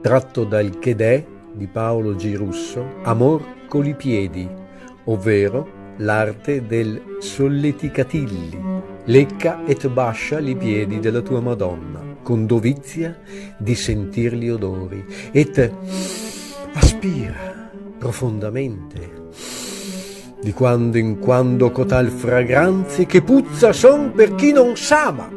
tratto dal Chedè di Paolo Girusso, Amor con i piedi, ovvero l'arte del solleticatilli. Lecca et bascia li piedi della tua Madonna, con dovizia di sentir gli odori, et aspira profondamente di quando in quando cotal fragranze che puzza son per chi non s'ama.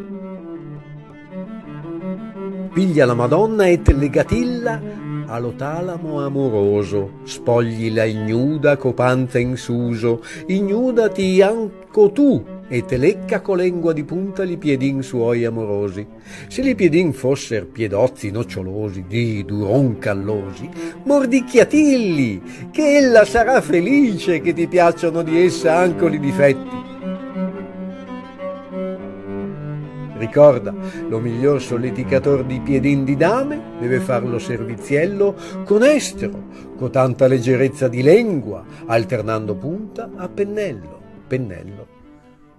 Piglia la Madonna et legatilla allo talamo amoroso, spogli la ignuda copanza insuso, ignudati anco tu, e te lecca co lengua di punta li piedin suoi amorosi. Se li piedin fosser piedozzi nocciolosi, di duron callosi, mordicchiatilli, che ella sarà felice che ti piacciono di essa anco li difetti. Ricorda, lo miglior solleticator di piedin di dame deve farlo serviziello con estero, con tanta leggerezza di lingua, alternando punta a pennello, pennello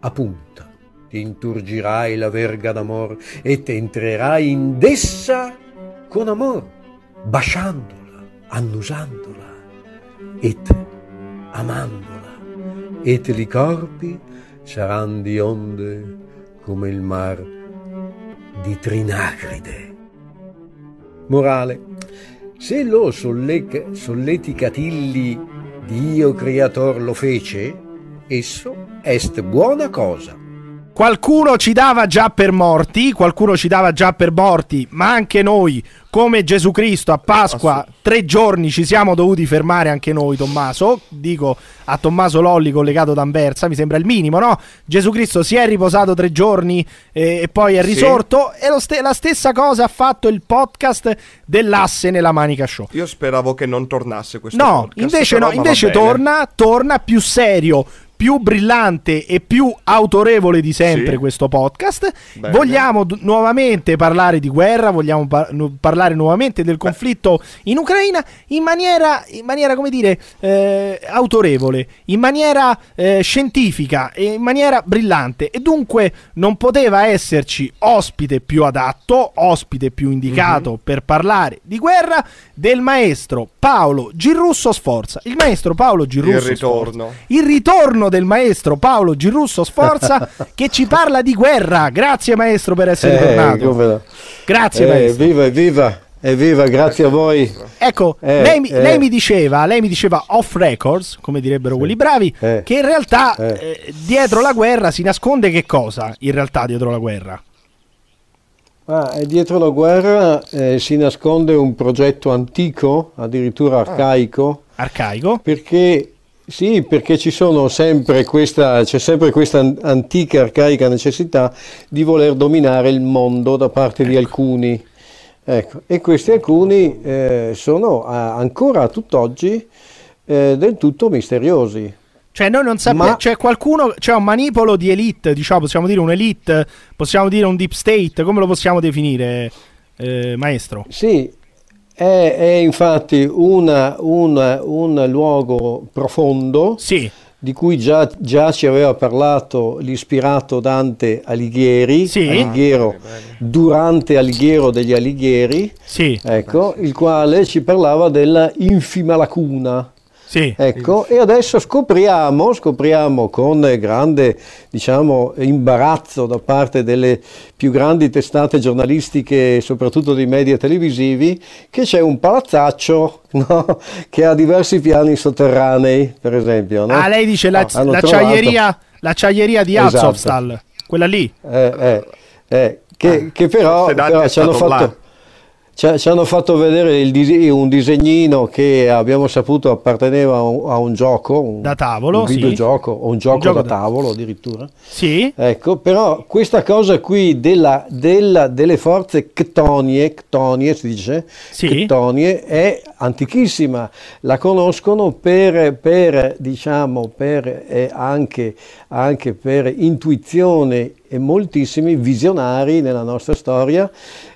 a punta. Ti inturgirai la verga d'amor e te entrerai in dessa con amor, basciandola, annusandola, et amandola, et li corpi saranno di onde come il mar di Trinacride. Morale. Se lo solle- solleticatilli Dio creator lo fece, esso est buona cosa. Qualcuno ci dava già per morti, qualcuno ci dava già per morti, ma anche noi, come Gesù Cristo a Pasqua, tre giorni ci siamo dovuti fermare anche noi, Tommaso. Dico a Tommaso Lolli collegato da Anversa, mi sembra il minimo, no? Gesù Cristo si è riposato tre giorni eh, e poi è risorto e st- la stessa cosa ha fatto il podcast dell'asse nella Manica Show. Io speravo che non tornasse questo No, podcast, invece, no, invece torna, torna più serio, più brillante e più autorevole di sempre Sì. questo podcast. Bene. Vogliamo d- nuovamente parlare di guerra, vogliamo par- nu- parlare nuovamente del conflitto in Ucraina in maniera, in maniera come dire, eh, autorevole, in maniera eh, scientifica e in maniera brillante. E dunque non poteva esserci ospite più adatto, ospite più indicato Mhm. per parlare di guerra del maestro Paolo Girusso Sforza. Il maestro Paolo Girusso Il ritorno. Sforza. Il ritorno del maestro Paolo Girusso Sforza che ci parla di guerra. Grazie maestro per essere tornato. come no. Grazie Eh, maestro. Evviva, evviva, evviva, grazie a voi. Ecco, Eh, lei, mi, eh. lei mi diceva, lei mi diceva off records, come direbbero quelli bravi, Eh. che in realtà Eh. eh, dietro la guerra si nasconde che cosa? In realtà dietro la guerra? Ah, dietro la guerra eh, si nasconde un progetto antico, addirittura arcaico, Arcaico? perché sì, perché ci sono sempre questa, c'è sempre questa an- antica arcaica necessità di voler dominare il mondo da parte di alcuni. Ecco, e questi alcuni eh, sono a- ancora a tutt'oggi eh, del tutto misteriosi. Cioè noi non sappiamo, Ma- c'è qualcuno, c'è un manipolo di elite, diciamo, possiamo dire un'elite, possiamo dire un deep state, come lo possiamo definire, eh, maestro? Sì, è, è infatti una- una- un luogo profondo Sì, di cui già, già ci aveva parlato l'ispirato Dante Alighieri, Sì. Alighiero, durante Alighiero degli Alighieri, sì, ecco, il quale ci parlava della infima lacuna. Sì. Ecco, e adesso scopriamo, scopriamo con grande, diciamo, imbarazzo da parte delle più grandi testate giornalistiche, soprattutto dei media televisivi, che c'è un palazzaccio no, che ha diversi piani sotterranei, per esempio. no? Ah, lei dice la trovato- l'acciaieria, l'acciaieria di Esatto. Azovstal, quella lì. Eh, eh, eh, che, che però, però ci hanno stato là. Ci, hanno fatto vedere il un disegnino che abbiamo saputo apparteneva a un, a un gioco, un, Da tavolo, un sì. videogioco o un gioco, gioco da, da- tavolo addirittura. Sì, Ecco, però questa cosa qui della, della- delle forze ctonie, ctonie si dice, Sì. ctonie, è antichissima, la conoscono per, per, diciamo, per, eh, anche, anche per intuizione e moltissimi visionari nella nostra storia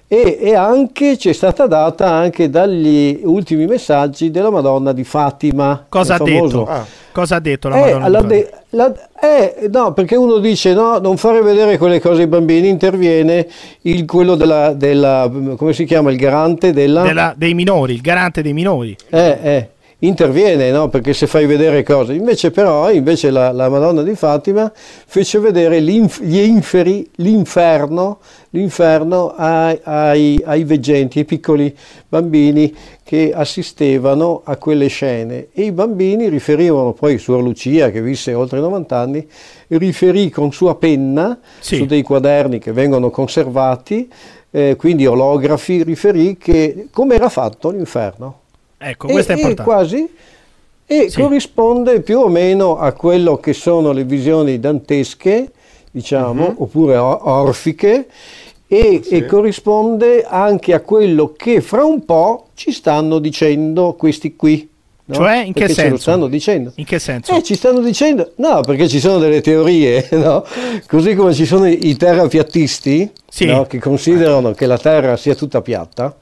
e, e anche ci è stata data anche dagli ultimi messaggi della Madonna di Fatima. cosa ha famoso- detto? Cosa ha detto la eh, Madonna? di de- la- eh, no, perché uno dice no, non fare vedere quelle cose ai bambini, interviene il, quello della, della, come si chiama, il garante della... Della- dei minori, il garante dei minori. Eh, eh, interviene, no? Perché se fai vedere cose. Invece però, invece la, la Madonna di Fatima fece vedere l'inf- gli inferi, l'inferno, l'inferno ai, ai, ai veggenti, ai piccoli bambini che assistevano a quelle scene. E i bambini riferivano, poi Suor Lucia, che visse oltre 90 anni, riferì con sua penna, Sì. su dei quaderni che vengono conservati, eh, quindi olografi, riferì che come era fatto l'inferno Ecco, questo è e, e importante. quasi e Sì. corrisponde più o meno a quello che sono le visioni dantesche, diciamo, Mhm. oppure orfiche, e, Sì. e corrisponde anche a quello che fra un po' ci stanno dicendo questi qui. no? Cioè, in che Perché ce lo senso? stanno dicendo. In che senso? Eh, ci stanno dicendo, no, perché ci sono delle teorie, no? Così come ci sono i i terrapiattisti, Sì. no? che considerano che la Terra sia tutta piatta,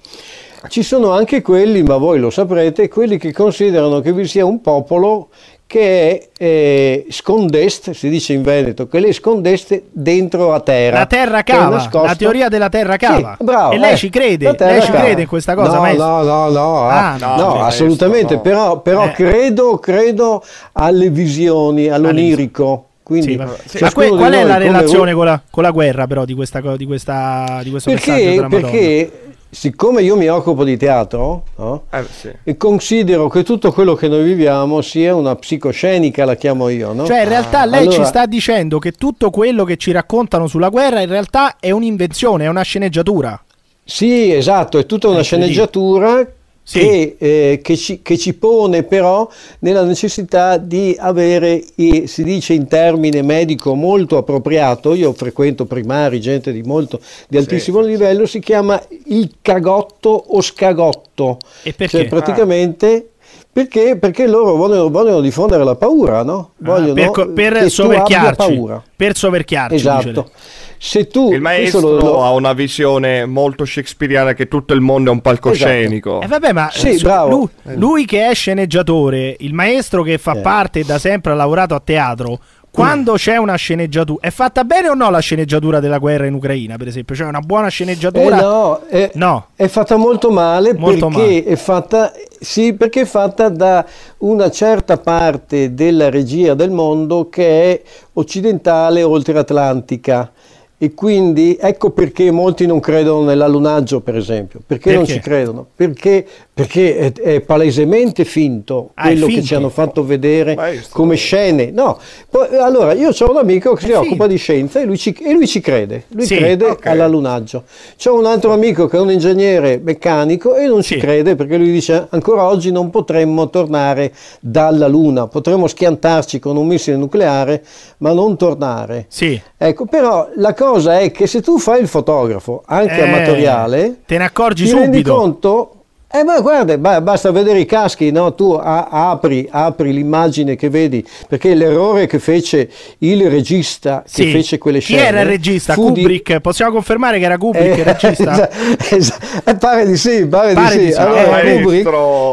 ci sono anche quelli, ma voi lo saprete, quelli che considerano che vi sia un popolo che è eh, scondeste, si dice in Veneto, che le scondeste dentro a terra. La terra cava, la teoria della terra cava. Sì, bravo, e lei eh, ci crede? Lei ci crede in questa cosa, no, maestro? No, no, no, Ah, ah, no, no, assolutamente, no. però, però Eh. credo, credo alle visioni, all'onirico. Quindi, Sì, Ma que- qual è la relazione con la, con la guerra, però, di, questa, di, questa, di questo Perché, perché siccome io mi occupo di teatro, no? Eh, sì. e considero che tutto quello che noi viviamo sia una psicoscenica, la chiamo io, no? Cioè, in realtà lei ci Allora- sta dicendo che tutto quello che ci raccontano sulla guerra in realtà è un'invenzione, è una sceneggiatura. Sì, esatto, è tutta una incredibile. sceneggiatura Sì. che, eh, che ci, che ci pone però nella necessità di avere, eh, si dice in termine medico molto appropriato, io frequento primari, gente di, molto, di altissimo livello, si chiama il cagotto o scagotto. E perché? Cioè praticamente... Perché? Perché loro vogliono, vogliono diffondere la paura, no? Ah, Vogliono per, co- per abbia soverchiarci. paura. Per soverchiarci. Esatto. Se tu Il maestro lo- lo- ha una visione molto shakespeariana che tutto il mondo è un palcoscenico. Eh vabbè, ma Sì, su- bravo. lui, lui che è sceneggiatore, il maestro che fa Eh. parte e da sempre ha lavorato a teatro, quando c'è una sceneggiatura, è fatta bene o no la sceneggiatura della guerra in Ucraina, per esempio? Cioè una buona Eh sceneggiatura? no, è, No. è fatta molto male Molto perché male. è fatta sì, perché è fatta da una certa parte della regia del mondo che è occidentale oltre atlantica. E quindi ecco perché molti non credono nell'allunaggio, per esempio. Perché, non Perché? ci credono? Perché, perché è, è palesemente finto Ah, quello che finto. ci hanno fatto vedere Maestro. come scene. No, poi, allora io ho un amico che si occupa di scienza e lui ci, e lui ci crede. Lui Sì, crede ok. all'allunaggio. C'ho un altro amico che è un ingegnere meccanico e non Sì. ci crede perché lui dice ancora oggi non potremmo tornare dalla Luna, potremmo schiantarci con un missile nucleare ma non tornare. Sì. Ecco, però la cosa è che se tu fai il fotografo anche Eh, amatoriale, Te ne accorgi ti rendi subito. conto? Eh ma guarda, ba- basta vedere i caschi, no? tu apri, apri l'immagine che vedi, perché l'errore che fece il regista che Sì. fece quelle Chi scene era il regista? fu di- Kubrick? Possiamo confermare che era Kubrick il eh, regista? esa- esa- eh, pare di sì, pare, Pare di di sì. sì. Allora, Kubrick.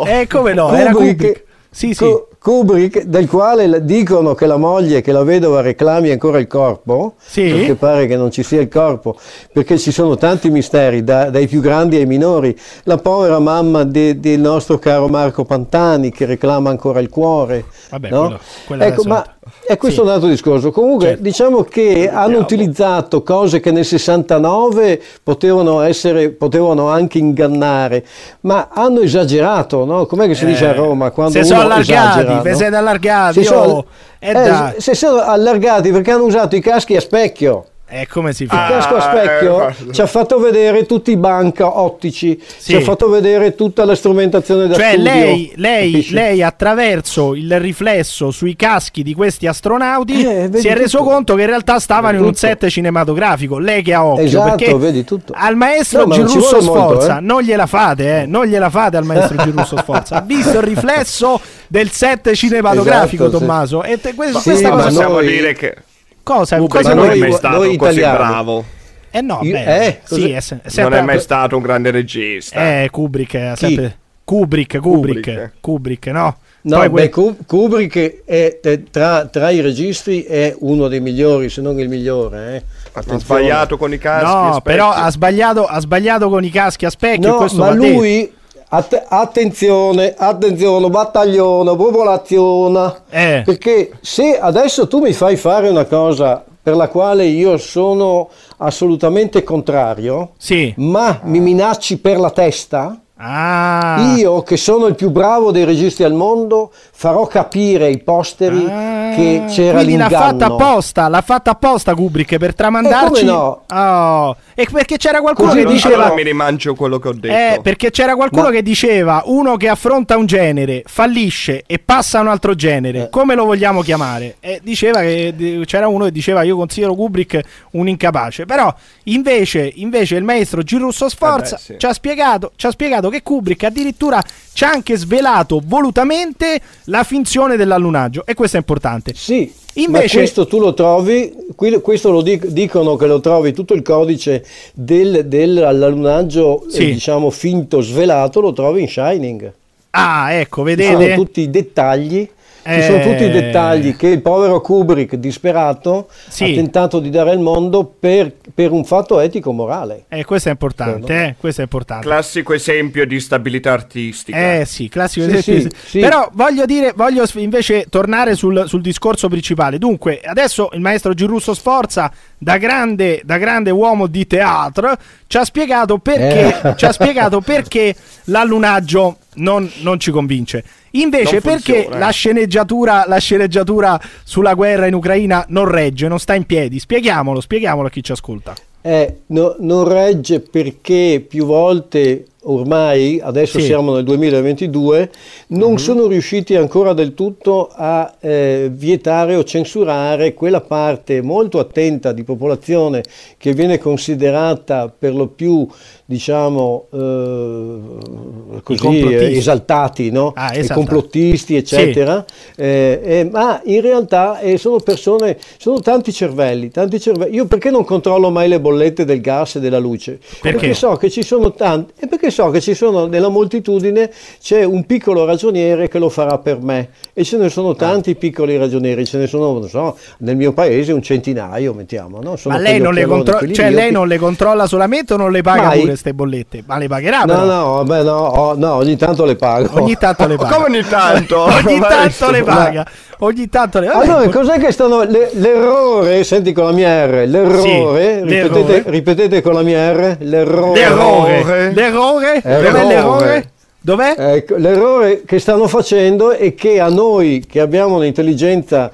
Eh, come no? Era Kubrick. Sì, sì. Ku- Kubrick, del quale dicono che la moglie, che la vedova reclami ancora il corpo, Sì. perché pare che non ci sia il corpo, perché ci sono tanti misteri, da- dai più grandi ai minori. La povera mamma de- del nostro caro Marco Pantani che reclama ancora il cuore. Vabbè, no? quello- quello ecco, ma è questo Sì. un altro discorso. Comunque, Certo. diciamo che hanno utilizzato cose che nel 69 potevano, essere, potevano anche ingannare, ma hanno esagerato, no? Com'è che si dice a Roma? Quando Eh, se sono allargati, esagera, no? siete allargati. Si sono- oh. Eh, eh, se sono allargati perché hanno usato i caschi a specchio. Eh, come si Il fa? Ah, casco a eh, specchio guarda. ci ha fatto vedere tutti i banca ottici, Sì. ci ha fatto vedere tutta la strumentazione da Cioè, studio. lei, lei, lei attraverso il riflesso sui caschi di questi astronauti Eh, si è reso tutto. conto che in realtà stavano in un Tutto. set cinematografico. Lei che ha occhio, Esatto, perché vedi tutto. al maestro No, Girusso Sforza eh. non gliela fate, eh, non gliela fate al maestro Girusso Sforza. Ha visto il riflesso del set cinematografico, Esatto, sì. Tommaso. E te- que- Sì, questa cosa possiamo noi- dire che cosa, Kubrick cosa non è mai stato noi così italiani. bravo. Eh no, Io- beh, eh, sì, è, se- è Non sempre- è mai stato un grande regista. Eh, Kubrick, è sempre... Kubrick, Kubrick, Kubrick. Kubrick, no? No, Poi beh, que- Ku- Kubrick è, tra, tra i registi è uno dei migliori, se non il migliore. eh. Ha sbagliato con i caschi. no, però ha sbagliato, ha sbagliato con i caschi a specchio. No, questo ma lui, att- attenzione, attenzione, battaglione, popolazione. Eh. Perché se adesso tu mi fai fare una cosa per la quale io sono assolutamente contrario, Sì. ma mi minacci per la testa, Ah. io che sono il più bravo dei registi al mondo farò capire ai posteri Ah, che c'era quindi l'ha l'inganno. fatta apposta, l'ha fatta apposta Kubrick per tramandarci. E come no? Oh, E perché c'era qualcuno Così che non diceva Allora mi rimangio quello che ho detto. Eh, perché c'era qualcuno Ma- che diceva uno che affronta un genere, fallisce e passa a un altro genere, Eh. come lo vogliamo chiamare? E diceva che c'era uno che diceva io considero Kubrick un incapace, però invece, invece il maestro Girusso Sforza Eh beh, sì. ci, ha spiegato, ci ha spiegato che Kubrick addirittura ci ha anche svelato volutamente la finzione dell'allunaggio e questo è importante. Sì, Invece- questo tu lo trovi, questo lo dic- dicono che lo trovi tutto il codice del, dell'allunaggio, eh, Sì. diciamo finto, svelato, lo trovi in Shining. Ah, ecco, vedete? sono tutti i dettagli. Ci Eh. sono tutti i dettagli che il povero Kubrick, disperato, Sì. ha tentato di dare al mondo per, per un fatto etico-morale. Eh, questo è importante, eh, questo è importante. Classico esempio di stabilità artistica. Eh sì, classico Sì, esempio. sì, sì. Però voglio dire, voglio invece tornare sul, sul discorso principale. Dunque, adesso il maestro Girusso Sforza, da grande, da grande uomo di teatro, ci ha spiegato perché, Eh. ci ha spiegato perché l'allunaggio non, non ci convince. Invece, perché eh. la sceneggiatura, la sceneggiatura sulla guerra in Ucraina non regge, non sta in piedi? Spieghiamolo, spieghiamolo a chi ci ascolta. Eh, no- non regge perché più volte ormai, adesso Sì. siamo nel 2022, non Mhm. sono riusciti ancora del tutto a eh, vietare o censurare quella parte molto attenta di popolazione che viene considerata per lo più, diciamo, eh, così eh, esaltati, no? Ah, I esaltati. complottisti, eccetera. Eh, eh, ma in realtà eh, sono persone, sono tanti cervelli, tanti cervelli. Io perché non controllo mai le bollette del gas e della luce? Perché? so che ci sono tanti, e perché so che ci sono nella moltitudine c'è un piccolo ragioniere che lo farà per me e ce ne sono tanti piccoli ragionieri, ce ne sono, non so, nel mio paese un centinaio, mettiamo, no? Sono Ma lei non, le contro- cioè, lei non le controlla solamente o non le paga Mai. pure queste bollette? Ma le pagherà No, però. no, vabbè, no, oh, no, ogni tanto le pago. Ogni tanto le paga. Come ogni tanto? ogni tanto le paga. Ogni tanto le Allora, po- cos'è che stanno. le- l'errore, senti con la mia R, l'errore, Sì, ripetete, l'errore. ripetete con la mia R, l'errore. L'errore. L'errore? Dov'è Errore. l'errore? Dov'è? Ecco, l'errore che stanno facendo è che a noi che abbiamo un'intelligenza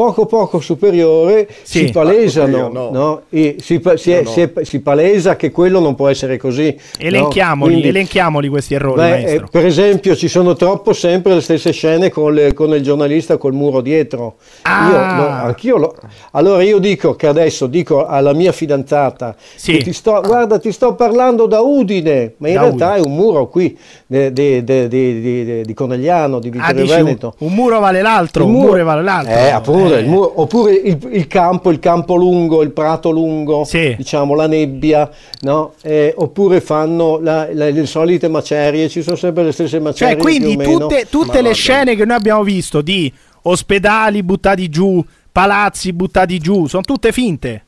poco poco superiore Sì. si palesano, no. no? E si, si è- No, no. si è- si palesa che quello non può essere così. no? Elenchiamoli, Quindi- elenchiamoli questi errori, Beh, maestro. eh, per esempio ci sono troppo sempre le stesse scene con, le- con il giornalista col muro dietro. Ah. Io, no, anch'io lo- allora io dico che adesso dico alla mia fidanzata Sì. che ti sto, guarda ti sto parlando da Udine, ma in Da realtà Udine. è un muro qui de- de- de- di Conegliano, di Ah, Vittorio un, Veneto. un muro vale l'altro, Il un muro- muro vale l'altro. Eh, appunto, Eh, il muro- oppure il, il campo, il campo lungo, il prato lungo, Sì. diciamo la nebbia, no? Eh, oppure fanno la- la- le solite macerie, ci sono sempre le stesse macerie. Cioè, quindi tutte, tutte le scene che noi abbiamo visto di ospedali buttati giù, palazzi buttati giù, sono tutte finte.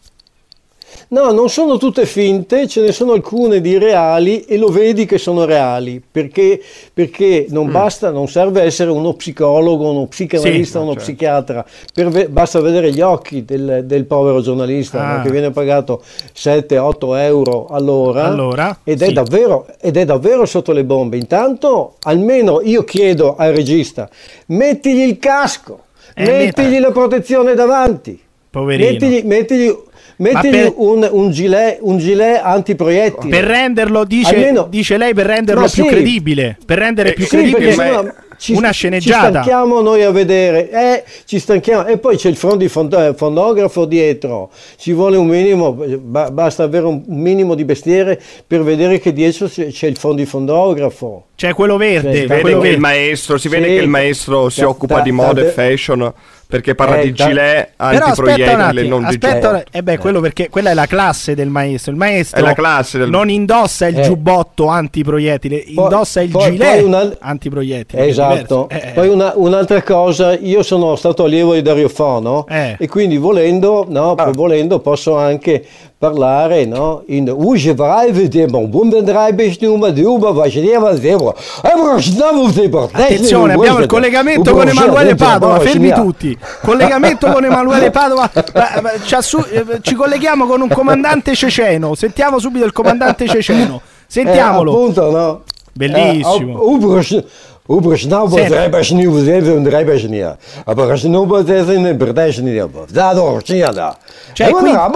No, non sono tutte finte, ce ne sono alcune di reali e lo vedi che sono reali, perché, perché non Mm. basta, non serve essere uno psicologo, uno psicanalista, Sì, uno certo. psichiatra, ve- basta vedere gli occhi del, del povero giornalista Ah. che viene pagato 7-8 euro all'ora, Allora, ed, è sì. davvero, ed è davvero sotto le bombe. Intanto, almeno io chiedo al regista, mettigli il casco, Eh, mettigli la protezione davanti. Poverino. Mettigli, mettigli, mettigli per- un, un gilet, un gilet antiproiettile. Per renderlo, dice, Almeno- dice lei, per renderlo Ma più sì. credibile. Per rendere Eh, più Sì, credibile perché ci, una ci sceneggiata. stanchiamo noi a vedere, eh, ci stanchiamo. E poi c'è il fondi- fond- eh, fondografo dietro, ci vuole un minimo, ba- basta avere un minimo di bestiere per vedere che dietro c'è, c'è il fondi fondografo. Cioè quello verde, vede quello che il verde. maestro, si vede Sì. che il maestro si Da- occupa da- di moda da- e fashion perché parla Eh, di da- gilet un antiproiettile non di gilet. un- eh beh, quello perché quella è la classe del maestro. Il maestro È la classe del- non indossa il Eh. giubbotto antiproiettile, Poi- indossa il poi- gilet poi una- antiproiettile. Esatto. diverso. Eh, Poi una- un'altra cosa, io sono stato allievo di Dario Fo, no? Eh. E quindi volendo, no, volendo posso anche parlare no? in Uge Vraive Demon, Bundendrijbis Numa, Duba, Vageneva, Debra. Attenzione, abbiamo il collegamento con Emanuele Padova, fermi tutti. Collegamento con Emanuele Padova, ci, eh, ci colleghiamo con un comandante ceceno. Sentiamo subito il comandante ceceno. Sentiamolo. Eh, appunto, no? Bellissimo. Maar als je nou wat is in de partij niet, da. Cioè, quindi- la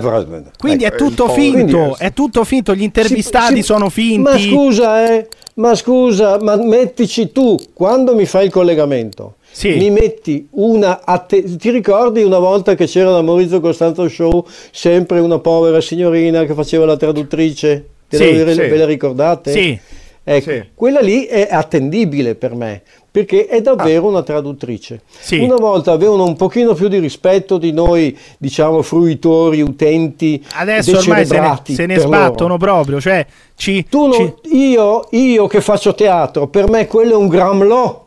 per Quindi è tutto finto, quindi- è tutto finto, gli intervistati Sì, sì, sono finti. Ma scusa, eh, ma scusa, ma mettici tu, quando mi fai il collegamento, Sì. mi metti una... atte- ti ricordi una volta che c'era da Maurizio Costanzo Show sempre una povera signorina che faceva la traduttrice? Te Sì, la- sì. ve la ricordate? Sì. Ecco, Sì. quella lì è attendibile per me, perché è davvero una traduttrice. Sì. Una volta avevano un pochino più di rispetto di noi, diciamo, fruitori, utenti, Adesso ormai se ne, se ne sbattono loro. proprio, cioè ci, Tu non- ci- io, io che faccio teatro, per me quello è un gramlò.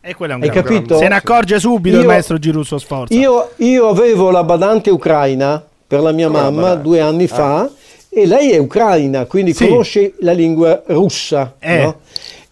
E quello è un Hai gran- capito? Se ne accorge subito il Io- maestro Girusso Sforza. Io, io avevo la badante ucraina per la mia mamma badante. due anni fa e lei è ucraina, quindi Sì. conosce la lingua russa. Eh. no?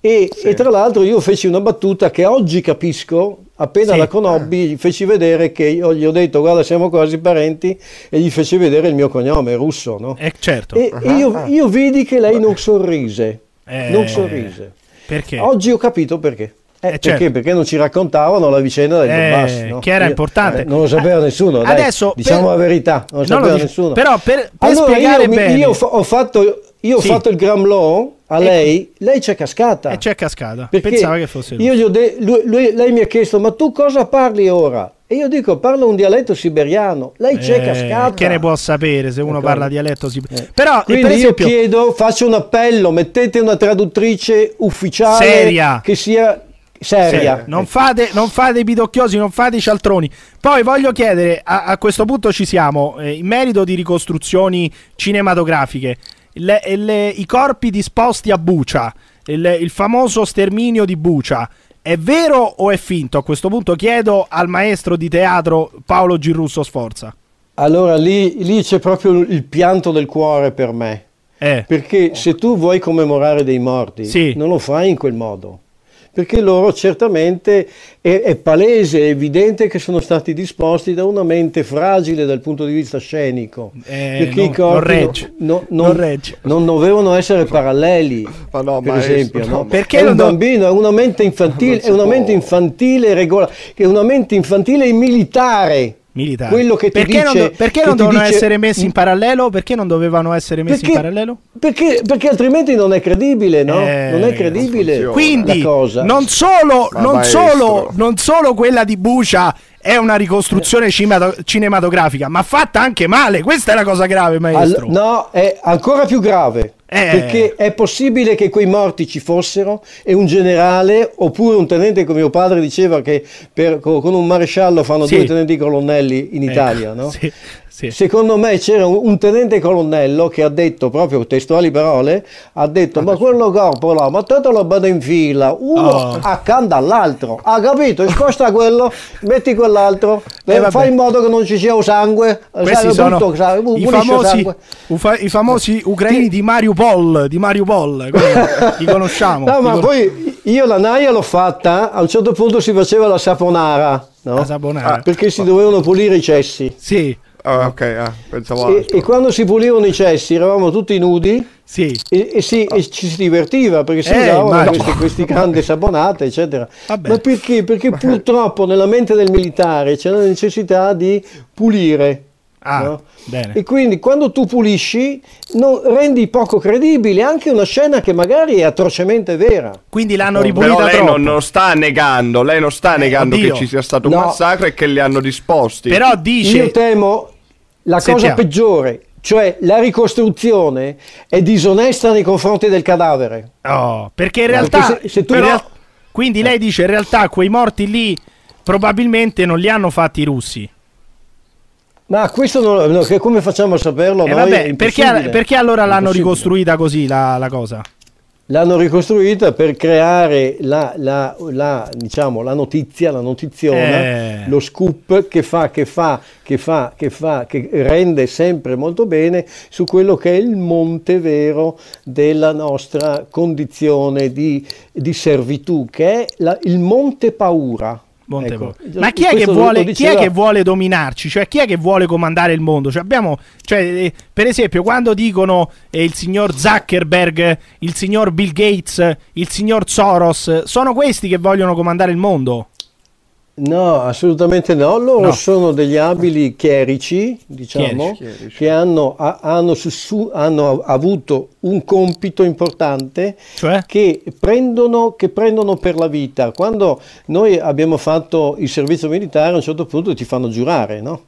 E, e tra l'altro io feci una battuta che oggi capisco, appena Sì. la conobbi, gli feci vedere che io gli ho detto guarda siamo quasi parenti e gli feci vedere il mio cognome russo. No? Eh, certo. E, e io, io vidi che lei non sorrise, Eh, non sorrise. Perché? Oggi ho capito perché. Eh, Eh, perché? certo. Perché non ci raccontavano la vicenda del Eh, Donbass, no? che era Io- importante. eh, non lo sapeva Ah, nessuno. dai, adesso, diciamo per- la verità, non lo Non lo sapeva dice- nessuno. Però per, per allora spiegare io, bene... io ho, ho fatto, io ho Sì. fatto il Gramlò a lei, lei c'è cascata. E c'è cascata. Pensava che fosse lui. io ho de- lui- lui- lei mi ha chiesto, ma tu cosa parli ora? E io dico, parlo un dialetto siberiano. Lei c'è Eh, cascata. Che ne può sapere se uno Ecco. parla dialetto? Si... Eh. Però, Quindi per esempio, io chiedo, faccio un appello, mettete una traduttrice ufficiale Seria. che sia seria. Sì, non, fate, non fate i pidocchiosi, non fate i cialtroni. Poi voglio chiedere, a, a questo punto ci siamo, eh, in merito di ricostruzioni cinematografiche, le- le- i corpi disposti a Bucia, il, il famoso sterminio di Bucia, è vero o è finto? A questo punto chiedo al maestro di teatro Paolo Girusso Sforza. Allora lì, lì c'è proprio il pianto del cuore per me. Eh, Perché se tu vuoi commemorare dei morti, Sì. non lo fai in quel modo. Perché loro certamente è, è palese, è evidente che sono stati disposti da una mente fragile dal punto di vista scenico. Eh, perché no, i corpi non regge. no- Non non, regge. non dovevano essere paralleli. Ma no, per esempio, no. no? Perché è un bambino, è una mente infantile, è una mente infantile regola, è una mente infantile e militare. Militare. Quello che ti perché non, dice- do- perché che non ti devono dice- essere messi in parallelo? Perché non dovevano essere messi in parallelo? Perché, perché altrimenti non è credibile, no? Eh, non è credibile non. Quindi la cosa. non solo, non, solo, non solo quella di Bucia è una ricostruzione cimato- cinematografica, ma fatta anche male. Questa è la cosa grave, maestro. no, è ancora più grave. Eh. Perché è possibile che quei morti ci fossero e un generale oppure un tenente, come mio padre diceva, che per- co- con un maresciallo fanno Sì. due tenenti colonnelli in Ecco, Italia, no? Sì, sì. Secondo me c'era un, tenente colonnello che ha detto, proprio testuali parole, ha detto ma quello corpo là, mettetelo bene in fila, uno Oh. accanto all'altro, ha capito? Sposta quello, metti quell'altro, Eh, eh, fai in modo che non ci sia sangue, Questi sai, sono brutto, sai, i famosi, sangue. ufa- i famosi ucraini di Mariupol, di Mariupol, come- li conosciamo. No, ma con- poi io la naia l'ho fatta, a un certo punto si faceva la saponara, no? La saponara. Perché si dovevano pulire i cessi. Sì, Ah, ok, ah, pensavo E, e quando si pulivano i cessi eravamo tutti nudi sì. e, e si- e ci si divertiva perché si Eh, usavano immagino. questi, questi grandi sabonate, eccetera. Vabbè. Ma perché? Perché purtroppo nella mente del militare c'è la necessità di pulire. Ah, no? bene. E quindi quando tu pulisci non, rendi poco credibile anche una scena che magari è atrocemente vera. Quindi l'hanno Però ripulita lei troppo. non, non sta negando, lei non sta negando oddio. che ci sia stato un No. massacro e che li hanno disposti. Però dice... Io temo la cosa Sentiamo. peggiore, cioè la ricostruzione è disonesta nei confronti del cadavere. Oh, perché in Perché realtà... se- se tu in no- real- Quindi lei dice in realtà quei morti lì probabilmente non li hanno fatti i russi. Ma questo non, no, che come facciamo a saperlo? Eh, vabbè, perché, perché allora l'hanno ricostruita così la, la cosa? L'hanno ricostruita per creare la, la- la, diciamo, la notizia, la notiziona, Eh. lo scoop che fa, che fa, che fa, che fa, che rende sempre molto bene su quello che è il monte vero della nostra condizione di, di servitù, che è il monte paura. Monte Ecco. Ma chi è, vuole, chi è che vuole dominarci? Cioè, chi è che vuole comandare il mondo? Cioè, abbiamo, cioè, eh, per esempio, quando dicono eh, il signor Zuckerberg, il signor Bill Gates, il signor Soros, sono questi che vogliono comandare il mondo? No, assolutamente no. Loro No. sono degli abili chierici, diciamo, Chierici. che hanno, ha- hanno su- su- hanno avuto un compito importante Cioè? che prendono, che prendono per la vita. Quando noi abbiamo fatto il servizio militare, a un certo punto ti fanno giurare, no?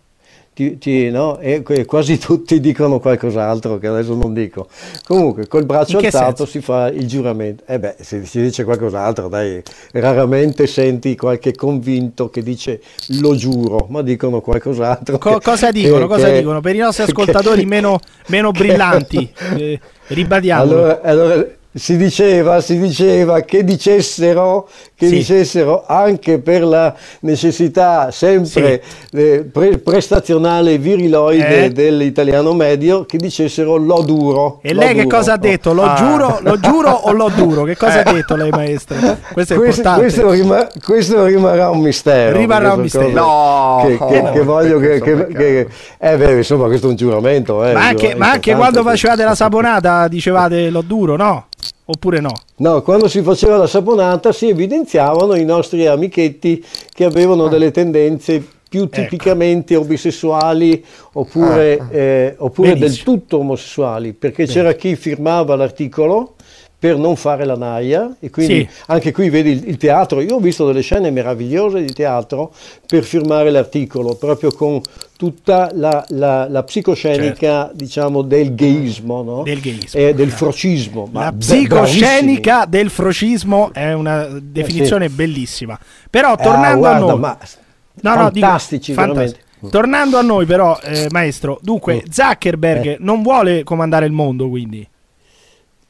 Ti- ti- no? E quasi tutti dicono qualcos'altro che adesso non dico. Comunque, col braccio che alzato senso? si fa il giuramento. E beh, se si dice qualcos'altro, dai, raramente senti qualche convinto che dice lo giuro, ma dicono qualcos'altro. Co- che- cosa dicono? che- cosa che- dicono? Per i nostri che- ascoltatori meno, meno che- brillanti, eh, ribadiamolo. Allora, allora, si diceva, si diceva che dicessero, che Sì. dicessero anche per la necessità sempre eh, pre- prestazionale viriloide Eh? dell'italiano medio, che dicessero lo duro. e lo lei che duro. cosa ha detto? Lo Ah. giuro, lo giuro o lo duro? Che cosa ha detto lei, maestro? Questo è Questo, importante. questo rima- questo rimarrà un mistero. Rimarrà un mistero. No, che, che- no, che voglio che, che- che- eh beh, insomma, questo è un giuramento. eh, ma anche, ma anche quando che- facevate la saponata dicevate lo duro, no? Oppure no? No, quando si faceva la saponata si evidenziavano i nostri amichetti che avevano Ah. delle tendenze Ecco. più tipicamente omosessuali oppure, eh, oppure del Benissimo. tutto omosessuali, perché c'era chi firmava l'articolo per non fare la naia e quindi Sì. anche qui vedi il, il teatro, io ho visto delle scene meravigliose di teatro per firmare l'articolo, proprio con tutta la, la- la psicoscenica diciamo del gayismo, no? Certo. Del gayismo. e del frocismo. La psicoscenica del frocismo è una definizione bellissima. Però Eh, tornando guarda, a noi, ma No, no, dico, fantastici, fantastici. Tornando a noi, però, eh, maestro, dunque Mm. Zuckerberg Eh. non vuole comandare il mondo, quindi.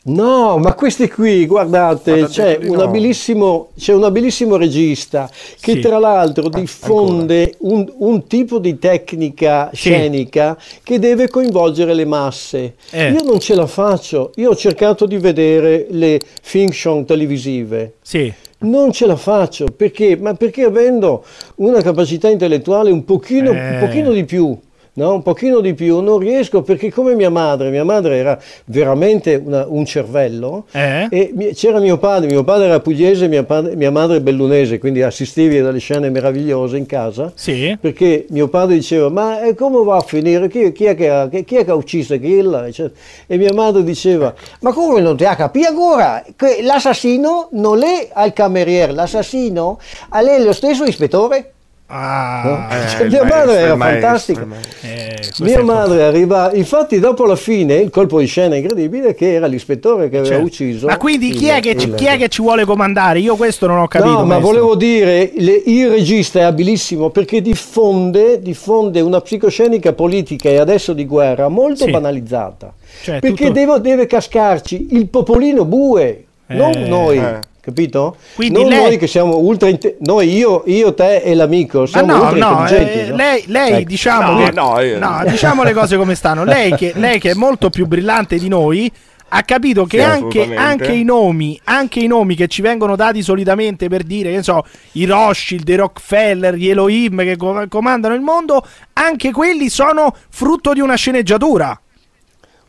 No, ma questi qui, guardate, Guarda, c'è un, no. abilissimo, c'è un abilissimo regista che Sì. tra l'altro diffonde un, un tipo di tecnica Sì. scenica che deve coinvolgere le masse. Eh. Io non ce la faccio, io ho cercato di vedere le fiction televisive. Sì. Non ce la faccio perché, ma perché avendo una capacità intellettuale un pochino, Eh. un pochino di più, no? un pochino di più, non riesco perché come mia madre, mia madre era veramente una- un cervello Eh? e c'era mio padre, mio padre era pugliese, mia, padre- mia madre bellunese, quindi assistivi a delle scene meravigliose in casa. Sì. Perché mio padre diceva, ma eh, come va a finire? Chi, chi è, che ha, chi è che ha ucciso? Eccetera. E mia madre diceva, ma come non ti ha capito ancora? Che l'assassino non è al cameriere, l'assassino è lo stesso ispettore. Ah, Eh, Cioè, mia maestro, madre era maestro, fantastica. maestro. eh, Mia è madre arriva, infatti dopo la fine il colpo di scena incredibile che era l'ispettore che aveva Certo. ucciso. Ma quindi chi è, il- che ci, il- chi è che ci vuole comandare? Io questo non ho capito. No, ma volevo dire, le- il regista è abilissimo perché diffonde, diffonde una psicoscenica politica e adesso di guerra molto Sì. banalizzata. Cioè, perché tutto- devo- deve cascarci il popolino bue, non Eh. noi. Eh. Capito? Quindi non lei- noi che siamo ultra inte- noi io, io, te e l'amico Ma siamo no, ultra no, intelligenti. eh, no? lei, lei Ecco. diciamo, No, che, no, io- no, diciamo le cose come stanno. Lei che, lei che è molto più brillante di noi ha capito che Sì, anche, anche i nomi, anche i nomi che ci vengono dati solitamente per dire, che ne so, i Rothschild, i Rockefeller, gli Elohim che co- comandano il mondo, anche quelli sono frutto di una sceneggiatura.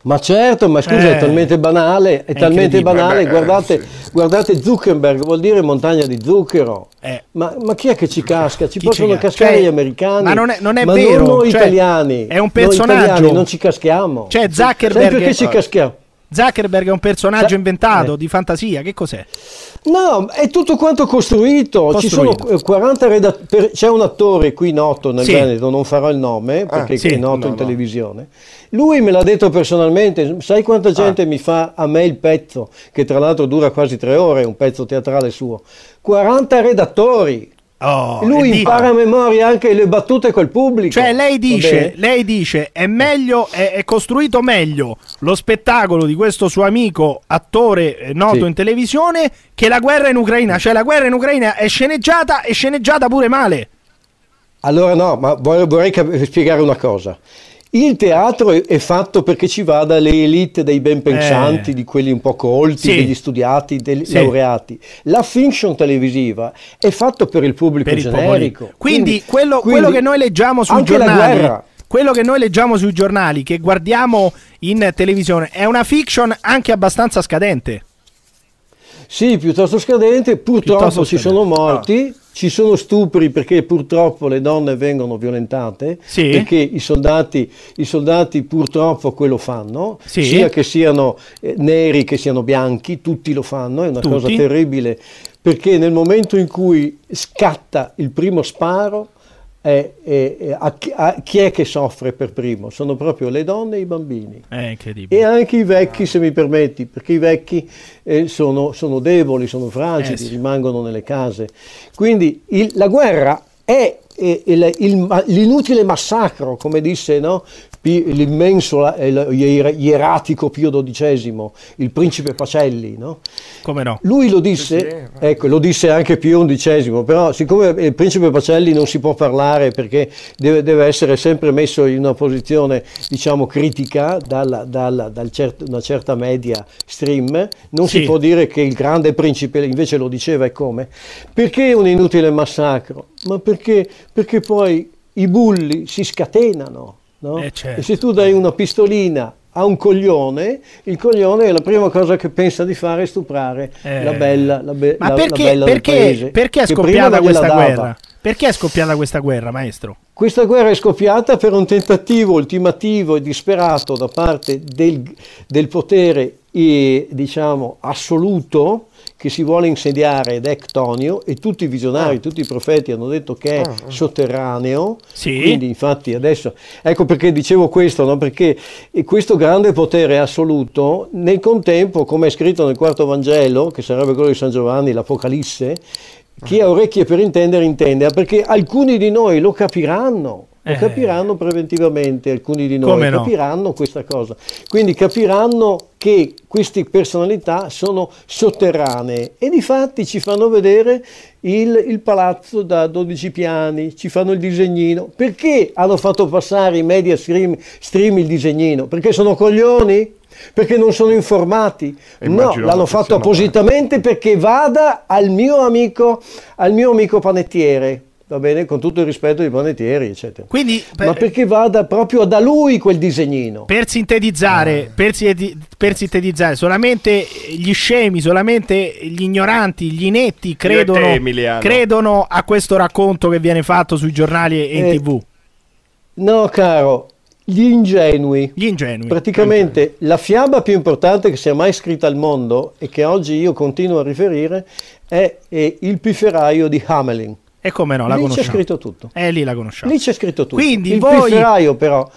Ma certo, ma scusa, Eh. è talmente banale, è, È talmente banale, Eh beh, guardate, sì. guardate Zuckerberg, vuol dire montagna di zucchero. Eh. Ma, ma chi è che ci casca? Ci Chi possono cascare Cioè, gli americani. ma non è- non è ma vero, Non noi cioè, italiani. è un Noi personaggio. italiani non ci caschiamo. Cioè, Zuckerberg- perché ci caschiamo? Zuckerberg è un personaggio Sa- inventato eh. di fantasia, che cos'è? No, è tutto quanto costruito. Ci sono Costruito. eh, 40 redattori. C'è un attore qui noto nel Sì. Veneto, non farò il nome perché sì. è noto No, in no. televisione. Lui me l'ha detto personalmente. Sai quanta gente mi fa a me il pezzo, che tra l'altro dura quasi tre ore, un pezzo teatrale suo. 40 redattori. Oh, Lui impara a memoria anche le battute col pubblico. Cioè, lei dice, lei dice è meglio, è, è costruito meglio lo spettacolo di questo suo amico attore eh, noto Sì. in televisione che la guerra in Ucraina. Cioè, la guerra in Ucraina è sceneggiata e sceneggiata pure male. Allora no, ma vorrei, vorrei cap- spiegare una cosa. Il teatro è, è fatto perché ci vada le elite dei ben pensanti, Eh. di quelli un po' colti, Sì. degli studiati, degli Sì. laureati. La fiction televisiva è fatto per il pubblico Per il generico. popolo. Quindi, quello, quindi quello che noi leggiamo sui giornali, quello che noi leggiamo sui giornali, che guardiamo in televisione, è una fiction anche abbastanza scadente. Sì, piuttosto scadente, purtroppo Piuttosto ci scadente. sono morti, ci sono stupri perché purtroppo le donne vengono violentate, Sì. perché i soldati, i soldati purtroppo quello fanno, Sì. sia che siano eh, neri che siano bianchi, tutti lo fanno, è una Tutti. cosa terribile, perché nel momento in cui scatta il primo sparo, è- è- è- a chi- a chi è che soffre per primo? Sono proprio le donne e i bambini. È incredibile. E anche i vecchi, se mi permetti, perché i vecchi eh, sono, sono deboli, sono fragili, Eh sì. rimangono nelle case. Quindi il- la guerra è il- il l'inutile massacro, come disse no? L'immenso eh, ieratico Pio XII, il principe Pacelli. no? Come no? Lui lo disse, ecco, lo disse anche Pio XI, però siccome il principe Pacelli non si può parlare perché deve, deve essere sempre messo in una posizione, diciamo, critica dalla, dalla- dal cer- una certa media stream, non Sì. si può dire che il grande principe invece lo diceva e come? Perché un inutile massacro? Ma perché, perché poi i bulli si scatenano, no? Eh, certo. E se tu dai una pistolina a un coglione, il coglione la prima cosa che pensa di fare è stuprare Eh. la bella, la be- Ma la- la perché, bella del perché, paese, perché è scoppiata questa dava. guerra? Perché è scoppiata questa guerra, maestro? Questa guerra è scoppiata per un tentativo ultimativo e disperato da parte del, del potere, eh, diciamo, assoluto che si vuole insediare ed è Ctonio e tutti i visionari, tutti i profeti hanno detto che è sotterraneo. Sì. Quindi infatti adesso, ecco perché dicevo questo, no? perché questo grande potere assoluto nel contempo, come è scritto nel quarto Vangelo, che sarebbe quello di San Giovanni, l'Apocalisse, chi ha orecchie per intendere intenda, perché alcuni di noi lo capiranno, lo Eh. capiranno preventivamente, alcuni di noi Come no? capiranno questa cosa. Quindi capiranno che queste personalità sono sotterranee e di fatti ci fanno vedere il, il palazzo da 12 piani, ci fanno il disegnino. Perché hanno fatto passare i media stream, stream il disegnino? Perché sono coglioni? Perché non sono informati? No, l'hanno fatto appositamente perché vada al mio amico, al mio amico panettiere. Va bene, con tutto il rispetto dei panettieri, eccetera. Quindi, per, Ma perché vada proprio da lui quel disegnino? per sintetizzare, per, si- per sintetizzare, solamente gli scemi, solamente gli ignoranti, gli inetti credono, credono a questo racconto che viene fatto sui giornali e in Eh, tv. No, caro, gli ingenui. Gli ingenui. Praticamente la fiaba più importante che sia mai scritta al mondo e che oggi io continuo a riferire è, è Il pifferaio di Hamelin. E come no, la lì c'è conosciamo. scritto tutto. Eh, lì la conosciamo. Lì c'è scritto tutto. Quindi il voi- pifferaio però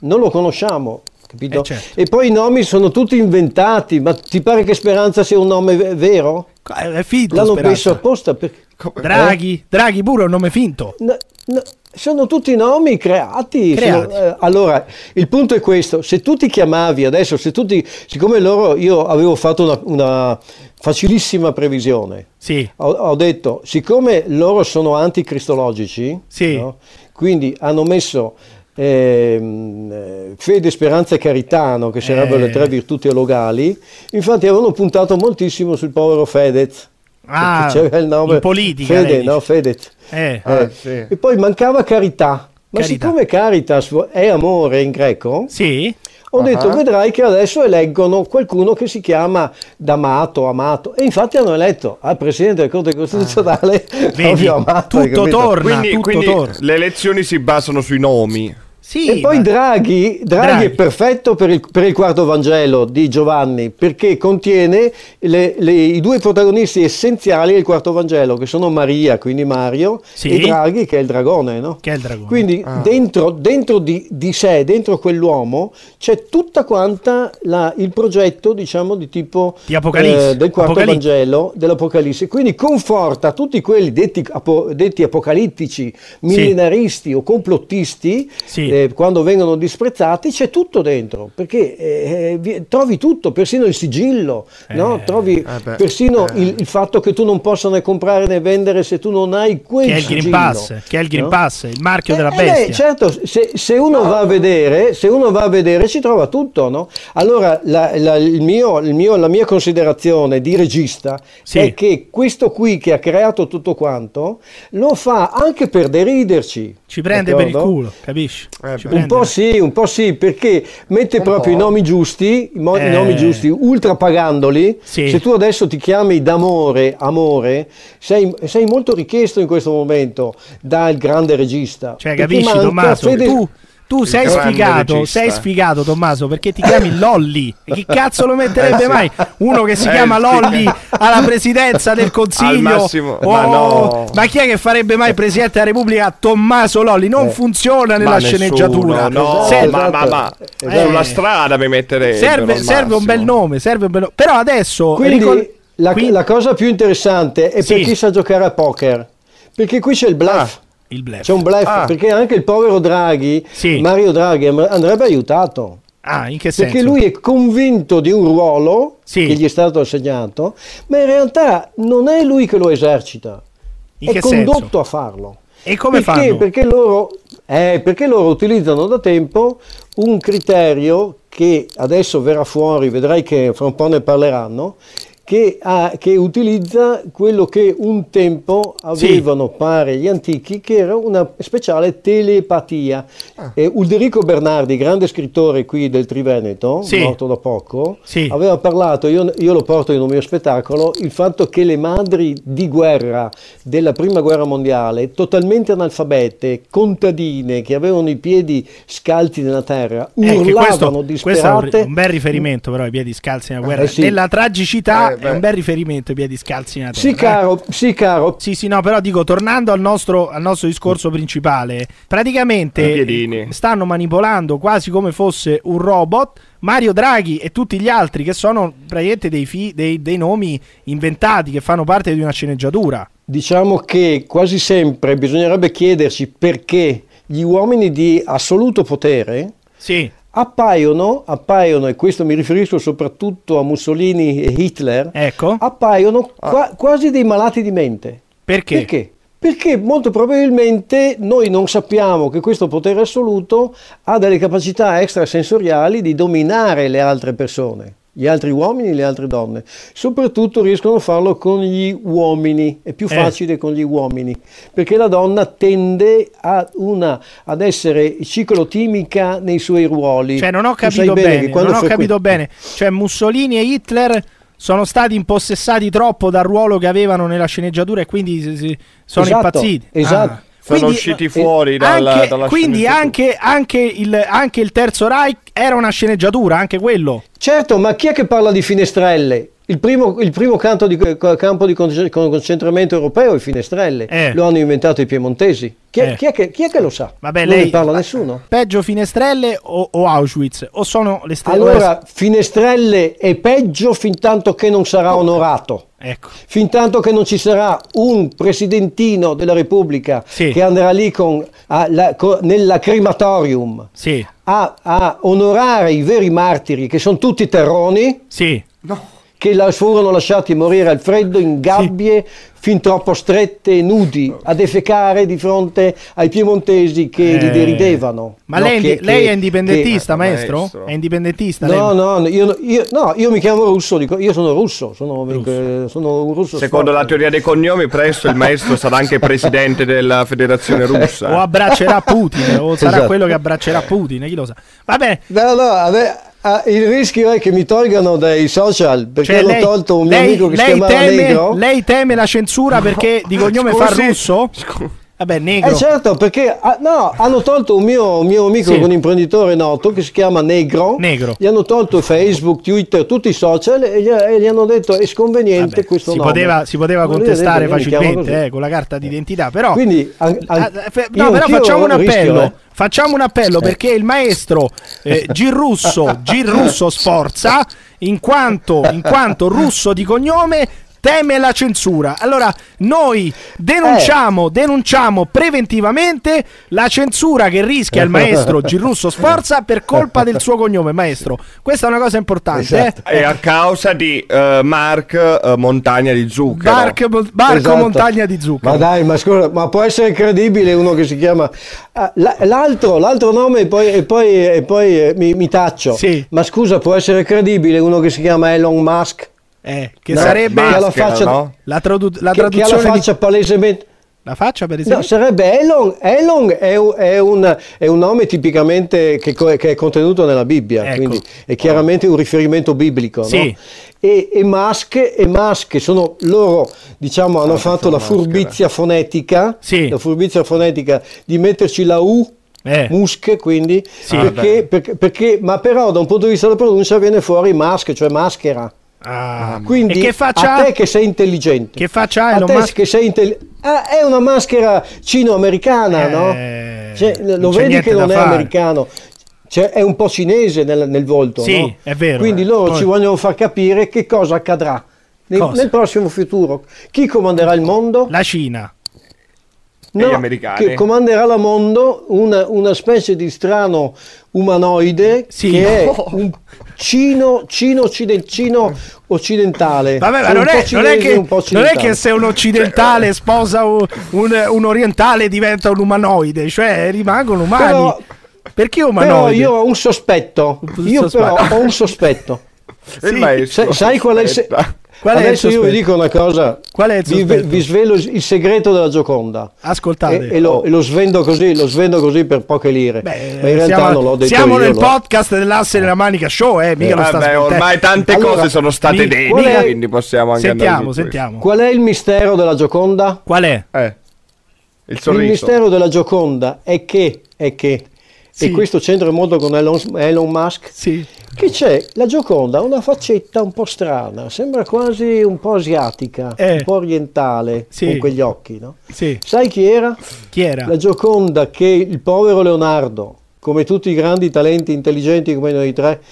non lo conosciamo. Capito? Eh, certo. E poi i nomi sono tutti inventati, ma ti pare che Speranza sia un nome ve- vero? Eh, È finto, L'hanno Speranza. messo apposta perché... Draghi, Draghi pure è un nome finto. No, no, sono tutti nomi creati. Creati. sono- eh, allora, il punto è questo: se tu ti chiamavi adesso, se tu ti, siccome loro, io avevo fatto una, una facilissima previsione. Sì, Ho, ho detto, siccome loro sono anticristologici, Sì. no? quindi hanno messo ehm, eh, fede, speranza e carità, no? che sarebbero Eh. le tre virtù teologali, infatti avevano puntato moltissimo sul povero Fedez. Ah, c'era il nome in politica, Fede, no. Fedez. eh, Ah, Eh, sì. E poi mancava carità. Ma Carità. siccome caritas è amore in greco, sì, ho Ah. detto vedrai che adesso eleggono qualcuno che si chiama D'Amato, Amato. E infatti hanno eletto al Presidente della Corte Costituzionale Vedi, proprio Amato. tutto torna, Quindi, tutto quindi torna. le elezioni si basano sui nomi. Sì, e poi ma- Draghi, Draghi, Draghi. è perfetto per il, per il quarto Vangelo di Giovanni perché contiene le- le- i due protagonisti essenziali del quarto Vangelo che sono Maria, quindi Mario, Sì. e Draghi che è il dragone. No? Che è il dragone. Quindi Ah. dentro, dentro di, di sé, dentro quell'uomo, c'è tutta quanta la- il progetto, diciamo, di tipo Di Apocalisse. eh, del quarto Apocalisse. Vangelo dell'Apocalisse. Quindi conforta tutti quelli detti, apo- detti apocalittici, millenaristi o complottisti, Sì. Eh, quando vengono disprezzati, c'è tutto dentro, perché eh, vi- trovi tutto, persino il sigillo, no? Eh, trovi eh beh, persino eh. il, il fatto che tu non possa né comprare né vendere se tu non hai quel che è il Green sigillo, Pass, che è il Green no? Pass, il marchio Eh, della eh, bestia. beh, certo, se, se uno va a vedere, se uno va a vedere ci trova tutto, no? Allora la, la- il mio- il mio- la mia considerazione di regista Sì. è che questo qui che ha creato tutto quanto lo fa anche per deriderci. Ci prende per il d'accordo? culo, capisci? Eh. Un po' sì, un po' sì, perché mette Un proprio i po'. nomi giusti, i, mo- i Eh. nomi giusti, ultra pagandoli. Sì. Se tu adesso ti chiami d'amore, amore, sei, sei molto richiesto in questo momento dal grande regista. Cioè, capisci, Tommaso? fede- Tu, tu sei sfigato, regista. sei sfigato, Tommaso, perché ti chiami Lolli. Chi cazzo lo metterebbe Eh, sì. mai? Uno che si Eh, chiama sì. Lolli alla presidenza del Consiglio. Al massimo, Oh, ma no. ma chi è che farebbe mai presidente della Repubblica Tommaso Lolli? Non Eh. funziona nella Ma nessuno, sceneggiatura. No, Se- ma, ma, ma Esatto. sulla Eh. strada mi metterei. serve, serve un bel nome, serve un bel nome. Però adesso Quindi ricol- la, qui- la cosa più interessante è Sì. per chi sa giocare a poker. Perché qui c'è il bluff. Il bluff. C'è un bluff, Ah. perché anche il povero Draghi, Sì. Mario Draghi, andrebbe aiutato. Ah, in che senso? Perché lui è convinto di un ruolo Sì. che gli è stato assegnato, ma in realtà non è lui che lo esercita, In è condotto senso? a farlo. E come perché? fanno? Perché loro, eh, perché loro utilizzano da tempo un criterio che adesso verrà fuori, vedrai che fra un po' ne parleranno, che, ha- che utilizza quello che un tempo avevano, pare gli antichi, che era una speciale telepatia. Ah. E Ulderico Bernardi, grande scrittore qui del Triveneto, Sì. morto da poco, Sì. aveva parlato, io, io lo porto in un mio spettacolo, il fatto che le madri di guerra della prima guerra mondiale, totalmente analfabete, contadine, che avevano i piedi scalzi nella terra, Eh, urlavano questo, questo è un, disperate. un bel riferimento, però, i piedi scalzi nella guerra. Eh, sì. Nella tragicità Eh, beh. è un bel riferimento, i piedi scalzi nella terra. Sì, caro, sì, caro. Sì, sì, no, però dico, tornando al nostro, al nostro discorso principale, praticamente stanno manipolando quasi come fosse un robot Mario Draghi e tutti gli altri che sono praticamente dei, fi- dei- dei nomi inventati che fanno parte di una sceneggiatura. Diciamo che quasi sempre bisognerebbe chiederci perché gli uomini di assoluto potere Sì, appaiono, appaiono, e questo mi riferisco soprattutto a Mussolini e Hitler, ecco. appaiono qua- quasi dei malati di mente. Perché? Perché? Perché molto probabilmente noi non sappiamo che questo potere assoluto ha delle capacità extrasensoriali di dominare le altre persone, gli altri uomini e le altre donne. Soprattutto riescono a farlo con gli uomini, è più Eh. facile con gli uomini, perché la donna tende a una- ad essere ciclotimica nei suoi ruoli. Cioè, non ho capito bene bene, non ho capito bene. Cioè, Mussolini e Hitler sono stati impossessati troppo dal ruolo che avevano nella sceneggiatura e quindi sono Esatto, impazziti. esatto. Ah. Sono Quindi- usciti fuori dalla, anche- dalla quindi anche, anche il, anche il terzo Reich era una sceneggiatura, anche quello. Certo, ma chi è che parla di finestrelle? Il primo, il primo canto di- campo di conce- concentramento europeo è Finestrelle, Eh. lo hanno inventato i piemontesi. Chi è, Eh. chi è che, chi è che lo sa? Vabbè, non lei- ne parla nessuno. Peggio Finestrelle o, o Auschwitz? O sono le stesse? Allora, Finestrelle è peggio fin tanto che non sarà onorato. Ecco. Fin tanto che non ci sarà un presidentino della Repubblica Sì. che andrà lì con, a- la- co- nella crematorium Sì, a, a onorare i veri martiri, che sono tutti terroni, sì. Che la- furono lasciati morire al freddo in gabbie fin troppo strette e nudi a defecare di fronte ai piemontesi che li Eh. deridevano. Ma No, lei, che- lei che- è indipendentista, che- maestro? maestro. È indipendentista? No, no, io, io- no, io mi chiamo russo, dico- io sono russo, sono, eh, sono un russo. Secondo la sforzo. teoria dei cognomi, presto il maestro sarà anche presidente della federazione O russa. abbraccerà Putin, o sarà Esatto. quello che abbraccerà Putin, chi lo sa. Va bene. No, no, me- ah, il rischio è che mi tolgano dai social perché Cioè, hanno lei, tolto un mio lei- amico che si chiamava teme, Negro. lei teme la censura perché di cognome fa Scusi, russo? scu- Vabbè, negro. Eh certo, perché ah, no, hanno tolto un mio, un mio amico, Sì. un imprenditore noto che si chiama Negro. Negro. Gli hanno tolto Facebook, Twitter, tutti i social e gli, e gli hanno detto è sconveniente Vabbè, questo si, nome. poteva, si poteva contestare detto, facilmente eh, con la carta d'identità, però... Quindi an- an- Ah, fe- io no, però facciamo un rischio, appello. eh. Facciamo un appello perché il maestro eh, Girrusso, Girrusso Sforza, in quanto, in quanto russo di cognome, teme la censura. Allora, noi denunciamo, denunciamo preventivamente la censura che rischia il maestro Girrusso Sforza per colpa del suo cognome. Maestro, questa è una cosa importante. Esatto. Eh? E a causa di eh, Mark eh, Montagna di Zucchero. Barco, Barco Esatto. Montagna di Zucchero. Ma dai, ma scusa, ma può essere credibile uno che si chiama la- l'altro, l'altro nome e poi, e poi, e poi eh, mi, mi taccio. Sì. Ma scusa, può essere credibile uno che si chiama Elon Musk? Eh, che No, sarebbe ma- la Maschera, faccia- no? la, tradu- la Che, che ha la traduzione di- faccia palesemente... La faccia, per No, esempio? sarebbe Elon. Elon è un, è un- è un nome tipicamente che, co- che è contenuto nella Bibbia, Ecco. quindi è chiaramente un riferimento biblico. no? Sì. E, e Musk e Musk sono loro, diciamo, hanno fatto la maschera. furbizia fonetica, Sì. la furbizia fonetica di metterci la U. Eh. Musk quindi Sì. perché, perché- perché- ma però da un punto di vista della pronuncia viene fuori mask cioè maschera Ah. quindi e che faccia a te che sei intelligente Che faccia a te Musk? che sei intelligente è una maschera cino-americana no? Eh, Cioè, non lo vedi che non è fare. americano Cioè, è un po' cinese nel, nel volto Sì, no? è vero, quindi loro Poi- ci vogliono far capire che cosa accadrà nel, Cosa? nel prossimo futuro chi comanderà il mondo? La Cina. Gli americani? che comanderà il mondo una, una specie di strano umanoide Sì. che è un cino, cino, cino occidentale. Vabbè, ma Cioè, non è, non è che, non è che se un occidentale sposa un, un- un orientale diventa un umanoide, cioè rimangono umani. Però- Perché Però umanoide? io ho un sospetto. Io sospetto. però ho un sospetto. Sì. Sai, sai qual è il se-. Qual è il Adesso io vi dico una cosa. Qual è il vi, vi svelo il segreto della Gioconda. Ascoltate. E, e lo, e lo svendo così, lo svendo così per poche lire. Beh, Ma in realtà siamo, non l'ho detto siamo io, nel lo- podcast dell'asse nella manica show, eh, mica lo sta Vabbè, ormai tante Allora, cose sono state mi- dette, è- quindi possiamo anche andare Sentiamo, sentiamo. Qual è il mistero della Gioconda? Qual è? Eh, il Il mistero della Gioconda è che, è che Sì. e questo c'entra molto con Elon, Elon Musk, Sì. che c'è la Gioconda ha una faccetta un po' strana, sembra quasi un po' asiatica, Eh. un po' orientale, Sì. con quegli occhi, no? Sai chi era? Chi era? La Gioconda che il povero Leonardo, come tutti i grandi talenti intelligenti come noi tre,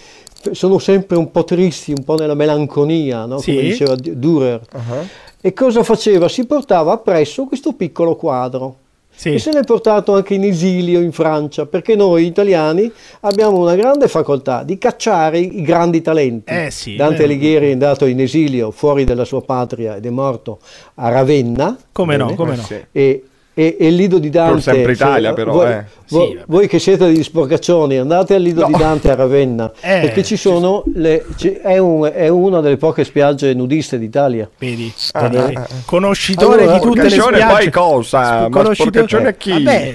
sono sempre un po' tristi, un po' nella melanconia, no? Come diceva D- Dürer. Uh-huh. E cosa faceva? Si portava appresso questo piccolo quadro. Sì. E se l'è portato anche in esilio in Francia, perché noi italiani abbiamo una grande facoltà di cacciare i grandi talenti. Eh sì, Dante. Alighieri è andato in esilio fuori dalla sua patria ed è morto a Ravenna. Come no, bene? come Eh, no. sì. E, e, e il Lido di Dante. sempre Italia, se- però, voi, eh. voi- Sì, voi che siete degli sporcaccioni, andate al Lido No. di Dante a Ravenna, Eh, perché ci sono le, ci- è, un- è una delle poche spiagge nudiste d'Italia. Vedi, Ah, vedi, ah, ah. conoscitore Allora, di tutte le spiagge. poi cosa? Ma Conoscitore- sporcaccione a chi? Vabbè,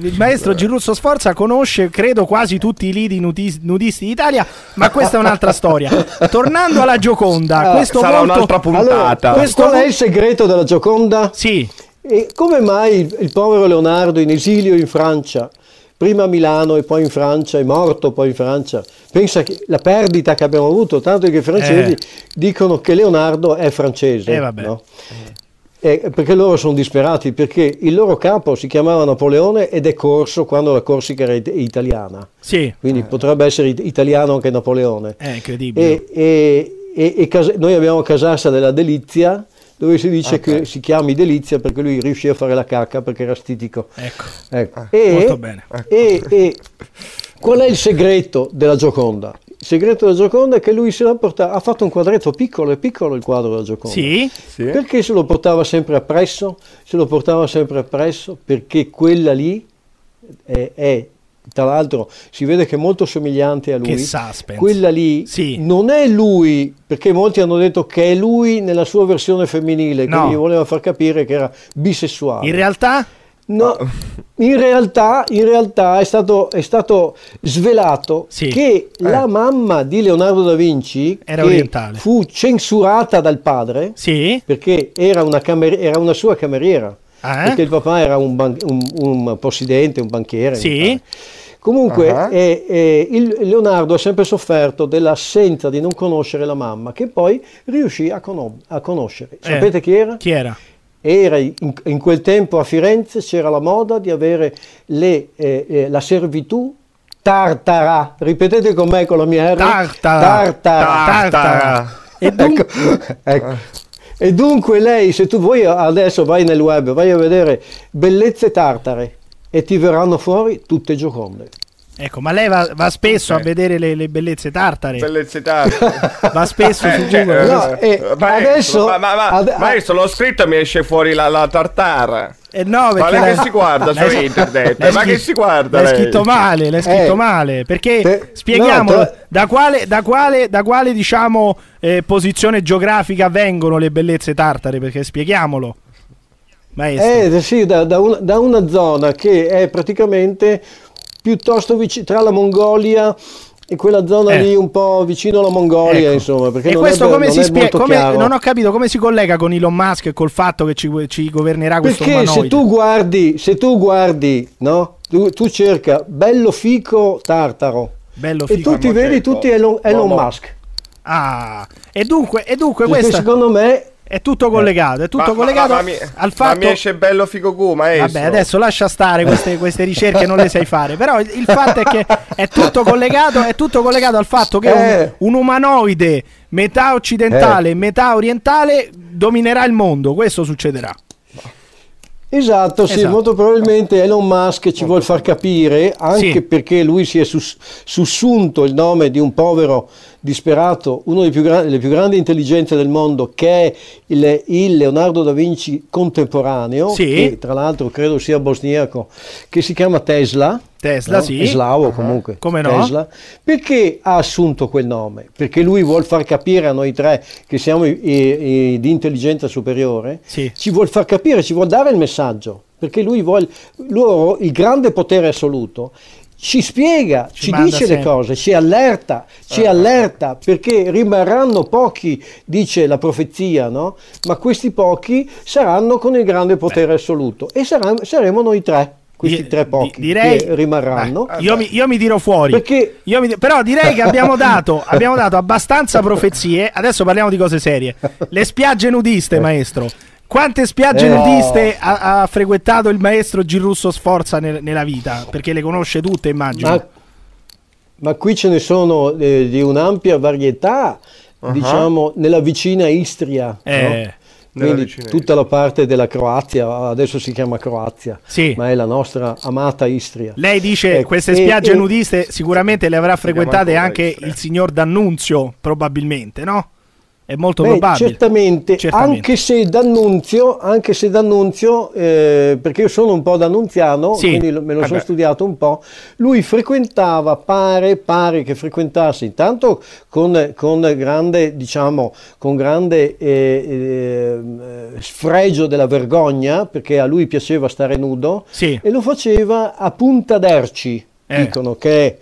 il maestro Girusso Sforza conosce, credo, quasi tutti i lidi nudi- nudisti d'Italia, ma questa è un'altra storia. Tornando alla Gioconda, Ah, questo Sarà molto... un'altra puntata. Allora, Questo qual è il segreto della Gioconda? Sì, E come mai il, il povero Leonardo in esilio in Francia, prima a Milano e poi in Francia, è morto poi in Francia, pensa che la perdita che abbiamo avuto, tanto che i francesi Eh. dicono che Leonardo è francese, Eh, no? Eh, perché loro sono disperati, perché il loro capo si chiamava Napoleone ed è corso quando la Corsica era it- italiana, sì, quindi potrebbe essere it- italiano anche Napoleone. è incredibile. E, e- e- noi abbiamo Casassa della Delizia, dove si dice che si chiami Delizia perché lui riuscì a fare la cacca perché era stitico. Ecco, Ecco. E, molto bene. E, e qual è il segreto della Gioconda? Il segreto della Gioconda è che lui se la porta- ha fatto un quadretto piccolo, è piccolo il quadro della Gioconda. Sì, Sì. Perché se lo portava sempre appresso? Se lo portava sempre appresso perché quella lì è, è, tra l'altro si vede che è molto somigliante a lui. che suspense. Quella lì Sì. non è lui, perché molti hanno detto che è lui nella sua versione femminile, No. quindi voleva far capire che era bisessuale. In realtà, No, in realtà, in realtà è, stato, è stato svelato Sì. che la mamma di Leonardo da Vinci, Era che orientale. fu censurata dal padre, sì, perché era una, camer- era una sua cameriera, Ah, eh? perché il papà era un, ban- un- un possidente, un banchiere. Sì. Comunque Ah. eh, eh, il- Leonardo ha sempre sofferto dell'assenza di non conoscere la mamma, che poi riuscì a, cono- a conoscere. Eh. Sapete chi era? Chi era? Era in, in quel tempo a Firenze c'era la moda di avere le, eh, eh, la servitù tartara. Ripetete con me con la mia R. Tartara. Tartara. Tartara. E dunque, Ecco, ecco. E dunque lei, se tu vuoi adesso vai nel web, vai a vedere bellezze tartare e ti verranno fuori tutte gioconde. ecco, ma lei va, va spesso Ok. a vedere le, le bellezze tartare. Bellezze tante. Va spesso su Eh, cioè, Google. eh, No, eh, maestro, adesso- ma, ma, ma- ade- maestro, l'ho scritto e mi esce fuori la, la tartara. Eh no, Ma perché lei che si guarda su l'hai- internet? Ma che scritto- si guarda L'hai lei? scritto male, l'hai scritto Eh, male. Perché te- spieghiamolo no, te- da quale, da quale, da quale diciamo eh, posizione geografica vengono le bellezze tartare? Perché spieghiamolo, maestro. Eh sì, da, da una, da una zona che è praticamente piuttosto vicino tra la Mongolia e quella zona Eh. lì un po' vicino alla Mongolia, Ecco. insomma, perché e non questo è, come non si spiega? Non ho capito come si collega con Elon Musk e col fatto che ci, ci governerà questo Perché se umanoide. tu guardi, se tu guardi, no? Tu, tu cerca bello fico tartaro Bello e figo. tu ti vedi certo. tutti Elon, Elon No, no. Musk. Ah, e dunque, e dunque questa secondo me è tutto collegato, è tutto Ma- ma- collegato ma, ma mi, al ma fatto mi esce bello figo gu, maestro. Vabbè, adesso lascia stare queste, queste ricerche, non le sai fare. Però il, il fatto è che è tutto collegato, è tutto collegato al fatto che Eh. un, un umanoide metà occidentale e metà orientale dominerà il mondo. Questo succederà. Esatto, sì, Esatto. molto probabilmente Elon Musk ci vuole far capire, anche Sì. perché lui si è sus- sussunto il nome di un povero disperato, una delle più, gra- delle più grandi intelligenze del mondo, che è il, il Leonardo da Vinci contemporaneo, Sì. che tra l'altro credo sia bosniaco, che si chiama Tesla. Tesla, no? sì. È slavo comunque. Come no? Tesla. Perché ha assunto quel nome? Perché lui vuol far capire a noi tre che siamo i- i- i- di intelligenza superiore, Sì. ci vuol far capire, ci vuol dare il messaggio, perché lui vuole, loro, il grande potere assoluto, ci spiega, Ci ci, dice le sempre. cose, ci allerta, ci allerta, perché rimarranno pochi, dice la profezia, no? Ma questi pochi saranno con il grande potere assoluto e saranno- saremo noi tre, questi tre pochi direi- che rimarranno. Beh, io, mi, io mi tiro fuori. Perché- Io mi- però direi che abbiamo dato, abbiamo dato abbastanza profezie. Adesso parliamo di cose serie. Le spiagge nudiste, maestro. Quante spiagge Eh. nudiste ha, ha frequentato il maestro Girusso Sforza nel- nella vita? Perché le conosce tutte, immagino. Ma, ma qui ce ne sono eh, di un'ampia varietà, diciamo, nella vicina Istria. Eh, no? Quindi tutta la parte della Croazia, adesso si chiama Croazia, Sì. ma è la nostra amata Istria. Lei dice Ecco, queste spiagge e- nudiste sicuramente le avrà frequentate anche Istria. il signor D'Annunzio, probabilmente, no? È molto Beh, probabile. certamente, Certamente. anche se D'Annunzio, anche se D'Annunzio eh, perché io sono un po' d'annunziano, Sì. quindi me lo sono studiato un po', lui frequentava, pare, pare che frequentasse intanto con, con grande, diciamo, con grande eh, eh, sfregio della vergogna, perché a lui piaceva stare nudo, Sì. e lo faceva a Punta d'Erci, Eh. dicono che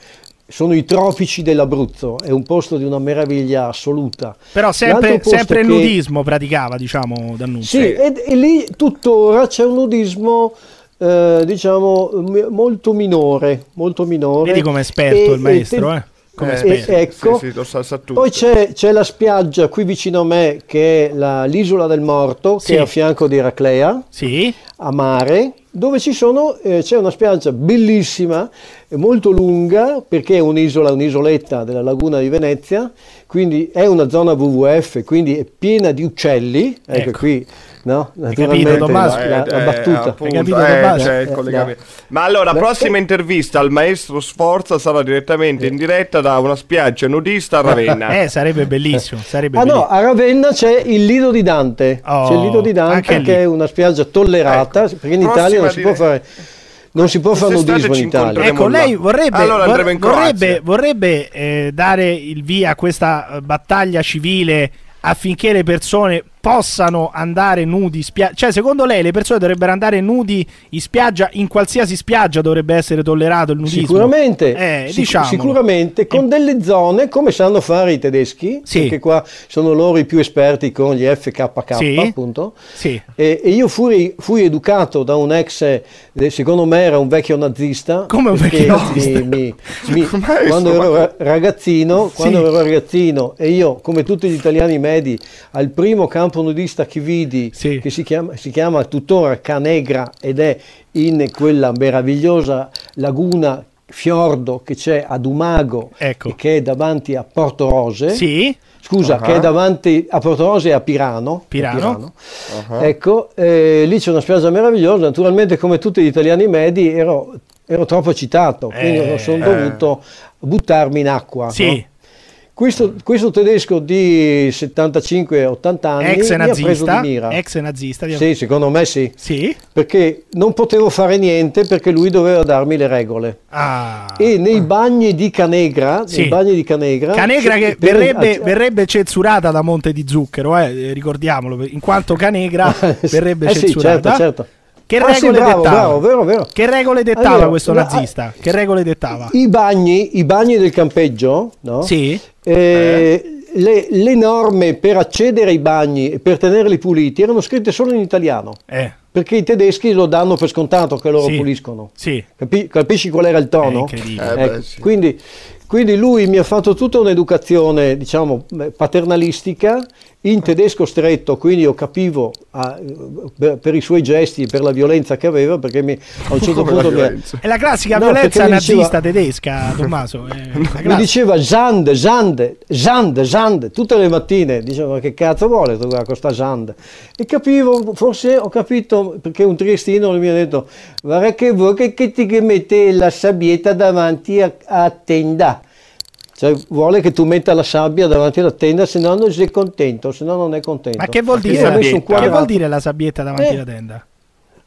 sono i tropici dell'Abruzzo, è un posto di una meraviglia assoluta. Però sempre, sempre il che- nudismo praticava, diciamo, D'Annunzio. Sì, e, e lì tuttora c'è un nudismo, eh, diciamo, molto minore, molto minore. Vedi come è esperto E- il maestro, e- eh? Come è Eh, esperto. e- ecco. Sì, sì, lo sa, sa tutto. Poi c'è, c'è la spiaggia qui vicino a me che è la- l'isola del Morto, Sì. che è a fianco di Eraclea, Sì, a mare, dove ci sono, eh, c'è una spiaggia bellissima, e molto lunga, perché è un'isola, un'isoletta della laguna di Venezia, quindi è una zona WWF, quindi è piena di uccelli, ecco, Ecco. qui, no? capito, Naturalmente Tommaso? la, la- la Eh, battuta. appunto, Hai capito, eh, Tommaso? il Eh, eh. Ma allora, Beh, prossima eh. intervista al maestro Sforza sarà direttamente in diretta da una spiaggia nudista a Ravenna. eh, sarebbe bellissimo. Sarebbe Ah no, bellissimo. a Ravenna c'è il Lido di Dante, Oh, c'è il Lido di anche Dante lì. che è una spiaggia tollerata, Ecco. perché in Italia non si può dire- fare, non si può fare nudismo in Italia. Ecco, lei vorrebbe, Allora in vorrebbe, vorrebbe, eh, dare il via a questa eh, battaglia civile affinché le persone possano andare nudi in spiaggia. Cioè, secondo lei le persone dovrebbero andare nudi in spiaggia, in qualsiasi spiaggia dovrebbe essere tollerato il nudismo? Sicuramente, Eh, sic- sicuramente con delle zone come sanno fare i tedeschi, Sì. perché qua sono loro i più esperti con gli FKK, Sì. appunto. Sì. E, e io fui, fui educato da un ex, eh, secondo me era un vecchio nazista. Come un vecchio nazista? mi- mi- quando ero ra- ragazzino, quando ero ragazzino e io, come tutti gli italiani medi, al primo campo nudista che vidi, Sì. che si chiama, si chiama tuttora Canegra ed è in quella meravigliosa laguna fiordo che c'è ad Umago Ecco. e che è davanti a Porto Rose. Sì. Scusa, Ah. che è davanti a Porto Rose e a Pirano. a Pirano. Ecco, eh, lì c'è una spiaggia meravigliosa. Naturalmente, come tutti gli italiani medi, ero, ero troppo eccitato, quindi Eh, sono eh. dovuto buttarmi in acqua. Sì. no? Questo, questo tedesco di 75-80 anni Ex nazista. Ex nazista. di- Sì, secondo me sì, Sì. perché non potevo fare niente perché lui doveva darmi le regole. Ah. E nei bagni di Canegra, Sì. nei bagni di Canegra, Canegra che verrebbe, ah, verrebbe censurata da Monte di Zucchero, eh, ricordiamolo, in quanto Canegra verrebbe eh sì, censurata. certo, certo. Che Ah, sì, regole bravo, dettava? bravo, vero, vero. Che regole dettava Allora, questo nazista? Che regole dettava? I bagni, i bagni del campeggio, no? Sì. Eh, Le, le norme per accedere ai bagni e per tenerli puliti erano scritte solo in italiano, Eh, perché i tedeschi lo danno per scontato che loro Sì. puliscono. sì. Capi- capisci qual era il tono? Eh, beh, Ecco, sì. quindi, quindi lui mi ha fatto tutta un'educazione, diciamo, eh, paternalistica in tedesco stretto, quindi io capivo ah, per, per i suoi gesti e per la violenza che aveva, perché mi, a un certo Come la punto mi, ha- violenza. È la classica No, violenza mi diceva- nazista tedesca, Tommaso. la mi diceva Zand, Zand, Zand, Zand, tutte le mattine, diceva ma che cazzo vuole tu qua con sta Zand? E capivo, forse ho capito, perché un triestino mi ha detto, guarda che vuoi che, che ti mette la sabbietta davanti a, a tenda? Cioè vuole che tu metta la sabbia davanti alla tenda, se no non sei contento, se no non è contento. Ma che vuol dire? Che vuol dire la sabbietta davanti Eh. alla tenda?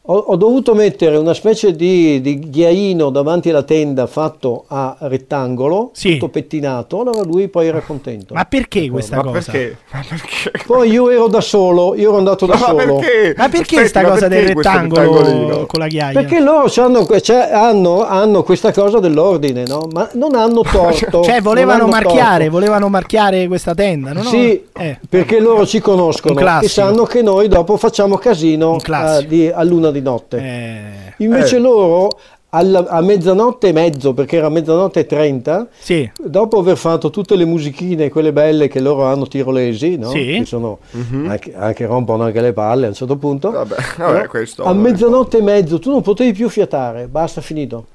Ho, ho dovuto mettere una specie di, di ghiaino davanti alla tenda fatto a rettangolo, Sì. tutto pettinato, allora lui poi era contento. Ma perché questa Ma cosa? perché? Ma perché? Poi io ero da solo, io ero andato da Ma solo. perché? Ma perché Aspetti, sta ma cosa del perché questo rettangolo con la ghiaia? Perché loro cioè, hanno, hanno questa cosa dell'ordine, no? Ma non hanno torto. Cioè, volevano hanno marchiare, torto. volevano marchiare questa tenda, no? Sì, Eh. perché loro ci conoscono e sanno che noi dopo facciamo casino eh, di- a luna di notte. Eh, Invece Eh. loro alla- a mezzanotte e mezzo, perché era mezzanotte e trenta, sì, dopo aver fatto tutte le musichine, quelle belle che loro hanno tirolesi, no? Sì. che sono Mhm. anche, anche rompono anche le palle a un certo punto, Vabbè, vabbè, no? questo- a mezzanotte e mezzo tu non potevi più fiatare, basta, finito.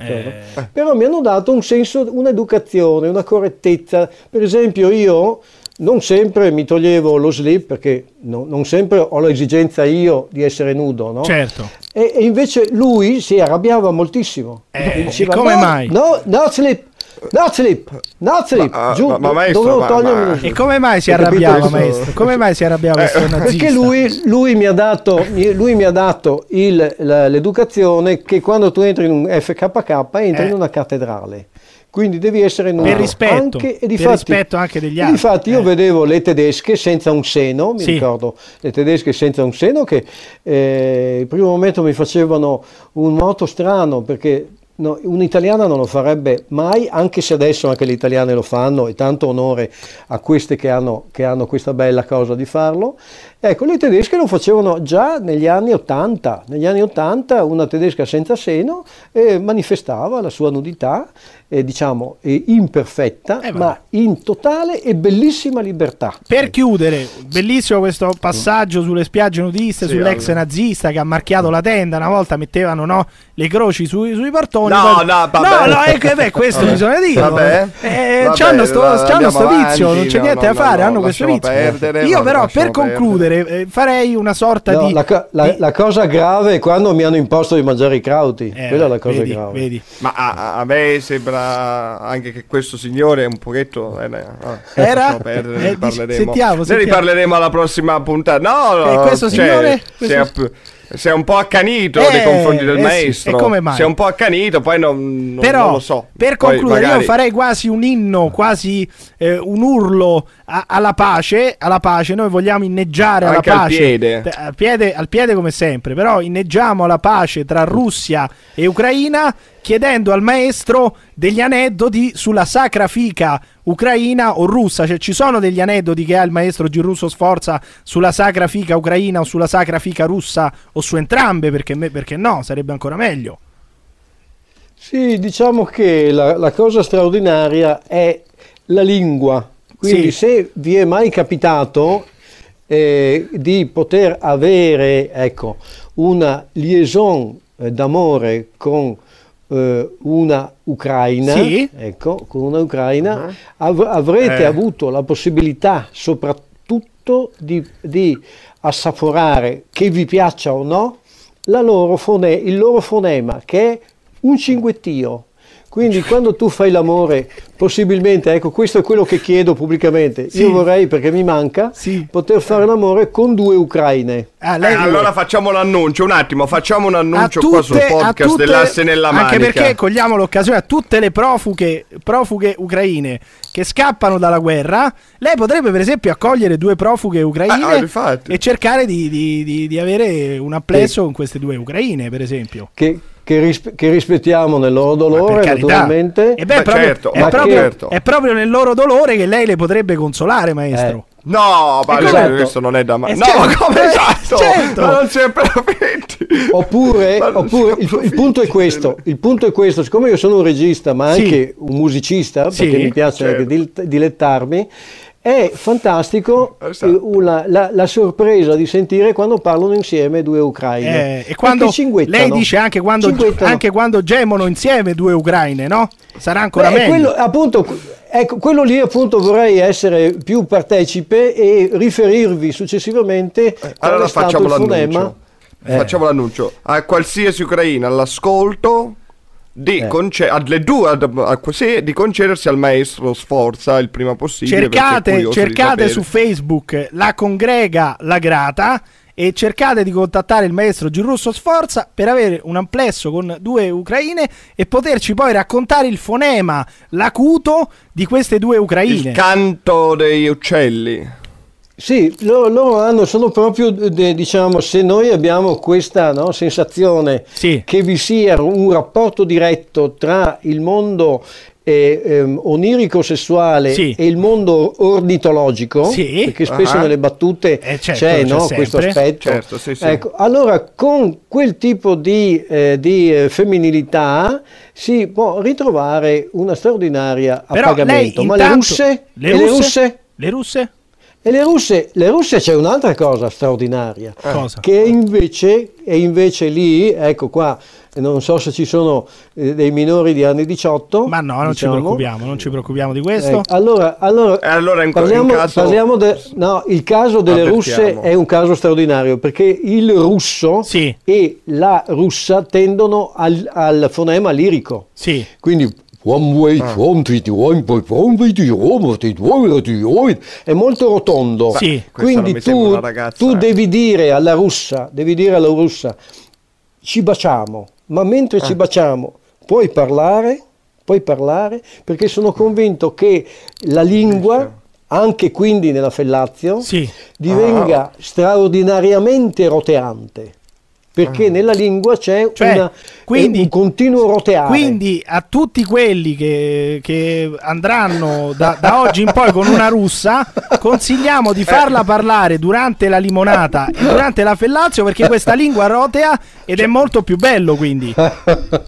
Eh. Però mi hanno dato un senso, un'educazione, una correttezza. Per esempio io non sempre mi toglievo lo slip perché no- non sempre ho l'esigenza io di essere nudo, no? certo. E, e invece lui si arrabbiava moltissimo. Eh, diceva, come "No, mai?" No, no slip, no slip, no slip. Ma- Giù, ma- ma maestro, dovevo togliermi ma- E come mai si arrabbiava, maestro? Come mai si arrabbiava Eh, questo nazista? Perché lui, lui mi ha dato, lui mi ha dato il- l'educazione che quando tu entri in un FKK entri Eh. in una cattedrale. Quindi devi essere nudo. Per rispetto, Anche, e per difatti- rispetto anche degli altri. Difatti io Eh. vedevo le tedesche senza un seno, mi Sì. ricordo le tedesche senza un seno che eh, il primo momento mi facevano un moto strano perché no, un'italiana non lo farebbe mai, anche se adesso anche le italiane lo fanno e tanto onore a queste che hanno, che hanno questa bella cosa di farlo. Ecco, le tedesche lo facevano già negli anni 80. Negli anni 80 una tedesca senza seno eh, manifestava la sua nudità, eh, diciamo, eh, imperfetta, Eh, ma in totale e bellissima libertà. Per chiudere, bellissimo questo passaggio sulle spiagge nudiste, Sì, sull'ex allora. nazista che ha marchiato la tenda. Una volta mettevano no, le croci sui, sui portoni. No, poi- no, vabbè. no, no, è che, beh, questo Vabbè. bisogna dirlo. Vabbè. Eh, Vabbè, c'hanno sto, la- c'hanno sto vizio, non avanti, c'è no, niente no, da fare, no, hanno questo vizio. perdere, Io però per concludere eh, farei una sorta No, di... la, co- la- di- la cosa grave è quando mi hanno imposto di mangiare i crauti, Eh, quella è la cosa vedi, grave. vedi. Ma a, a- me sembra anche che questo signore è un pochetto. eh, ne- ah, Era? perdere, Eh, ne dici- parleremo. sentiamo, Ne sentiamo. riparleremo alla prossima puntata. No, Eh, no, questo cioè, signore? si Questo- Sei un po' accanito Eh, nei confronti del eh sì, maestro. e come mai? Sei un po' accanito, poi non, non- Però, non lo so. per Poi concludere, magari- io farei quasi un inno, quasi eh, un urlo a- alla pace. Alla pace, noi vogliamo inneggiare alla Anche al pace. piede. T- Al piede, al piede come sempre, però inneggiamo alla pace tra Russia e Ucraina chiedendo al maestro degli aneddoti sulla sacra fica ucraina o russa. Cioè, ci sono degli aneddoti che ha il maestro Girusso Sforza sulla sacra fica ucraina o sulla sacra fica russa o su entrambe, perché, perché no, sarebbe ancora meglio. Sì, diciamo che la, la cosa straordinaria è la lingua. Quindi Sì. se vi è mai capitato eh, di poter avere ecco, una liaison eh, d'amore con una ucraina, Sì. ecco, con una ucraina, av- avrete Eh. avuto la possibilità soprattutto di, di assaporare, che vi piaccia o no, la loro il loro fonema, che è un cinguettio. Quindi quando tu fai l'amore, possibilmente, ecco, questo è quello che chiedo pubblicamente. Sì. Io vorrei, perché mi manca, Sì. poter fare l'amore con due ucraine. Ah, Eh, allora facciamo l'annuncio, un attimo, facciamo un annuncio qua sul podcast tutte- dell'asse nella manica. Anche perché cogliamo l'occasione a tutte le profughe, profughe ucraine che scappano dalla guerra. Lei potrebbe, per esempio, accogliere due profughe ucraine Ah, ah, e cercare di, di- di- di avere un applesso con queste due ucraine, per esempio. Che, che ris- che rispettiamo nel loro Ma dolore, naturalmente. E beh, Beh, è, proprio, certo, è ma proprio- certo. è proprio nel loro dolore che lei le potrebbe consolare, maestro. No, ma Esatto. questo non è da ma- Eh, No, certo. ma come Eh, esatto? certo. Ma non si è perfetti. Oppure, Ma non oppure il, il punto è questo, il punto è questo, siccome io sono un regista ma Sì. anche un musicista, Sì, perché mi piace certo. anche dil- dilettarmi, è fantastico Esatto. eh, una- la, la sorpresa di sentire quando parlano insieme due ucraine. Eh, e quando lei dice anche quando, anche quando gemono insieme due ucraine, no? Sarà ancora Beh, meglio. quello, appunto, ecco, quello lì appunto vorrei essere più partecipe e riferirvi successivamente qual Allora facciamo l'annuncio. Eh. Facciamo l'annuncio a qualsiasi ucraina all'ascolto di, Eh. conce- alle due, ad- a- sì, di concedersi al maestro Sforza il prima possibile. cercate, cercate su Facebook la congrega La Grata e cercate di contattare il maestro Girusso Sforza per avere un amplesso con due ucraine e poterci poi raccontare il fonema, l'acuto di queste due ucraine. il canto degli uccelli. Sì, loro, loro hanno, sono proprio, diciamo, se noi abbiamo questa no, sensazione Sì. che vi sia un rapporto diretto tra il mondo eh, ehm, onirico-sessuale Sì. e il mondo ornitologico, Sì. perché spesso Ah. nelle battute Eh, certo, c'è, c'è no, questo aspetto. Certo, sì, sì. Ecco, allora con quel tipo di, eh, di, eh, femminilità si può ritrovare una straordinaria Però lei appagamento. Ma le intanto- russe? Le russe? Le russe? E le russe, le russe c'è un'altra cosa straordinaria, Cosa? che invece, è invece lì, ecco qua, non so se ci sono eh, dei minori di anni 18. Ma no, non diciamo. ci preoccupiamo, non ci preoccupiamo di questo. Ecco, allora, allora, E allora in- parliamo, in caso- parliamo de- no, il caso delle russe è un caso straordinario perché il russo Sì. e la russa tendono al, al fonema lirico. Sì. Quindi è molto rotondo. Sì. Quindi tu, tu eh. devi dire alla russa, devi dire alla russa, ci baciamo, ma mentre Ah. ci baciamo puoi parlare, puoi parlare, perché sono convinto che la lingua, anche quindi nella fellazio, Sì. divenga straordinariamente roteante. Perché nella lingua c'è Cioè, una- quindi- un continuo roteare. Quindi a tutti quelli che, che andranno da, da oggi in poi con una russa, consigliamo di farla parlare durante la limonata e durante la fellazio perché questa lingua rotea ed è molto più bello quindi.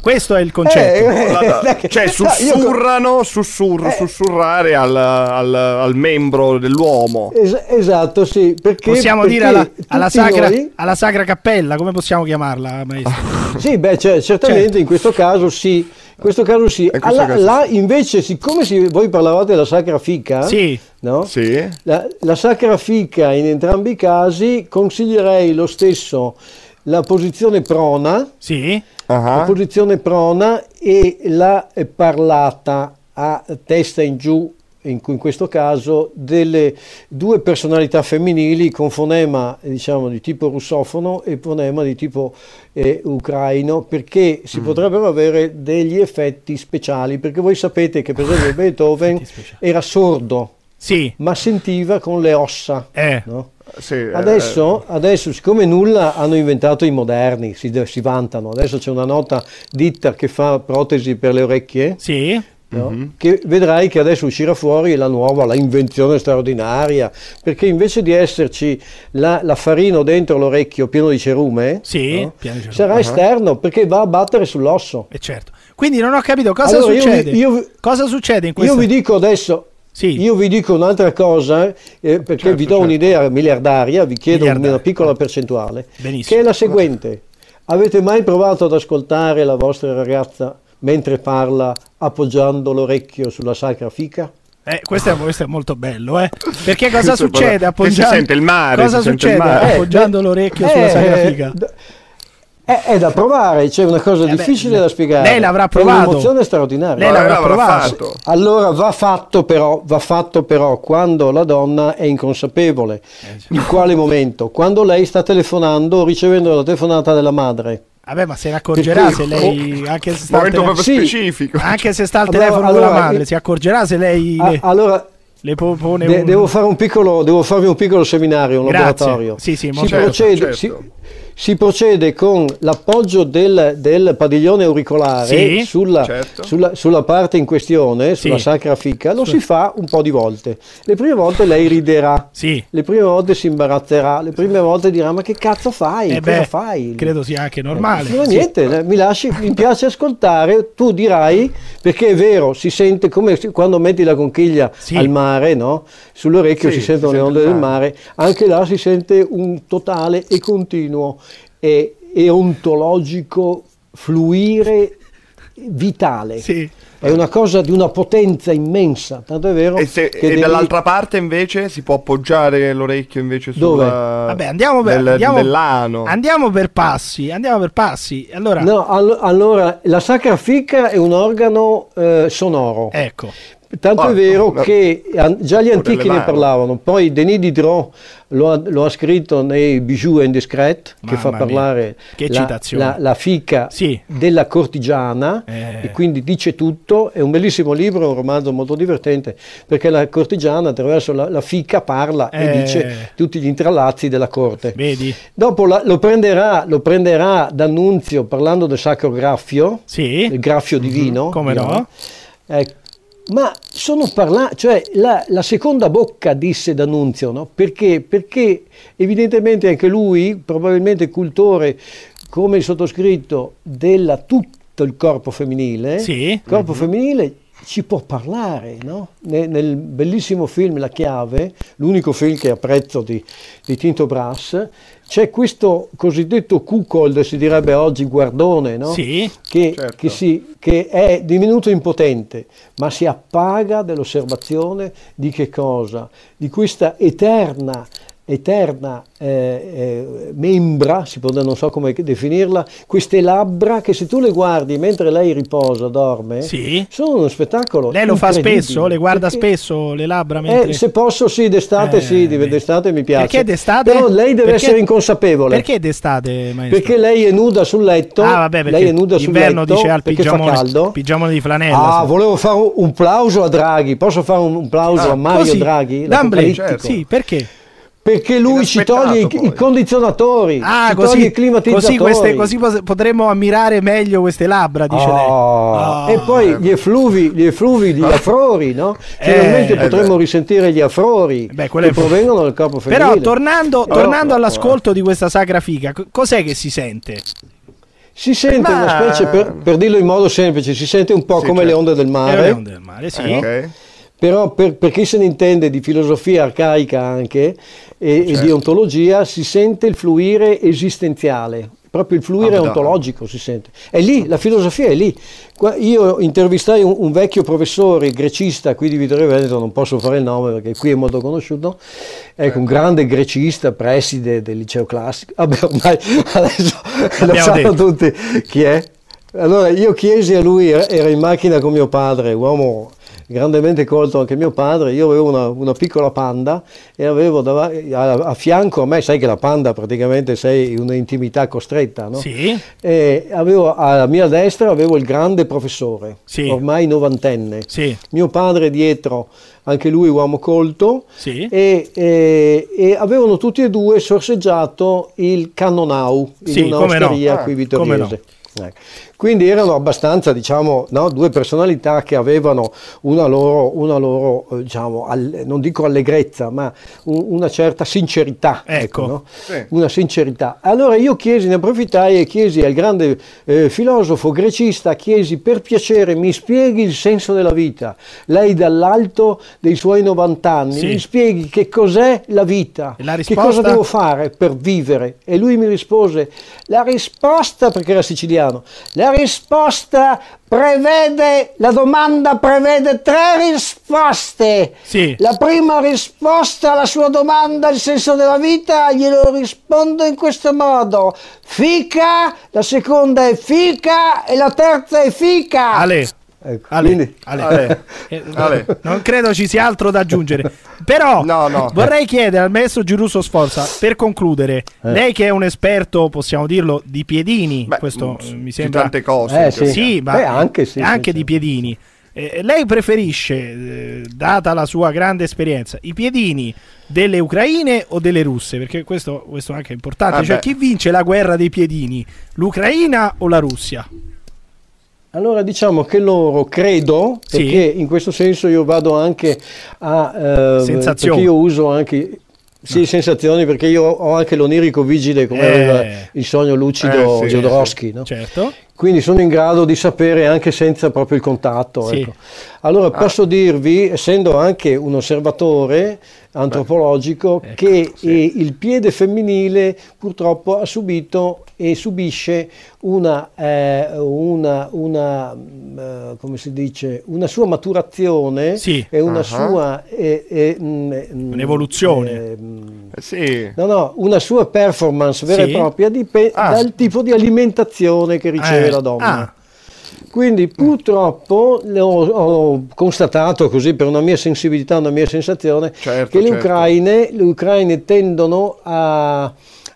Questo è il concetto. Eh, eh, cioè no, io- sussurrano, sussurr- Eh. sussurrare al, al- al membro dell'uomo. Es- esatto, sì. Perché, Possiamo perché dire alla, alla sacra, noi- alla sacra cappella, come possiamo chiamarla, maestro? Sì, beh, cioè, certamente Certo. in questo caso sì. In questo caso sì. In Alla- caso là, invece, siccome si- voi parlavate della sacra fica, Sì. no? Sì? La, la sacra fica in entrambi i casi consiglierei lo stesso la posizione prona, Sì. la posizione prona e la eh, parlata a testa in giù in, in questo caso delle due personalità femminili con fonema diciamo, di tipo russofono e fonema di tipo eh, ucraino perché si mm. potrebbero avere degli effetti speciali perché voi sapete che per esempio Beethoven era sordo sì. ma sentiva con le ossa eh. no? Sì, adesso, eh. adesso, siccome nulla hanno inventato i moderni, si, si, vantano, adesso c'è una nota ditta che fa protesi per le orecchie. Sì. No? Mm-hmm. Che vedrai che adesso uscirà fuori la nuova, la invenzione straordinaria, perché invece di esserci la, l'affarino dentro l'orecchio pieno di cerume, sì, no? di cerume. sarà uh-huh. esterno perché va a battere sull'osso. E certo. Quindi non ho capito cosa allora, succede. Io, io, cosa succede in questo Io vi dico adesso, sì. Io vi dico un'altra cosa, eh, perché certo, vi do certo. un'idea miliardaria, vi chiedo Miliardaria. una piccola percentuale, Benissimo. che è la seguente. Avete mai provato ad ascoltare la vostra ragazza mentre parla appoggiando l'orecchio sulla sacra fica? Eh, questo, è, questo, è, molto bello, eh? Perché cosa è succede appoggiando? Si sente il mare, Cosa si sente il succede mare. appoggiando Eh, l'orecchio eh, sulla sacra eh, figa? d- È, è da provare, c'è una cosa Eh beh, difficile da spiegare. lei l'avrà È provato. un'emozione straordinaria. Lei l'avrà l'avrà provato. fatto. Allora va fatto però, va fatto però quando la donna è inconsapevole. In quale momento? Quando lei sta telefonando o ricevendo la telefonata della madre. Vabbè, ma se ne accorgerà se lei, anche se sta al Momento proprio telefono, Sì. specifico. anche se sta al Allora- telefono con allora, la madre, eh, si accorgerà se lei Ah, le, allora le po- pone de- un... devo, fare un piccolo, devo farvi un piccolo seminario, un Grazie. laboratorio. Sì, sì, si, Certo, procede, certo. si- si procede con l'appoggio del, del padiglione auricolare Sì. sulla, Certo. sulla- sulla parte in questione, sulla Sì. sacra fica, lo si fa un po' di volte. Le prime volte lei riderà. Sì. Le prime volte si imbarazzerà, le prime volte dirà ma che cazzo fai? Eh Cosa beh, fai? credo sia anche normale. Ma Sì. niente, eh, mi, lasci, mi piace ascoltare, tu dirai, perché è vero, si sente come quando metti la conchiglia Sì. al mare, no? sull'orecchio Sì, si si sentono le sente onde del mare, anche là si sente un totale e continuo e, e ontologico fluire vitale. Sì. È una cosa di una potenza immensa, tanto è vero E, se- che e devi- dall'altra parte invece si può appoggiare l'orecchio invece Dove? sulla... Vabbè, andiamo per, del- andiamo, dell'ano. andiamo per passi. Andiamo per passi. Allora, No, allo- allora, la sacra fica è un organo eh, sonoro. ecco. Tanto Ah, è vero no. che an- già gli antichi ne parlavano, poi Denis Diderot lo ha, lo ha scritto nei Bijou indiscret, che fa parlare che la, citazione. la- la fica Sì. della cortigiana Eh. e quindi dice tutto, è un bellissimo libro, un romanzo molto divertente, perché la cortigiana attraverso la, la fica parla Eh. e dice tutti gli intrallazzi della corte. Vedi? Dopo la- lo, prenderà, lo prenderà D'Annunzio parlando del sacro graffio, Sì. il graffio divino. Come no? diciamo. Ecco. Ma sono parlati, cioè la, la seconda bocca disse D'Annunzio, no? Perché? Perché evidentemente anche lui, probabilmente cultore come il sottoscritto, della tutto il corpo femminile, Sì. corpo femminile ci può parlare, no? Ne- Nel, bellissimo film La chiave, l'unico film che apprezzo di, di Tinto Brass, c'è questo cosiddetto cuckold, si direbbe oggi guardone, no? Sì. che, Certo. che si- che è divenuto impotente, ma si appaga dell'osservazione di che cosa? Di questa eterna, eterna eh, eh, membra, si può, non so come definirla, queste labbra che se tu le guardi mentre lei riposa, dorme, Sì. sono uno spettacolo. Lei lo fa spesso? Le guarda Perché- spesso le labbra eh, mentre... se posso sì, d'estate Eh, sì, beh. d'estate mi piace. Perché d'estate? Però lei deve Perché- essere inconsapevole. Perché d'estate, maestro? Perché lei è nuda sul letto, Ah, vabbè, perché lei è nuda sul letto dice al pigiamone, caldo. pigiamone di flanella. Ah, sì. volevo fare un plauso a Draghi. Posso fare un plauso Ah, a Mario Così, Draghi? d'amblè, l'apocalittico? Sì, perché? Perché lui ci toglie i, poi. i condizionatori, Ah, ci toglie così, i climatizzatori. così, queste, così potremmo ammirare meglio queste labbra, dice lei. Oh, Ah. E poi gli effluvi, gli effluvi, gli afrori, no? Finalmente Eh, potremmo risentire gli afrori Beh, che è- provengono dal corpo femminile. Però tornando, Però- tornando all'ascolto di questa sacra figa, co- cos'è che si sente? Si sente Ma- una specie, per, per dirlo in modo semplice, si sente un po' Sì, come certo. le onde del mare. le onde del mare, sì. Ok. Però per, per chi se ne intende di filosofia arcaica anche e, e Certo. di ontologia si sente il fluire esistenziale, proprio il fluire Ah, ontologico si sente. È lì, la filosofia è lì. Io intervistai un, un vecchio professore grecista qui di Vittorio Veneto, non posso fare il nome perché qui è molto conosciuto, ecco un grande grecista, preside del liceo classico, vabbè ormai adesso lo sanno detto. tutti chi è. Allora io chiesi a lui, era in macchina con mio padre, uomo grandemente colto anche mio padre, io avevo una, una piccola panda e avevo dav- a, a fianco a me, sai che la panda praticamente sei in un'intimità costretta, no? Sì. E avevo alla mia destra avevo il grande professore, Sì. ormai novantenne. Sì. Mio padre dietro, anche lui uomo colto, Sì. e, e- e avevano tutti e due sorseggiato il Cannonau in Sì, no. un'osteria Ah, qui come no. vittoriese. Ecco. Quindi erano abbastanza, diciamo, no, due personalità che avevano una loro, una loro eh, diciamo, all- non dico allegrezza, ma un- una certa sincerità. Ecco. no? Sì. Una sincerità. Allora io chiesi, ne approfittai e chiesi al grande eh, filosofo grecista, chiesi per piacere mi spieghi il senso della vita. Lei dall'alto dei suoi 90 anni Sì. mi spieghi che cos'è la vita, la che risposta? cosa devo fare per vivere. E lui mi rispose, la risposta, perché era siciliano, la risposta prevede, la domanda prevede tre risposte. Sì. La prima risposta alla sua domanda, il senso della vita, glielo rispondo in questo modo. Fica, la seconda è fica e la terza è fica. Ale. Ecco, Ale, quindi- Ale. Ale. Eh, Ale. Non credo ci sia altro da aggiungere. Però No, no. vorrei chiedere al maestro Girusso Sforza, per concludere, Eh. lei che è un esperto, possiamo dirlo, di piedini, Beh, questo mm, eh, mi sembra... tante cose. Eh, sì. Sì, ma Beh, anche sì, anche sì, di piedini. Eh, lei preferisce, eh, data la sua grande esperienza, i piedini delle ucraine o delle russe? Perché questo, questo anche è importante. Ah, cioè, beh. chi vince la guerra dei piedini? L'Ucraina o la Russia? Allora diciamo che loro credo, Sì. perché in questo senso io vado anche a... eh, Sensazioni. Perché io uso anche... Sì, sensazioni, perché io ho anche l'onirico vigile come Eh. aveva il sogno lucido Eh, sì, Jodorowsky, no? Certo. Quindi sono in grado di sapere anche senza proprio il contatto. Sì. ecco. Allora posso dirvi, essendo anche un osservatore antropologico, Ecco, che sì. eh, il piede femminile purtroppo ha subito e subisce una, eh, una, una, mm, eh, come si dice, una sua maturazione Sì. e una Ah. sua eh, eh, mm, mm, Un'evoluzione. eh, mm, Eh, Sì. No, no, una sua performance vera Sì. e propria dipende Ah. dal tipo di alimentazione che riceve Eh, la donna. ah. Quindi purtroppo ho, ho constatato così per una mia sensibilità, una mia sensazione, Certo, che le certo. ucraine, le ucraine tendono a-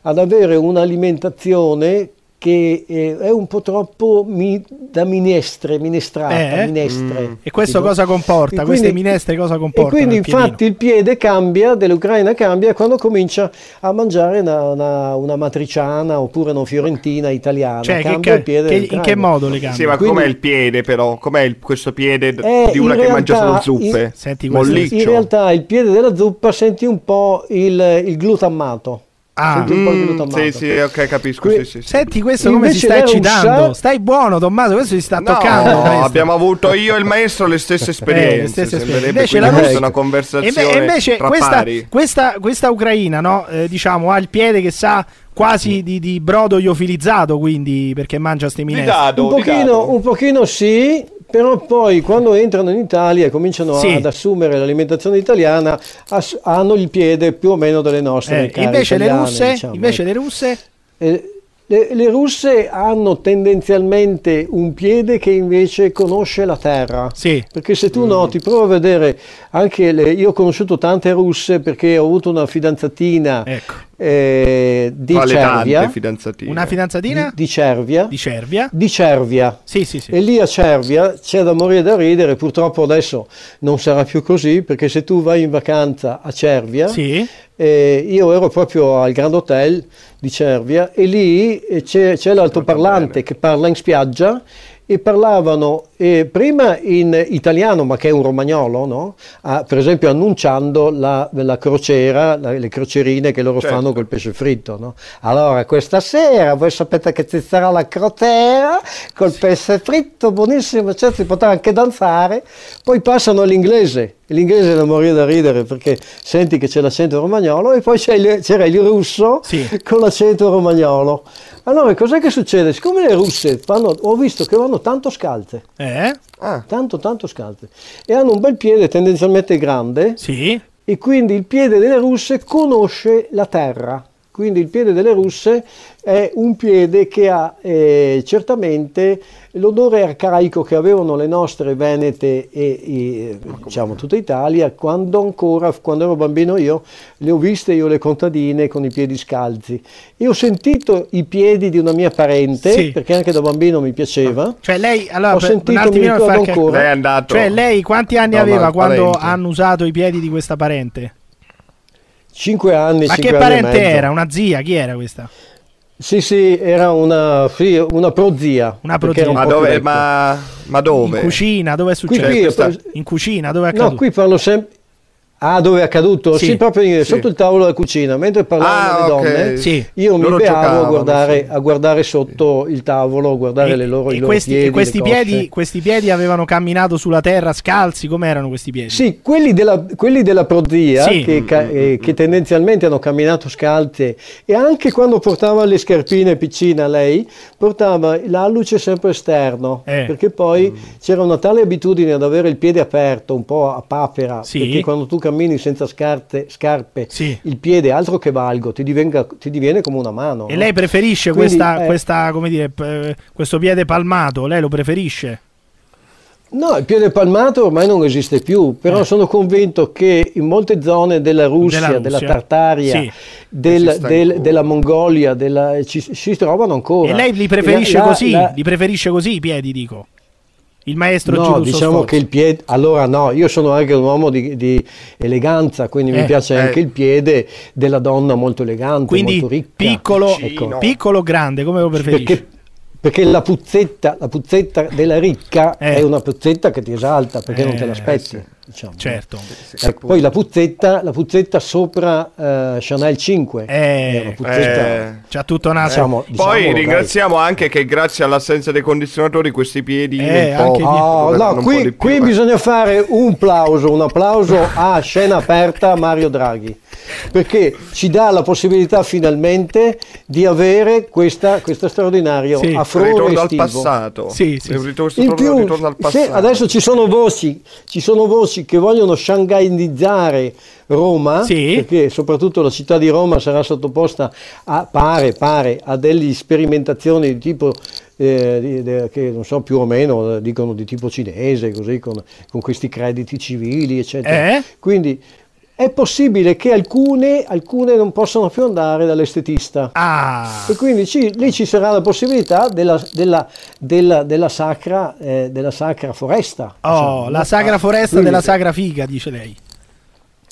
ad avere un'alimentazione che eh, è un po' troppo mi- da minestre, minestrata, Eh? minestre. E questo Tipo? cosa comporta? E Queste minestre cosa comportano? E quindi il infatti il piede cambia, dell'Ucraina cambia quando comincia a mangiare una, una- una matriciana oppure una fiorentina italiana. Cioè, che cambia ca- il piede che- in che modo le cambia? Sì, ma Quindi- com'è il piede però? Com'è il- questo piede Eh, di una in che mangia realtà- solo zuppe? in- Senti questo. Molliccio. In realtà il piede della zuppa senti un po' il, il glutammato. Ah. Senti un po' il Mm, sì, sì, ok, capisco. Qui- sì, sì, sì. Senti questo come si sta eccitando. russa- Stai buono, Tommaso. Questo si sta No, toccando. maestro. abbiamo avuto io e il maestro le stesse Eh, esperienze. le stesse esperienze. Invece la questa Russia- è una conversazione e invece tra questa, pari. questa, questa ucraina, no? Eh, diciamo, ha il piede che sa quasi di, di brodo iofilizzato, quindi perché mangia sti Di minestre. Un pochino, un pochino sì, però poi quando entrano in Italia e cominciano Sì. ad assumere l'alimentazione italiana, ass- hanno il piede più o meno delle nostre Eh, invece le italiane, russe, diciamo, invece ecco. le russe, Eh, le, le russe hanno tendenzialmente un piede che invece conosce la terra. sì. Perché se tu noti, prova a vedere anche le, io ho conosciuto tante russe perché ho avuto una fidanzatina Ecco. Eh, di Tra le Cervia, tante fidanzatine. Una di, fidanzatina di Cervia, di Cervia. di Cervia. Sì, sì, sì. E lì a Cervia c'è da morire da ridere, purtroppo adesso non sarà più così, perché se tu vai in vacanza a Cervia, Sì. eh, io ero proprio al Grand Hotel di Cervia e lì eh, c'è, c'è l'altoparlante che parla in spiaggia e parlavano eh, prima in italiano, ma che è un romagnolo, no? Ah, per esempio annunciando la, la crociera, la- le crocerine che loro Certo. fanno col pesce fritto. No? Allora, questa sera voi sapete che ci sarà la crociera col pesce fritto, buonissimo, certo, si potrà anche danzare. Poi passano all'inglese, l'inglese da morire da ridere perché senti che c'è l'accento romagnolo e poi c'è il- c'era il russo Sì. con l'accento romagnolo. Allora, cos'è che succede? Siccome le russe fanno, ho visto che vanno tanto scalte, Eh? Ah, tanto tanto scalte, e hanno un bel piede tendenzialmente grande, Sì. e quindi il piede delle russe conosce la terra. Quindi il piede delle russe è un piede che ha eh, certamente l'odore arcaico che avevano le nostre venete e, e diciamo tutta Italia quando ancora, quando ero bambino io, le ho viste io le contadine con i piedi scalzi e ho sentito i piedi di una mia parente, Sì. perché anche da bambino mi piaceva. Cioè lei, allora, Ho sentito, un mi ricordo ancora. Lei è andato. Cioè lei quanti anni No, aveva quando parente. hanno usato i piedi di questa parente? Cinque anni, Ma cinque che anni e parente mezzo. era? Una zia? Chi era questa? Sì, sì, era una, sì, una prozia. Una prozia. un Ma dove? Ma, ma dove? In cucina, dove è Qui, successo? qui, questa- In cucina, dove è no, accaduto? qui parlo sempre... Ah, dove è accaduto? Sì. Sì, proprio Sì. sotto il tavolo della cucina. Mentre parlavano Ah, le donne, Sì. io mi beavo a guardare, a guardare sotto il tavolo, a guardare E- le loro, e i loro questi, piedi, questi piedi, questi piedi avevano camminato sulla terra scalzi, come erano questi piedi? Sì, quelli della, quelli della prozia Sì. che, ca- eh, che tendenzialmente hanno camminato scalze e anche quando portava le scarpine piccina lei portava l'alluce sempre esterno Eh. perché poi c'era una tale abitudine ad avere il piede aperto un po' a papera perché quando tu cammini senza scarpe, scarpe Sì. il piede altro che valgo ti, divenga- ti diviene come una mano E no? lei preferisce Quindi, questa, eh, questa, come dire, p- questo piede palmato? Lei lo preferisce? No, il piede palmato ormai non esiste più, però Eh. sono convinto che in molte zone della Russia, Della della, Russia. Tartaria, Sì. del- del- della Mongolia, della- ci, si trovano ancora. E lei li preferisce La- la- così? la- Li preferisce così i piedi, dico? Il maestro No, Girusso diciamo Sforza. che il piede. Allora, no, io sono anche un uomo di, di eleganza, quindi Eh, mi piace eh. anche il piede della donna molto elegante, Quindi molto ricca. piccolo, Ecco. piccolo o grande, come lo preferisce? Perché, perché la puzzetta, la puzzetta della ricca Eh. è una puzzetta che ti esalta perché non te Eh, l'aspetti. Diciamo. Certo. Ecco, poi la puzzetta, la puzzetta sopra eh, Chanel 5 Eh. Eh. C'ha tutta una... Diciamo- Poi diciamolo, ringraziamo anche che grazie all'assenza dei condizionatori questi piedi Eh, un anche di- Oh, no, un qui, di più, qui eh. bisogna fare un applauso, un applauso a scena aperta Mario Draghi, perché ci dà la possibilità finalmente di avere questa, questo straordinario Sì. Un ritorno al passato. Sì, sì, Un sì. ritorno, In più, un ritorno al se passato. adesso ci sono voci, ci sono voci che vogliono shanghaiizzare Roma, Sì. perché soprattutto la città di Roma sarà sottoposta a, pare, pare, a delle sperimentazioni di tipo, eh, di- de- che non so più o meno, eh, dicono di tipo cinese, così, con, con questi crediti civili, eccetera. Eh? Quindi è possibile che alcune, alcune non possano più andare dall'estetista. Ah, E quindi ci- lì ci sarà la possibilità della, della- della- della sacra, eh, della sacra foresta. oh, diciamo, la no? sagra foresta Quindi- della sagra figa, dice lei.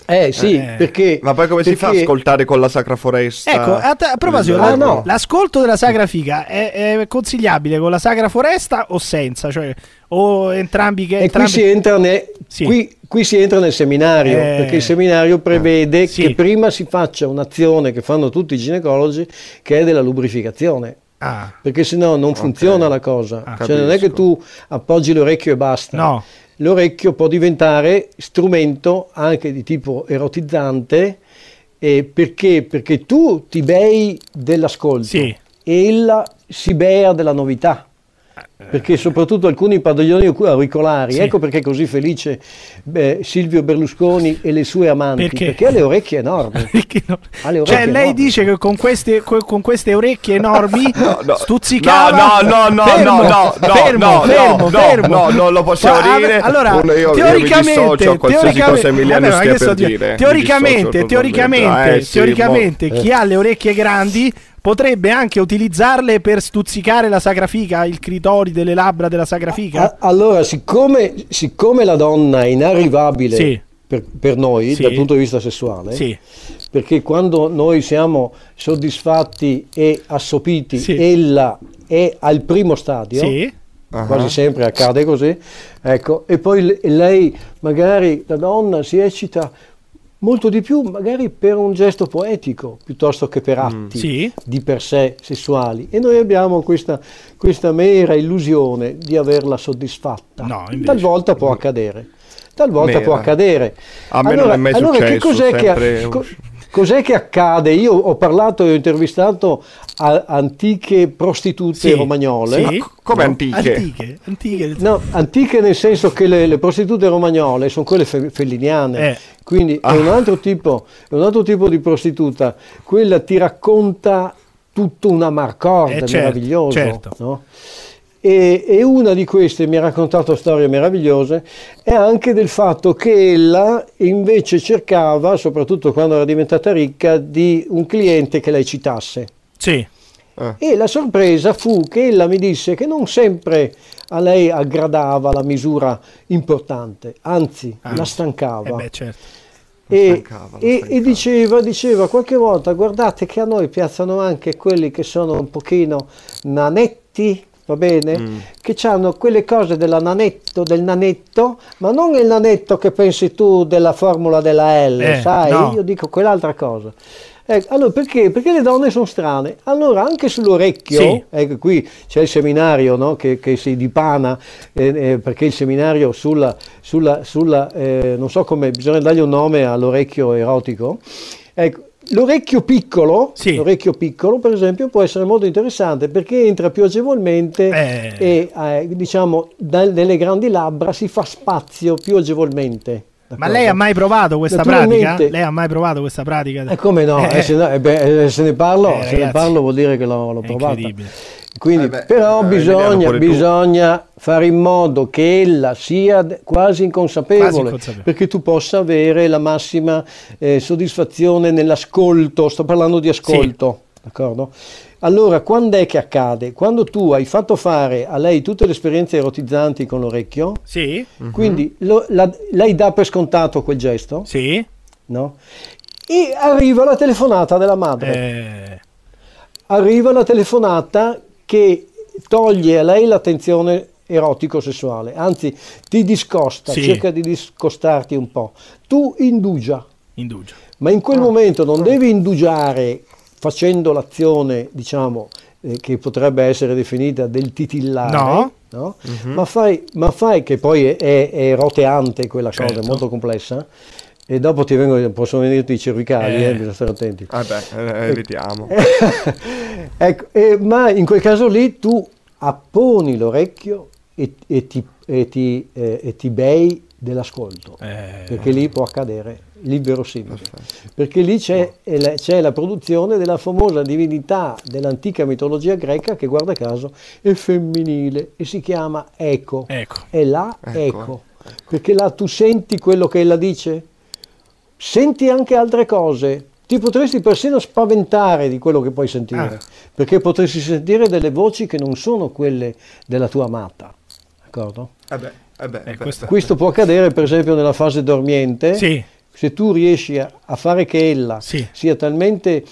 Eh sì, Eh. perché... Ma poi come si fa a perché- ascoltare con la Sacra Foresta? Ecco, a, a proposito, Ah, la- no. l'ascolto della sagra figa è, è consigliabile con la sagra foresta o senza? Cioè, o entrambi che... E qui entrambi- si, entra ne- Sì. qui- qui si entra nel seminario, Eh. perché il seminario prevede Sì. che prima si faccia un'azione che fanno tutti i ginecologi, che è della lubrificazione. Ah, Perché sennò non funziona la cosa. Ah, cioè non è che tu appoggi l'orecchio e basta. no. L'orecchio può diventare strumento anche di tipo erotizzante eh, perché? Perché tu ti bei dell'ascolto Sì. e ella si bea della novità. Perché soprattutto alcuni padiglioni auricolari, Sì. ecco perché è così felice beh, Silvio Berlusconi e le sue amanti, Perché? perché, ha le orecchie enormi. No? Le Cioè, orecchie lei enormi. dice che con queste, co- con queste orecchie enormi no. stuzzicava. No, no, no, no, fermo, no, no, no, fermo, no, fermo, no, fermo. no, non lo possiamo Ma, dire. Allora, io- io teoricamente, qualsiasi teoricamente- Teoricamente, teoricamente. Eh, teoricamente mo- chi ha le orecchie grandi potrebbe anche utilizzarle per stuzzicare la sagrafica, il clitori delle labbra della sagrafica. A- allora, siccome, siccome la donna è inarrivabile Sì. per, per noi Sì. dal punto di vista sessuale, Sì. perché quando noi siamo soddisfatti e assopiti, Sì. ella è al primo stadio, Sì. Ah. quasi sempre accade così, ecco, e poi le- lei, magari la donna si eccita molto di più, magari per un gesto poetico, piuttosto che per atti Sì. di per sé sessuali. E noi abbiamo questa, questa mera illusione di averla soddisfatta. No, invece. Talvolta può accadere. Talvolta Mera. può accadere. A me non è mai allora che cos'è che sempre- co- Cos'è che accade? Io ho parlato e ho intervistato a- antiche prostitute Sì, romagnole. sì. Come antiche? Antiche, antiche. No, antiche nel senso che le, le prostitute romagnole sono quelle fe- felliniane, Eh. quindi è, un altro tipo, è un altro tipo di prostituta, quella ti racconta tutta una marcorda Eh, certo, meravigliosa. certo. no? E, e una di queste mi ha raccontato storie meravigliose è anche del fatto che ella invece cercava, soprattutto quando era diventata ricca, di un cliente che lei citasse. Sì. E la sorpresa fu che ella mi disse che non sempre a lei aggradava la misura importante, anzi Ah. la stancava. Eh beh, certo. e, stancava, la e- stancava. e diceva, diceva qualche volta, guardate che a noi piacciono anche quelli che sono un pochino nanetti, va bene? Mm. Che hanno quelle cose della nanetto, del nanetto, ma non il nanetto che pensi tu della formula della L, Eh, sai? no. Io dico quell'altra cosa. Ecco, allora perché? Perché le donne sono strane. Allora anche sull'orecchio, Sì. ecco qui c'è il seminario no, che, che si dipana, eh, eh, perché il seminario sulla, sulla, sulla eh, non so come, bisogna dargli un nome all'orecchio erotico. Ecco, l'orecchio piccolo, Sì. l'orecchio piccolo per esempio può essere molto interessante perché entra più agevolmente Eh. e eh, diciamo da- nelle grandi labbra si fa spazio più agevolmente. Ma lei ha mai provato questa pratica? Lei ha mai provato questa pratica? E come no? Eh, Eh, se, no- eh, beh, eh, se ne parlo, Eh, se ne parlo vuol dire che l'ho, l'ho è provata. Quindi, Eh beh, però eh, bisogna, bisogna fare in modo che ella sia quasi inconsapevole, Quasi inconsapevole. perché tu possa avere la massima eh, soddisfazione nell'ascolto. Sto parlando di ascolto, d'accordo? Allora, quando è che accade? Quando tu hai fatto fare a lei tutte le esperienze erotizzanti con l'orecchio, Sì, quindi lo- la- lei dà per scontato quel gesto, sì. no? E arriva la telefonata della madre Eh, arriva la telefonata che toglie a lei l'attenzione erotico-sessuale, anzi ti discosta, Sì. cerca di discostarti un po'. Tu indugia, indugio. ma in quel momento non devi indugiare facendo l'azione, diciamo, eh, che potrebbe essere definita del titillare, No. no? ma, fai, ma fai che poi è, è- è roteante quella cosa, Certo. è molto complessa, e dopo ti vengono, possono venirti i cervicali, Eh. eh, bisogna stare attenti. Ah beh, eh, vediamo. ecco, eh, ma in quel caso lì tu apponi l'orecchio e, e ti, e ti, eh, e ti bei dell'ascolto, Eh, perché lì può accadere libero simile, perché lì c'è, la- c'è la produzione della famosa divinità dell'antica mitologia greca che guarda caso è femminile e si chiama Eco, ecco. è la Ecco, Eco, perché là tu senti quello che ella dice, senti anche altre cose. Ti potresti persino spaventare di quello che puoi sentire, Ah. perché potresti sentire delle voci che non sono quelle della tua amata. D'accordo? Eh beh, eh beh, Eh, eh questo- Questo può accadere per esempio nella fase dormiente. Sì, Se tu riesci a, a fare che ella Sì. sia talmente,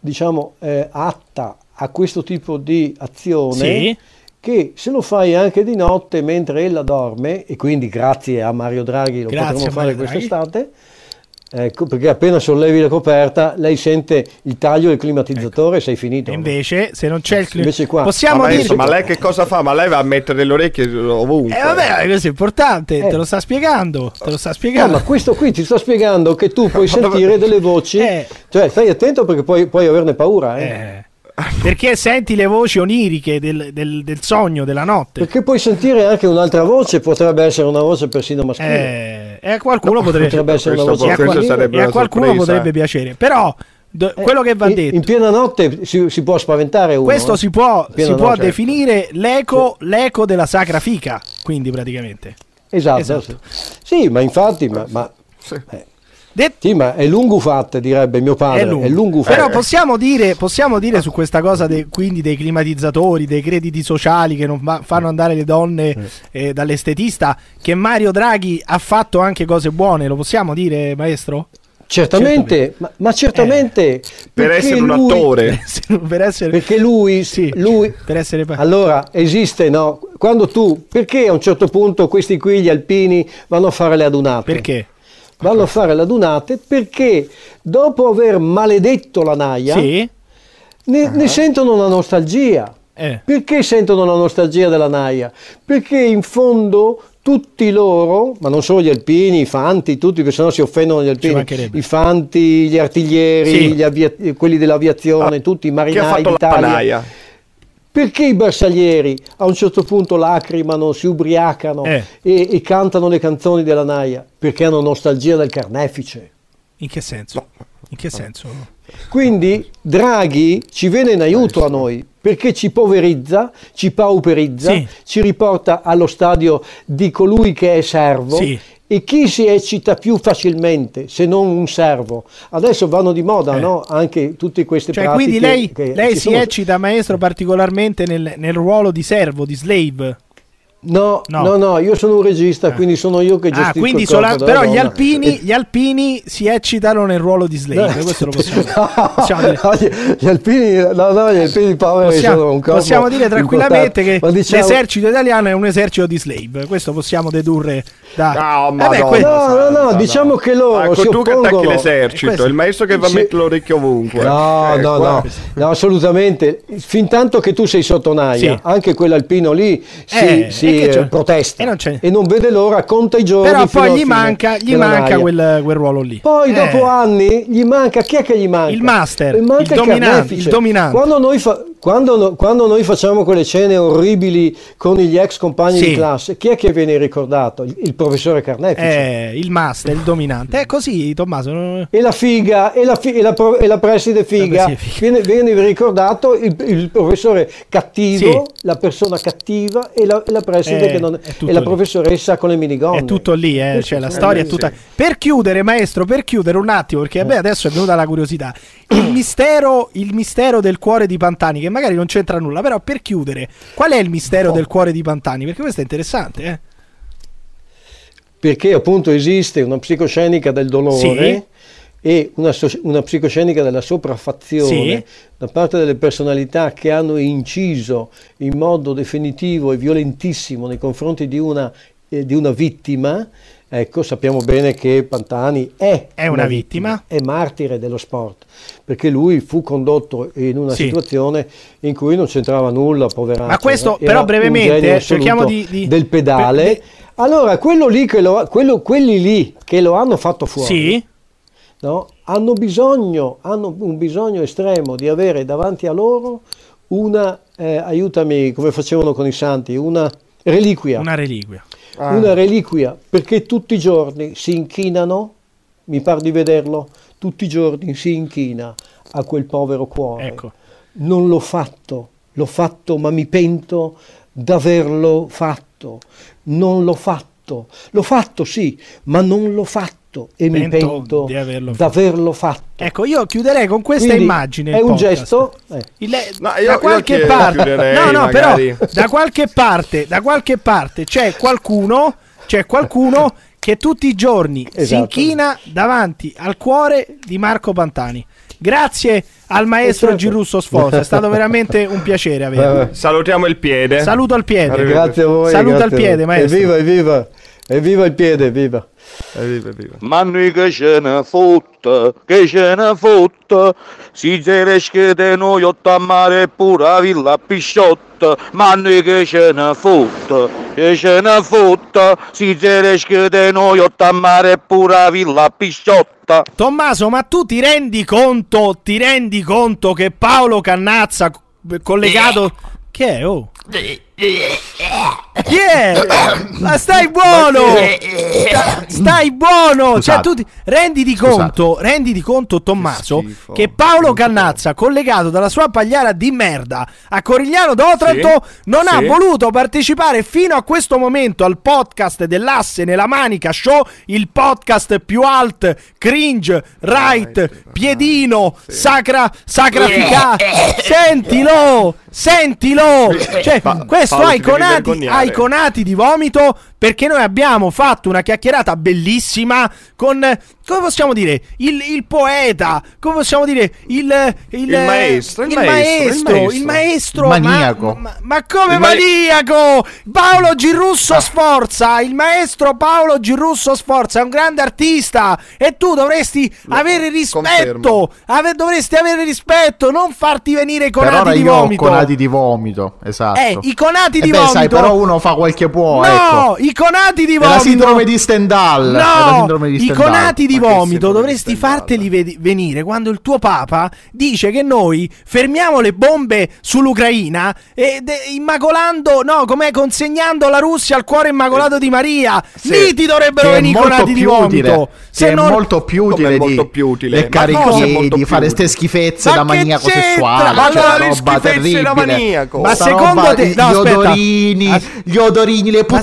diciamo, eh, atta a questo tipo di azione, Sì. che se lo fai anche di notte mentre ella dorme, e quindi grazie a Mario Draghi lo Grazie potremo fare quest'estate, ecco, perché appena sollevi la coperta, lei sente il taglio del climatizzatore e sei finito. e invece se non c'è il clima... Invece qua- Possiamo ma, dire... adesso, ma lei che cosa fa? Ma lei va a mettere le orecchie ovunque. Eh vabbè, questo è importante, Eh. te lo sta spiegando, te lo sta No, spiegando. ma questo qui ti sto spiegando che tu puoi sentire delle voci, Eh. cioè stai attento perché puoi, puoi averne paura. eh. Perché senti le voci oniriche del, del- del sogno della notte. Perché puoi sentire anche un'altra voce, potrebbe essere una voce persino maschile. Eh, e a qualcuno potrebbe, potrebbe essere una voce e sarebbe e a qualcuno sorpresa. potrebbe piacere. Però do- Eh, quello che va in, detto, in piena notte si, si può spaventare uno. questo eh. si può, si può notte. definire l'eco, l'eco della sacra fica, quindi praticamente. Esatto. Esatto. Sì, ma infatti, ma, ma- eh, Det- sì, ma è lungo fat, direbbe mio padre. è lungo. È lungo fat. Però possiamo dire, possiamo dire su questa cosa de- quindi dei climatizzatori, dei crediti sociali che non va- fanno andare le donne eh, dall'estetista, che Mario Draghi ha fatto anche cose buone, lo possiamo dire maestro? Certamente, ma, ma certamente. Per perché essere un lui- attore. per essere... Perché lui, Sì, lui per essere... Allora, esiste, no? Quando tu, perché a un certo punto questi qui, gli alpini, vanno a fare le adunate? Perché? Vanno a fare le adunate perché dopo aver maledetto la naia, Sì? ne, ne sentono la nostalgia. Eh. Perché sentono la nostalgia della naia? Perché in fondo tutti loro, ma non solo gli alpini, i fanti, tutti, perché sennò si offendono gli alpini, i fanti, gli artiglieri, Sì. gli avvia- quelli dell'aviazione, tutti i marinai la d'Italia. Perché i bersaglieri a un certo punto lacrimano, si ubriacano Eh. e, e cantano le canzoni della Naia? Perché hanno nostalgia del carnefice. In che senso? In che senso? Quindi Draghi ci viene in aiuto a noi perché ci poverizza, ci pauperizza, Sì. ci riporta allo stadio di colui che è servo. Sì. E chi si eccita più facilmente se non un servo? Adesso vanno di moda Eh. no? anche tutte queste Cioè, pratiche. quindi lei, lei si sono- eccita, maestro, particolarmente nel, nel ruolo di servo, di slave. No, No. no, no, io sono un regista, quindi sono io che Ah, gestisco quindi il corpo sola- però gli alpini, gli alpini si eccitano nel ruolo di slave, questo lo possiamo dire. No, no, gli, alpini, no, no, gli alpini poveri Possiamo, sono un corpo possiamo dire tranquillamente che importante. Ma diciamo- l'esercito italiano è un esercito di slave, questo possiamo dedurre da... No, Vabbè, Madonna que- No, no, no, diciamo che loro Ecco, si tu che attacchi oppongono- l'esercito, Questo- il maestro che va a mettere l'orecchio ovunque. No, Eh, no, qua- no, no, assolutamente. Fin tanto che tu sei sotto naia, Sì. anche quell'alpino lì si, Eh, si, e che c'è? eh, protesta E non e non vede l'ora, conta i giorni. Però poi gli manca, gli manca quel, quel ruolo lì. Poi Eh, dopo anni gli manca, chi è che gli manca? Il master, E manca il dominante, il dominante. Quando noi, fa- quando no- quando noi facciamo quelle scene orribili con gli ex compagni Sì. di classe, chi è che viene ricordato? Il, il professore Carnefice. eh, il master, il dominante. È così, Tommaso. E la figa, e la, fi- e la pro- e la preside figa, La preside figa. Viene, viene ricordato il, il professore cattivo, Sì. la persona cattiva e la, e preside Eh, che non- è e la lì. professoressa con le minigonne. È tutto lì, eh, cioè la storia è sì. tutta. Per chiudere, maestro, per chiudere un attimo, perché me adesso è venuta la curiosità. Il mistero, il mistero del cuore di Pantani, che magari non c'entra nulla, però per chiudere, qual è il mistero del cuore di Pantani? Perché questo è interessante, eh? perché appunto esiste una psicoscenica del dolore Sì. e una, una psicoscenica della sopraffazione Sì. da parte delle personalità che hanno inciso in modo definitivo e violentissimo nei confronti di una, eh, di una vittima. Ecco, sappiamo bene che Pantani è, È una vittima. è martire dello sport, perché lui fu condotto in una Sì. situazione in cui non c'entrava nulla, poveraccio. Ma questo, però, brevemente, eh, cerchiamo di- di- del pedale. per- Allora, quello lì che lo- quello- quelli lì che lo hanno fatto fuori, Sì, no, hanno bisogno, hanno un bisogno estremo di avere davanti a loro una, eh, aiutami, come facevano con i santi, una reliquia. una reliquia. Ah. Una reliquia, perché tutti i giorni si inchinano, mi par di vederlo, tutti i giorni si inchina a quel povero cuore. Ecco. Non l'ho fatto, l'ho fatto, ma mi pento d'averlo fatto. Non l'ho fatto. L'ho fatto, sì, ma non l'ho fatto e mi Pento pento di averlo fatto. fatto. Ecco, io chiuderei con questa Quindi immagine. È un podcast. gesto. eh. Il- No, io- da qualche parte, chiuderei, no, no, magari. però da qualche parte, da qualche parte c'è qualcuno, c'è qualcuno che tutti i giorni si Esatto. inchina davanti al cuore di Marco Pantani. Grazie al maestro certo. Girusso Sforza, è stato veramente un piacere averlo. Salutiamo il piede. Saluto al piede. Grazie a voi. Saluto al piede, maestro. Evviva, evviva. Evviva il piede, evviva. Evviva, evviva. Ma noi che ce ne fotte, che ce ne fotte, si zeresche de noi ottammare pure a Villa Pisciotta, ma noi che ce ne fotte, che ce ne fotte, si zeresche de noi ottammare pure a Villa Pisciotta. Tommaso, ma tu ti rendi conto, ti rendi conto che Paolo Cannazza co- collegato Che è? Oh. È? Ma stai buono! Sta- stai buono! Cioè, Scusate. tu ti- renditi conto, renditi conto, Tommaso, Che che Paolo Cannazza, collegato dalla sua pagliara di merda a Corigliano d'Otranto, non ha sì. voluto partecipare fino a questo momento al podcast dell'Asse nella Manica Show, il podcast più alt, cringe, right, piedino, sacra, sacrificà. Sentilo! Sentilo! Cioè, questo Paolo, ha ti devi iconati, vergognare. ha iconati di vomito perché noi abbiamo fatto una chiacchierata bellissima con, come possiamo dire, il, il poeta, come possiamo dire, il, il, Il maestro, il il maestro, maestro, il il maestro. Il ma- maniaco. Ma, ma come maniaco? Paolo Girusso Sforza, il maestro Paolo Girusso Sforza è un grande artista e tu dovresti avere rispetto, ave- dovresti avere rispetto, non farti venire i Per conati di vomito. conati di vomito, esatto. Eh, i conati Eh di beh, vomito. sai, però uno fa quel che può, No, ecco. I i conati di È vomito. la sindrome di Stendhal. È la No, sindrome di i Stendhal. conati di vomito di dovresti Stendhal? farteli ve- venire quando il tuo papa dice che noi fermiamo le bombe sull'Ucraina ed eh, immacolando, no, come consegnando la Russia al cuore immacolato di Maria. Sì. Lì ti dovrebbero è venire i molto conati di più utile. vomito. Che è molto più utile è molto di più utile? i è piedi, molto più fare ste schifezze Ma da maniaco c'entra? sessuale. Ma cioè, quali roba schifezze da maniaco? Ma secondo roba- te- gli no, aspetta. odorini, gli odorini, le Ma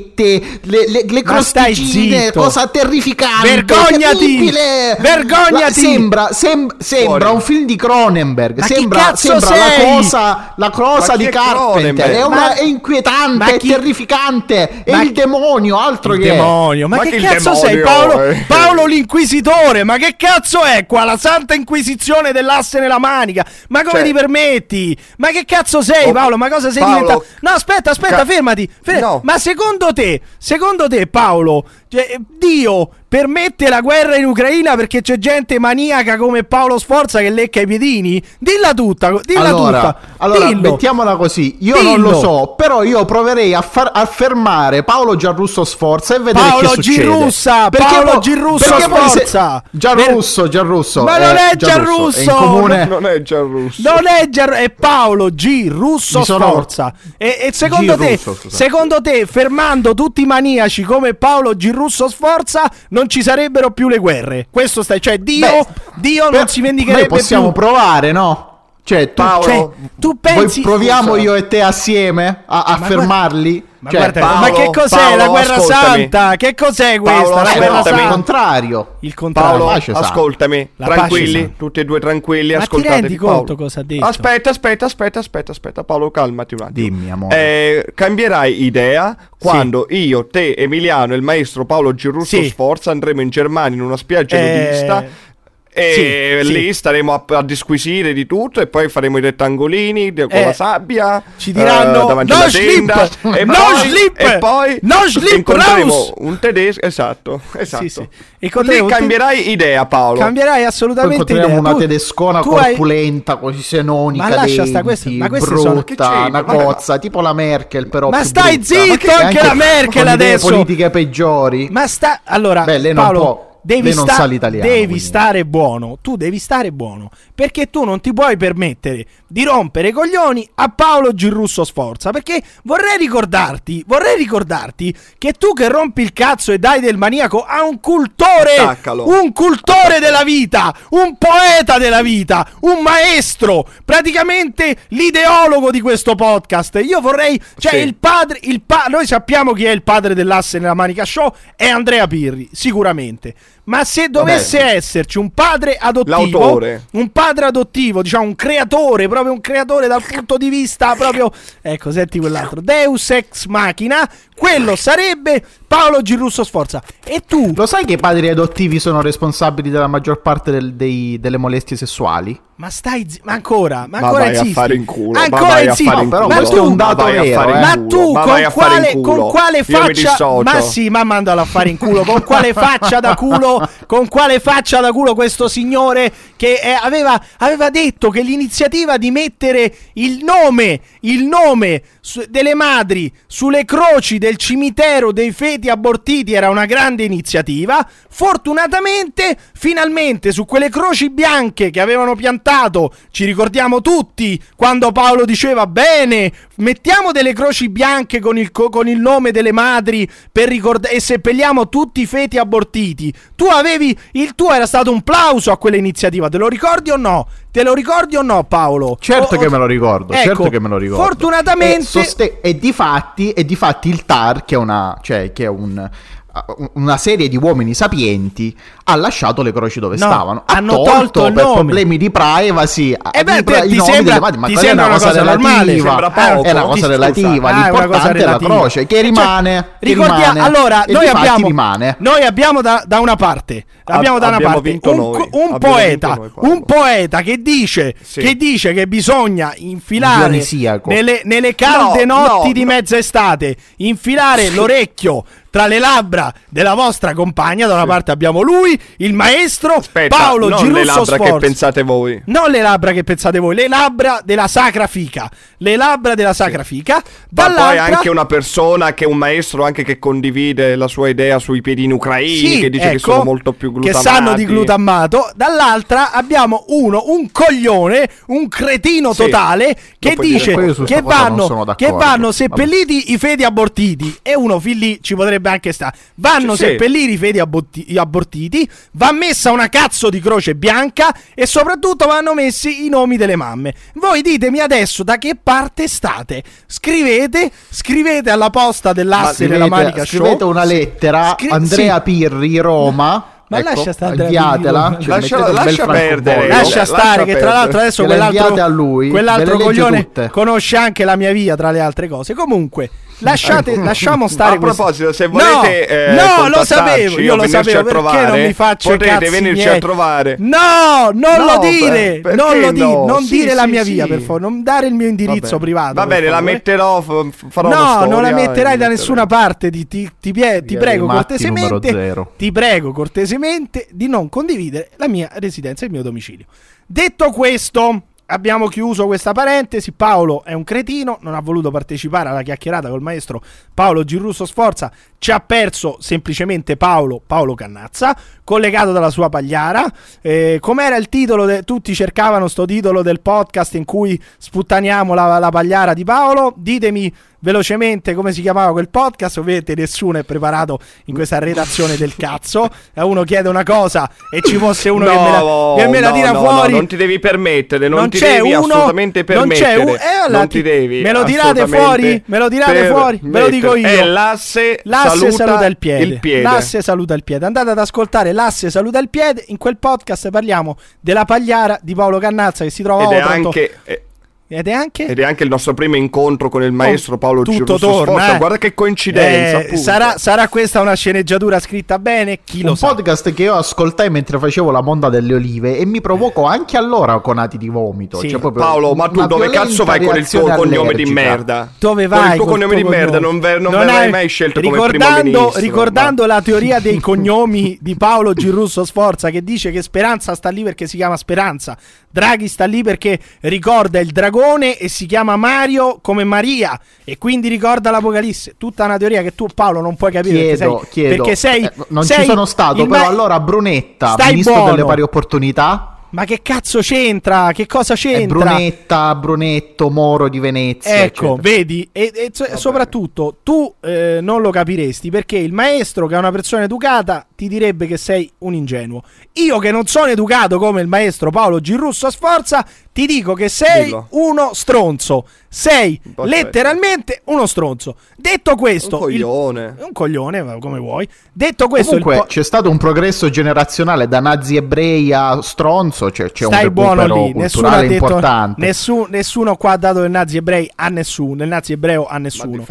puzzette, le, le, le crosticine, cosa terrificante. Vergognati! terribile. Vergognati! La- sembra sem- sembra Fuori. un film di Cronenberg. Ma chi sembra sembra la sei? cosa, la cosa di chi è Carpenter. È, una- Ma- è inquietante, ma è chi- terrificante. È il demonio, altro Il che demonio, ma, Ma che che cazzo sei demonio, Paolo? eh? Paolo l'inquisitore, ma che cazzo è qua la santa inquisizione dell'asse nella manica? Ma come Cioè- ti permetti? Ma che cazzo sei Oh, Paolo? Ma cosa sei Paolo- diventato? No, aspetta, aspetta, Ca- fermati. Fer- No. Ma secondo te, secondo te Paolo, cioè, Dio permette la guerra in Ucraina perché c'è gente maniaca come Paolo Sforza che lecca i piedini? Dilla tutta, dilla allora, tutta. allora Dillo. mettiamola così. Io non Dillo. lo so, però io proverei a, far, a fermare Paolo Giarrusso Sforza e vedere Paolo che succede. Girussa, Perché Paolo mo- Girusso perché poi se- Sforza. Giarrusso, Giarrusso. Ma non è Giarrusso, in comune. Non è Gianrusso. Non è, Giar- è Paolo G. Russo Mi sono- Sforza. E, e secondo, te, Russo, scusate. secondo te, fermando tutti i maniaci come Paolo G. Russo Sforza, non ci sarebbero più le guerre? Questo stai, cioè Dio, Beh, Dio non si vendicherebbe Noi possiamo più. provare, no? Cioè, tu, Paolo, Cioè, tu pensi proviamo scusa. io e te assieme a, a Ma fermarli? Ma, Cioè, guarda, Paolo, ma che cos'è Paolo, la guerra ascoltami. santa? Che cos'è questa? Paolo, la guerra ascoltami. il santa? contrario. Il contrario. Paolo, sana. ascoltami, La tranquilli, tutti e due tranquilli, Ma ti rendi conto cosa ha detto? Aspetta, aspetta, aspetta, aspetta, aspetta, Paolo, calmati un attimo. Dimmi, amore. Eh, cambierai idea quando io, te, Emiliano e il maestro Paolo Girusso Sì. Sforza andremo in Germania in una spiaggia Eh, nudista. E sì, lì sì. staremo a, a disquisire di tutto e poi faremo i rettangolini de- con Eh, la sabbia ci diranno, davanti "No alla tenda e No poi, slip! e poi No slip, incontreremo Raus! un tedesco esatto esatto Sì, sì. lì un te- cambierai idea Paolo Cambierai assolutamente idea. una Tu- tedescona tu hai- corpulenta, così senoni, Ma lascia sta questa- ma queste sono- brutta, Che c'entra? una Ma- cozza, tipo la Merkel però Ma stai brutta. zitto, E anche la Merkel con adesso. politiche peggiori. Ma sta allora, Beh, lei non Paolo, può- devi, sta- devi quindi. stare buono. Tu devi stare buono perché tu non ti puoi permettere di rompere i coglioni a Paolo Girusso Sforza. Perché vorrei ricordarti, vorrei ricordarti che tu che rompi il cazzo e dai del maniaco a un cultore, Attaccalo. un cultore della vita, un poeta della vita, un maestro, praticamente l'ideologo di questo podcast. Io vorrei, cioè Sì. il padre, il pa- noi sappiamo chi è il padre dell'asse nella manica show, è Andrea Pirri, sicuramente. Ma se dovesse Vabbè, esserci un padre adottivo, L'autore. un padre adottivo, diciamo un creatore, proprio un creatore dal punto di vista proprio, ecco, senti quell'altro, Deus ex machina, quello sarebbe Paolo Girusso Sforza. E tu, Lo sai che i padri adottivi sono responsabili della maggior parte del- dei- delle molestie sessuali? ma stai zi- ma ancora, ma Ma ancora vai a insisti? fare in culo, ma ancora vai a insisti? fare in però ma tu, un dato Ma vai a vero, fare in eh. Ma culo, tu ma con vai a fare in quale, culo. con quale faccia. Ma sì, ma mandalo a fare in culo Con quale faccia da culo Con quale faccia da culo questo signore Che eh, aveva, aveva detto che l'iniziativa di mettere il nome Il nome su- delle madri Sulle croci del cimitero dei feti abortiti Era una grande iniziativa Fortunatamente Finalmente su quelle croci bianche Che avevano piantato Ci ricordiamo tutti Quando Paolo diceva Bene mettiamo delle croci bianche con il, co- con il nome delle madri per ricordare e seppelliamo tutti i feti abortiti. Tu avevi il tuo era stato un plauso a quell'iniziativa, te lo ricordi o no? Te lo ricordi o no, Paolo? Certo O- che me lo ricordo, Ecco, certo che me lo ricordo. Fortunatamente e, soste- e di fatti, e di fatti il TAR, che è una, cioè, che è un, una serie di uomini sapienti, ha lasciato le croci dove No, stavano. Ha hanno tolto, tolto per nome. problemi di privacy. Eh beh, i ti sembra- delle madri, ma ti sembra una cosa cosa normale? relativa. Poco, è una cosa relativa. Ah, L'importante è la croce che Cioè, rimane. che ricordia- rimane, allora, e noi abbiamo, rimane. noi abbiamo da, da una parte, abbiamo da una abbiamo parte vinto un, noi. un poeta, vinto noi, un poeta che dice, Sì. che dice che bisogna infilare nelle, nelle calde No, notti no, di no. mezza estate, infilare l'orecchio tra le labbra della vostra compagna. Da una parte abbiamo lui, il maestro Aspetta, Paolo non Girusso le labbra che Sforza. pensate voi. Non le labbra che pensate voi, le labbra della sacra fica. Le labbra della sacra fica. Ma Dall'altra, poi anche una persona che è un maestro anche che condivide la sua idea sui piedini ucraini, Sì, che dice che ecco, sono molto più che glutamati. sanno di glutammato. Dall'altra abbiamo uno, un coglione, un cretino Sì, totale che dice che vanno, che vanno seppelliti i fedi abortiti. E uno fin lì ci potrebbe anche stare. Vanno sì. seppelliti i fedi abotti- abortiti. Va messa una cazzo di croce bianca. E soprattutto vanno messi i nomi delle mamme. Voi ditemi adesso da che parte state. Scrivete, scrivete alla posta dell'asse della manica show. scrivete una lettera Scri- Andrea sì. Pirri Roma Ma ecco, lascia stare inviatela cioè, lascia- lascia perdere. Lascia Lascia stare che tra l'altro adesso la quell'altro, lui, quell'altro coglione tutte. conosce anche la mia via tra le altre cose. Comunque, lasciate, lasciamo stare A proposito, se No, volete eh, No, lo sapevo, io lo sapevo, perché trovare, non mi faccio i potete cazzi venirci miei? a trovare. No, non No, lo dire, per- non lo dire, no? non Sì, dire la sì, mia sì. via, per favore, non dare il mio indirizzo Vabbè. privato. Va bene, la metterò, farò una No, non la metterai da nessuna parte. Ti, prego cortesemente. Ti prego cortesemente di non condividere la mia residenza e il mio domicilio. Detto questo, abbiamo chiuso questa parentesi. Paolo è un cretino, non ha voluto partecipare alla chiacchierata col maestro Paolo Girusso Sforza. Ci ha perso semplicemente Paolo, Paolo Cannazza, collegato dalla sua pagliara. Eh, com'era il titolo? de- tutti cercavano sto titolo del podcast in cui sputtaniamo la, la pagliara di Paolo. Ditemi velocemente come si chiamava quel podcast. Ovviamente nessuno è preparato in questa redazione del cazzo. Eh, Uno chiede una cosa e ci fosse uno che me la, che me la no, tira no, fuori. no, non ti devi permettere, non, ti c'è devi uno, assolutamente non c'è permettere. un- eh, allora non ti- ti devi. me lo tirate fuori? Me lo tirate fuori? Ve lo dico io. E l'asse, L'asse saluta, il, piede. il piede. L'asse saluta il piede. Andate ad ascoltare L'asse saluta il piede. In quel podcast parliamo della pagliara di Paolo Cannazza che si trova ed, a è Otranto. anche, eh, Ed è anche ed è anche il nostro primo incontro con il maestro Paolo Oh, tutto Girusso torna, Sforza. eh. Guarda che coincidenza. Eh, sarà, sarà questa una sceneggiatura scritta bene? Chi lo un sa? podcast che io ascoltai mentre facevo la monda delle olive e mi provocò anche allora conati di vomito. Sì. Cioè, Paolo, ma tu dove cazzo vai con il tuo reazione cognome di allergica. merda? Dove Con vai? il tuo col cognome di merda non, ver- non verrai hai- mai scelto come primo ricordando, ministro. ricordando la teoria dei cognomi di Paolo Girusso Sforza che dice che Speranza sta lì perché si chiama Speranza, Draghi sta lì perché ricorda il dragone e si chiama Mario come Maria e quindi ricorda l'Apocalisse. Tutta una teoria che tu Paolo non puoi capire Chiedo, perché sei, chiedo. perché sei Eh, non sei ci sono stato, il però ma- allora Brunetta, Stai ministro buono. delle pari opportunità. Ma che cazzo c'entra? Che cosa È c'entra? Brunetta, Brunetto, Moro di Venezia. Ecco, eccetera. vedi, e, e so- soprattutto tu eh, non lo capiresti perché il maestro, che è una persona educata, ti direbbe che sei un ingenuo. Io, che non sono educato come il maestro Paolo Girusso a Sforza, ti dico che sei Dillo. uno stronzo. Sei po' letteralmente uno stronzo. Detto questo, Un il- coglione. un coglione, come vuoi. Detto questo, il Comunque po- c'è stato un progresso generazionale da nazi ebrei a stronzo, cioè c'è Stai un buono lì, nessuno ha culturale detto importante. nessu- nessuno qua ha dato del nazi ebrei a nessuno, del nazi ebreo a nessuno.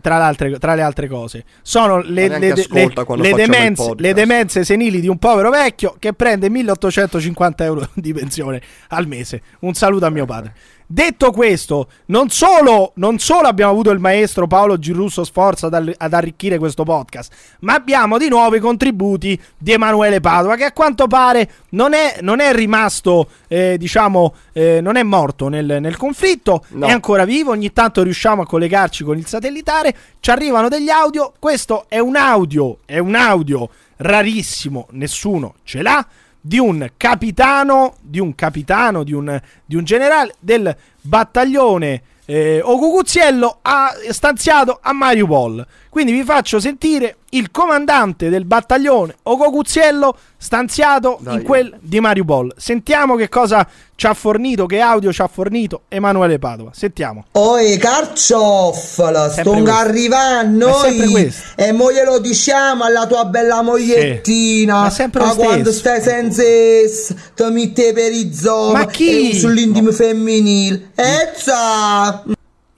Tra, tra le altre cose, sono le, le- le- le il demenze, le demenze senili di un povero vecchio che prende 1850 euro di pensione al mese. Un saluto a mio padre. Detto questo, non solo, non solo abbiamo avuto il maestro Paolo Girusso Sforza ad, ad arricchire questo podcast, ma abbiamo di nuovo i contributi di Emanuele Padova, che a quanto pare non è, non è rimasto, eh, diciamo, eh, non è morto nel, nel conflitto, No. è ancora vivo. Ogni tanto riusciamo a collegarci con il satellitare, ci arrivano degli audio. Questo è un audio, è un audio rarissimo, nessuno ce l'ha di un capitano, di un capitano, di un, di un generale del battaglione eh, Ocucuziello ha stanziato a Mariupol. Quindi vi faccio sentire il comandante del battaglione Ocucuziello stanziato Dai. in quel di Mariupol. Sentiamo che cosa ci ha fornito, che audio ci ha fornito Emanuele Padova. Sentiamo. Oi carciofala, Sempre sto arrivando noi e mo glielo diciamo alla tua bella mogliettina Ma è sempre lo a quando stai senza essa ti mette per i zoom Ma chi? e sull'intimo femminile e za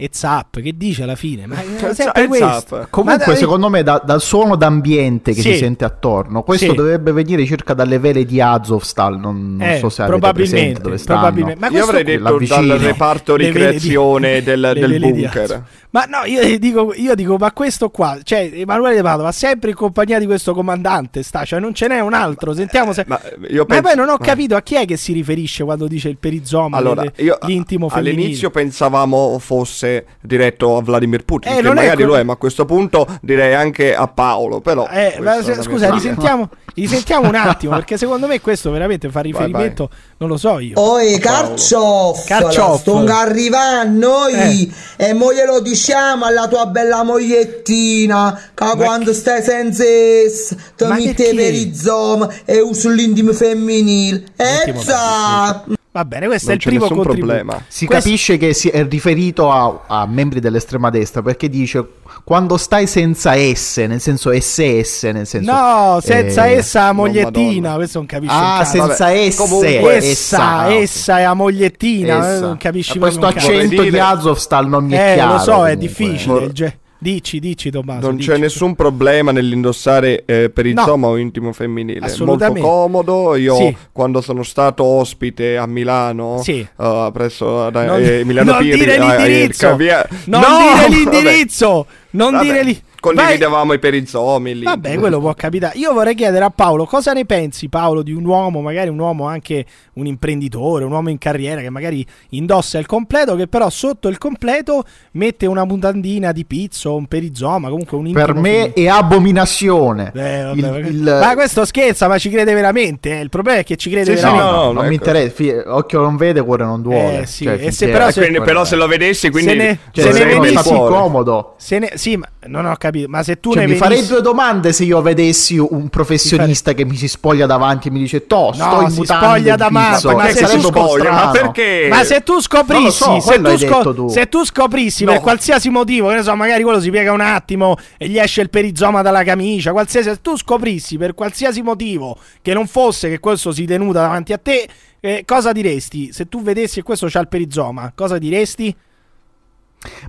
e zap, che dice alla fine? Ma è E sempre zap. questo. Comunque, Ma secondo me, da- dal suono d'ambiente che Sì. si sente attorno, questo Sì. dovrebbe venire circa dalle vele di Azovstal. Non, non Eh, so se avete probabilmente, presente dove stanno. probabilmente. Ma Io avrei detto l'avvicino. dal reparto vele di- ricreazione del, del bunker. Ma no, io dico, io dico, ma questo qua, cioè Emanuele De Padova, sempre in compagnia di questo comandante sta, cioè non ce n'è un altro. Sentiamo se. Ma io Ma penso- poi non ho ma- capito a chi è che si riferisce quando dice il perizoma, Allora, le- io l'intimo femminile. all'inizio pensavamo fosse diretto a Vladimir Putin, Eh, che non è magari quello- lo è, ma a questo punto direi anche a Paolo, però... Eh, ma è se- scusa, risentiamo, risentiamo un attimo, perché secondo me questo veramente fa riferimento, non lo so io. Oi, Carcioff, Carcioff. stonga arrivando noi e mo glielo diciamo alla tua bella mogliettina che quando stai senza essa ti Ma mette per i zom e usa l'intimo femminile. Ezza! Va bene, questo Non è il c'è primo contributo. problema. Si Questo- capisce che si è riferito a, a membri dell'estrema destra perché dice quando stai senza esse, nel senso SS, nel senso No, senza eh, essa la no, mogliettina, Madonna. questo non capisce un Ah, senza esse, comunque- essa, ah, ok. essa è la mogliettina, eh, Essa. non capisci proprio questo accento di Azovstal non mi è Eh, chiaro. lo so, è comunque. difficile. Vor- il ge- Dici, dici Tommaso. Non dici. c'è nessun problema nell'indossare eh, per il No. insomma o intimo femminile. Molto Assolutamente. comodo. Io Sì. quando sono stato ospite a Milano, Sì. eh, presso da- Non, eh, Milano non Pirri, dire eh, l'indirizzo. eh, via- Non No! dire Vabbè. Non Vabbè, dire lì. Condividevamo i perizomi lì. Vabbè, quello può capitare. Io vorrei chiedere a Paolo cosa ne pensi, Paolo, di un uomo, magari un uomo anche un imprenditore, un uomo in carriera che magari indossa il completo, che però sotto il completo mette una mutandina di pizzo, un perizoma, comunque un Per me femminile. è abominazione. Eh, vabbè, Il- ma- il- Ma questo scherza, ma ci crede veramente. eh. Il problema è che ci crede Sì, sì, veramente. no, no, non ecco. mi interessa, fi- occhio non vede, cuore non duole. Eh, sì, Cioè, e se però Eh, se- quindi, però se lo vedessi, quindi Se ne- cioè, se se ne più comodo. Se ne- sì, ma non ho capito. Ma se tu Cioè, ne mi farei venissi- due domande se io vedessi un professionista che mi si spoglia davanti e mi dice: To, sto in si mutande spoglia davanti, pizzo". ma Che se tu spoglia, ma perché? Ma se tu scoprissi, so, se, tu detto tu. se tu scoprissi per No. qualsiasi motivo, che ne so, magari quello si piega un attimo e gli esce il perizoma dalla camicia, qualsiasi, se tu scoprissi per qualsiasi motivo che non fosse che questo si tenuta davanti a te, eh, cosa diresti? Se tu vedessi che questo c'ha il perizoma, cosa diresti?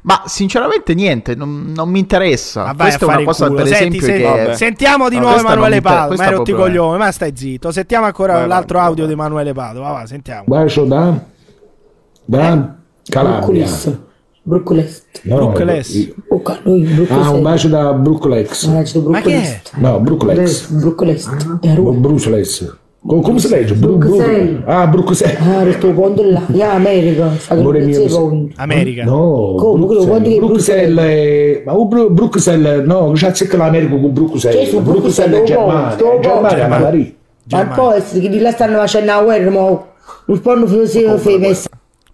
Ma sinceramente niente, non, non mi interessa. Ma vai Questa è una cosa, culo. per Senti, esempio, senti- che. Sentiamo di No, nuovo Emanuele Padova, ma hai rotto i proprio è- coglioni, ma stai zitto. Sentiamo ancora Vai l'altro avanti, audio vai. di Emanuele Padova, va, sentiamo. Bacio da, da Calabria. Broccolista. Broccolista. No, Bruxelles. io- O ca- noi Ah, un bacio da. Ah, c'è Ma che è? No, Bruxelles. Broccolista. È a O Come si legge? Bru- Bru- Bruxelles. Ah, Bruxelles. Ah, resto quando là. Ya, America. Amore mio. America. No, Come? Quello quando che Bruxelles. Bruxelles. Ma Bru- Bruxelles, no, c'è c'è che l'America con Bruxelles. Su Bruxelles è Germania. Germania è Germania. Ma essere che di là stanno facendo la guerra, ma non si è messo.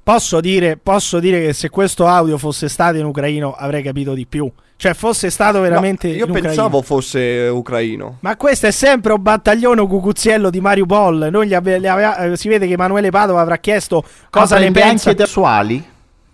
Posso dire, posso dire che se questo audio fosse stato in ucraino avrei capito di più. Cioè, fosse stato veramente. No, io pensavo fosse ucraino. Ma questo è sempre un battaglione cucuzziello di Mario Ball. Noi gli ave- gli aveva- eh, si vede che Emanuele Padova avrà chiesto cosa ne pensa. anche sessuali?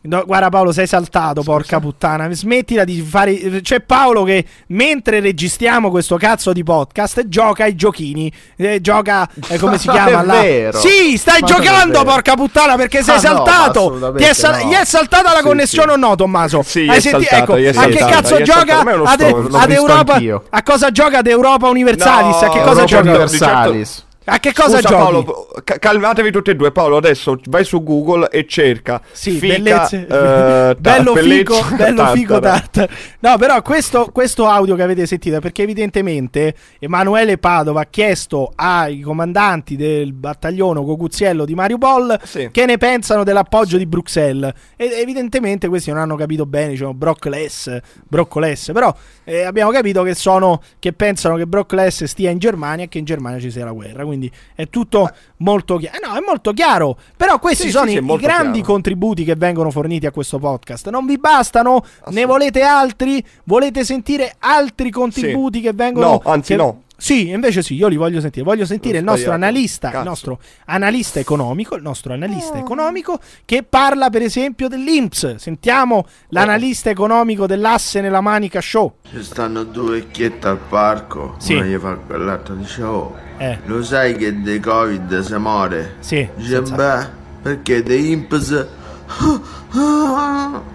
No, guarda Paolo, sei saltato, porca puttana. Smettila di fare. C'è Paolo che mentre registriamo questo cazzo di podcast gioca ai giochini. Eh, gioca. eh, come si chiama? là? vero. Sì, stai Ma giocando, porca puttana, perché sei Ah, no, saltato. assolutamente Ti è sal- no. Gli è saltata la Sì, connessione sì. o no, Tommaso? Sì, Hai è senti- saltata, ecco, a che cazzo gioca? Ad, ad Europa? anch'io. A cosa gioca ad Europa Universalis? No, a che cosa Europa gioca? Univer- Universalis. A che cosa Scusa, giochi? Paolo, ca- calmatevi tutti e due. Paolo, adesso vai su Google e cerca Sì, fica, bellezze. eh, bello fico, bello tartara. tartar. No, però questo, questo audio che avete sentito perché evidentemente Emanuele Padova ha chiesto ai comandanti del battaglione Cocuziello di Mariupol Sì. che ne pensano dell'appoggio di Bruxelles. E evidentemente questi non hanno capito bene, diciamo Brockless, però eh, abbiamo capito che sono che pensano che Brockless stia in Germania e che in Germania ci sia la guerra, quindi è tutto molto chiaro. no, è molto chiaro, però questi Sì, sono sì, i, i grandi chiaro. contributi che vengono forniti a questo podcast. Non vi bastano? Ne volete altri? Volete sentire altri contributi Sì. che vengono No, anzi che- no. Sì, invece sì, io li voglio sentire. Voglio sentire il nostro analista, il Cazzo. nostro analista economico, il nostro analista economico che parla per esempio dell'Inps. Sentiamo l'analista economico dell'asse nella manica show. Ci stanno due vecchiette al parco, Sì. una gli fa quell'altra dice oh, Eh. lo sai che dei covid si muore? Sì, Dice beh, perché dei imps...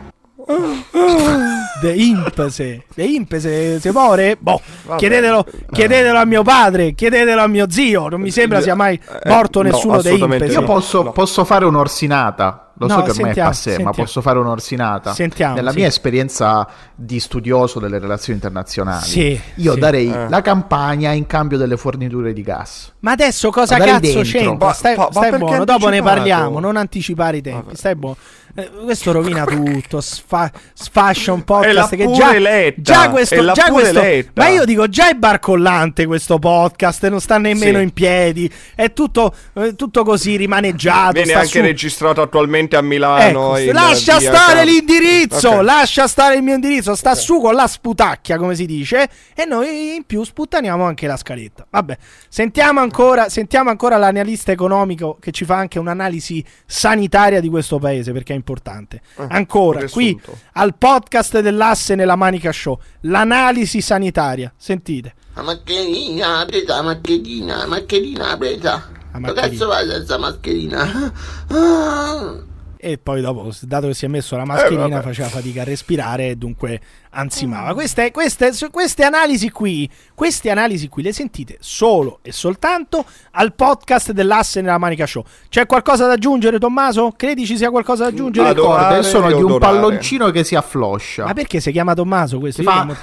De imp se, de imp se, se muore? Boh, chiedetelo, chiedetelo a mio padre, chiedetelo a mio zio. Non mi sembra sia mai morto Eh, no, nessuno dei imp. Io posso, posso fare un'orsinata. Lo so No, che ormai sentiamo, è passé, ma sentiamo. posso fare un'orsinata. Sentiamo, Nella sì. mia esperienza di studioso delle relazioni internazionali, Sì, io sì. darei Eh. la campagna in cambio delle forniture di gas. Ma adesso cosa cazzo dentro. c'entra? Ma- Stai, ma- ma stai buono, dopo ne anticipato? parliamo. Non anticipare i tempi. Stai buono. Eh, questo rovina tutto. sfa- sfascia un podcast l'ha che pure già, letta, già questo, già questo- letta. Ma io dico già è barcollante questo podcast. Non sta nemmeno Sì. in piedi. È tutto, eh, tutto così rimaneggiato. Viene sta anche su- registrato attualmente a Milano. Ecco, lascia via stare Car- l'indirizzo, Ok. lascia stare il mio indirizzo, sta su con la sputacchia, come si dice, e noi in più sputtaniamo anche la scaletta. Vabbè, sentiamo ancora, sentiamo ancora l'analista economico che ci fa anche un'analisi sanitaria di questo paese, perché è importante. Ancora, un qui al podcast dell'asse nella Manica Show, l'analisi sanitaria. Sentite. La mascherina, presa la mascherina, la mascherina presa. La Ma mascherina. cazzo vai senza mascherina? Ah. E poi dopo, dato che si è messo la mascherina, Eh, faceva fatica a respirare e dunque ansimava. Queste, queste, su- queste analisi qui, queste analisi qui le sentite solo e soltanto al podcast dell'asse nella Manica Show. C'è qualcosa da aggiungere, Tommaso? Credi ci sia qualcosa da aggiungere? Corde Odorare sono di un odorare. palloncino che si affloscia. Ma perché si chiama Tommaso questo? Si Io fa-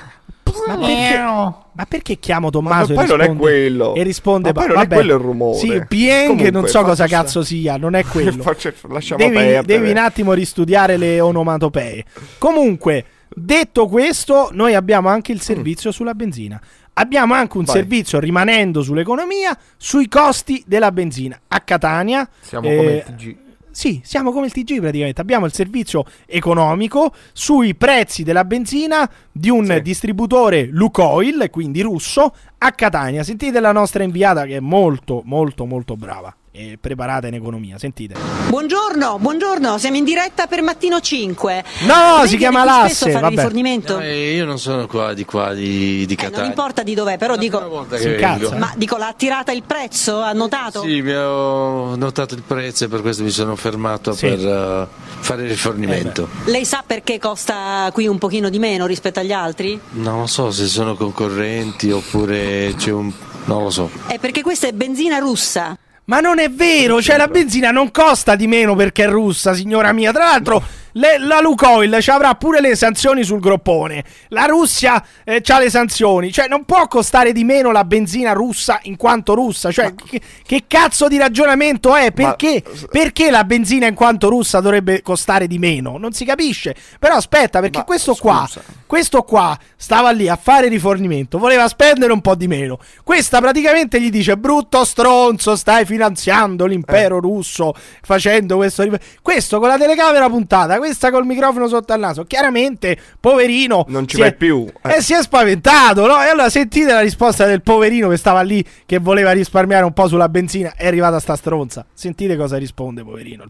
Ma perché, ma perché chiamo Tommaso Ma e poi non è risponde, quello. E risponde Ma poi non è vabbè, quello il rumore. Sì, Pieng Comunque, non so cosa faccia- cazzo sia, non è quello. Faccia- lasciamo devi, perdere. devi un attimo ristudiare le onomatopee. Comunque, detto questo, noi abbiamo anche il servizio sulla benzina. Abbiamo anche un Vai. servizio, rimanendo sull'economia, sui costi della benzina. A Catania. Siamo eh, come il TG. Sì, siamo come il TG praticamente. Abbiamo il servizio economico sui prezzi della benzina di un Sì. distributore Lukoil, quindi russo, a Catania. Sentite la nostra inviata che è molto, molto, molto brava e preparata in economia. Sentite. Buongiorno, buongiorno, siamo in diretta per Mattino 5. No, Lei si chiama l'asse, vabbè. rifornimento? Eh, io non sono qua di qua di, di Eh, non Catania. importa di dov'è, però dico... vengo. Ma dico, l'ha attirata il prezzo? Ha notato? Sì, mi ho notato il prezzo e per questo mi sono fermato Sì. per eh, fare rifornimento. Lei sa perché costa qui un pochino di meno rispetto agli altri? non so se sono concorrenti oppure c'è un... non lo so. È perché questa è benzina russa. Ma non è vero, cioè la benzina non costa di meno perché è russa, signora mia. Tra l'altro, le- la Lukoil ci avrà pure le sanzioni sul groppone. La Russia eh, ha le sanzioni, cioè non può costare di meno la benzina russa in quanto russa. Cioè, che, che cazzo di ragionamento è? Perché? Perché la benzina in quanto russa dovrebbe costare di meno? Non si capisce. Però aspetta, perché Ma, questo qua, scusa. Questo qua stava lì a fare rifornimento, voleva spendere un po' di meno. Questa praticamente gli dice: Brutto stronzo, stai finanziando l'impero russo facendo questo. rif-". Questo con la telecamera puntata, questa col microfono sotto al naso. Chiaramente, poverino. Non ci vai è- più. Eh. E si è spaventato, no? E allora sentite la risposta del poverino che stava lì, che voleva risparmiare un po' sulla benzina. È arrivata sta stronza. Sentite cosa risponde, poverino,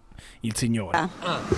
il, signore.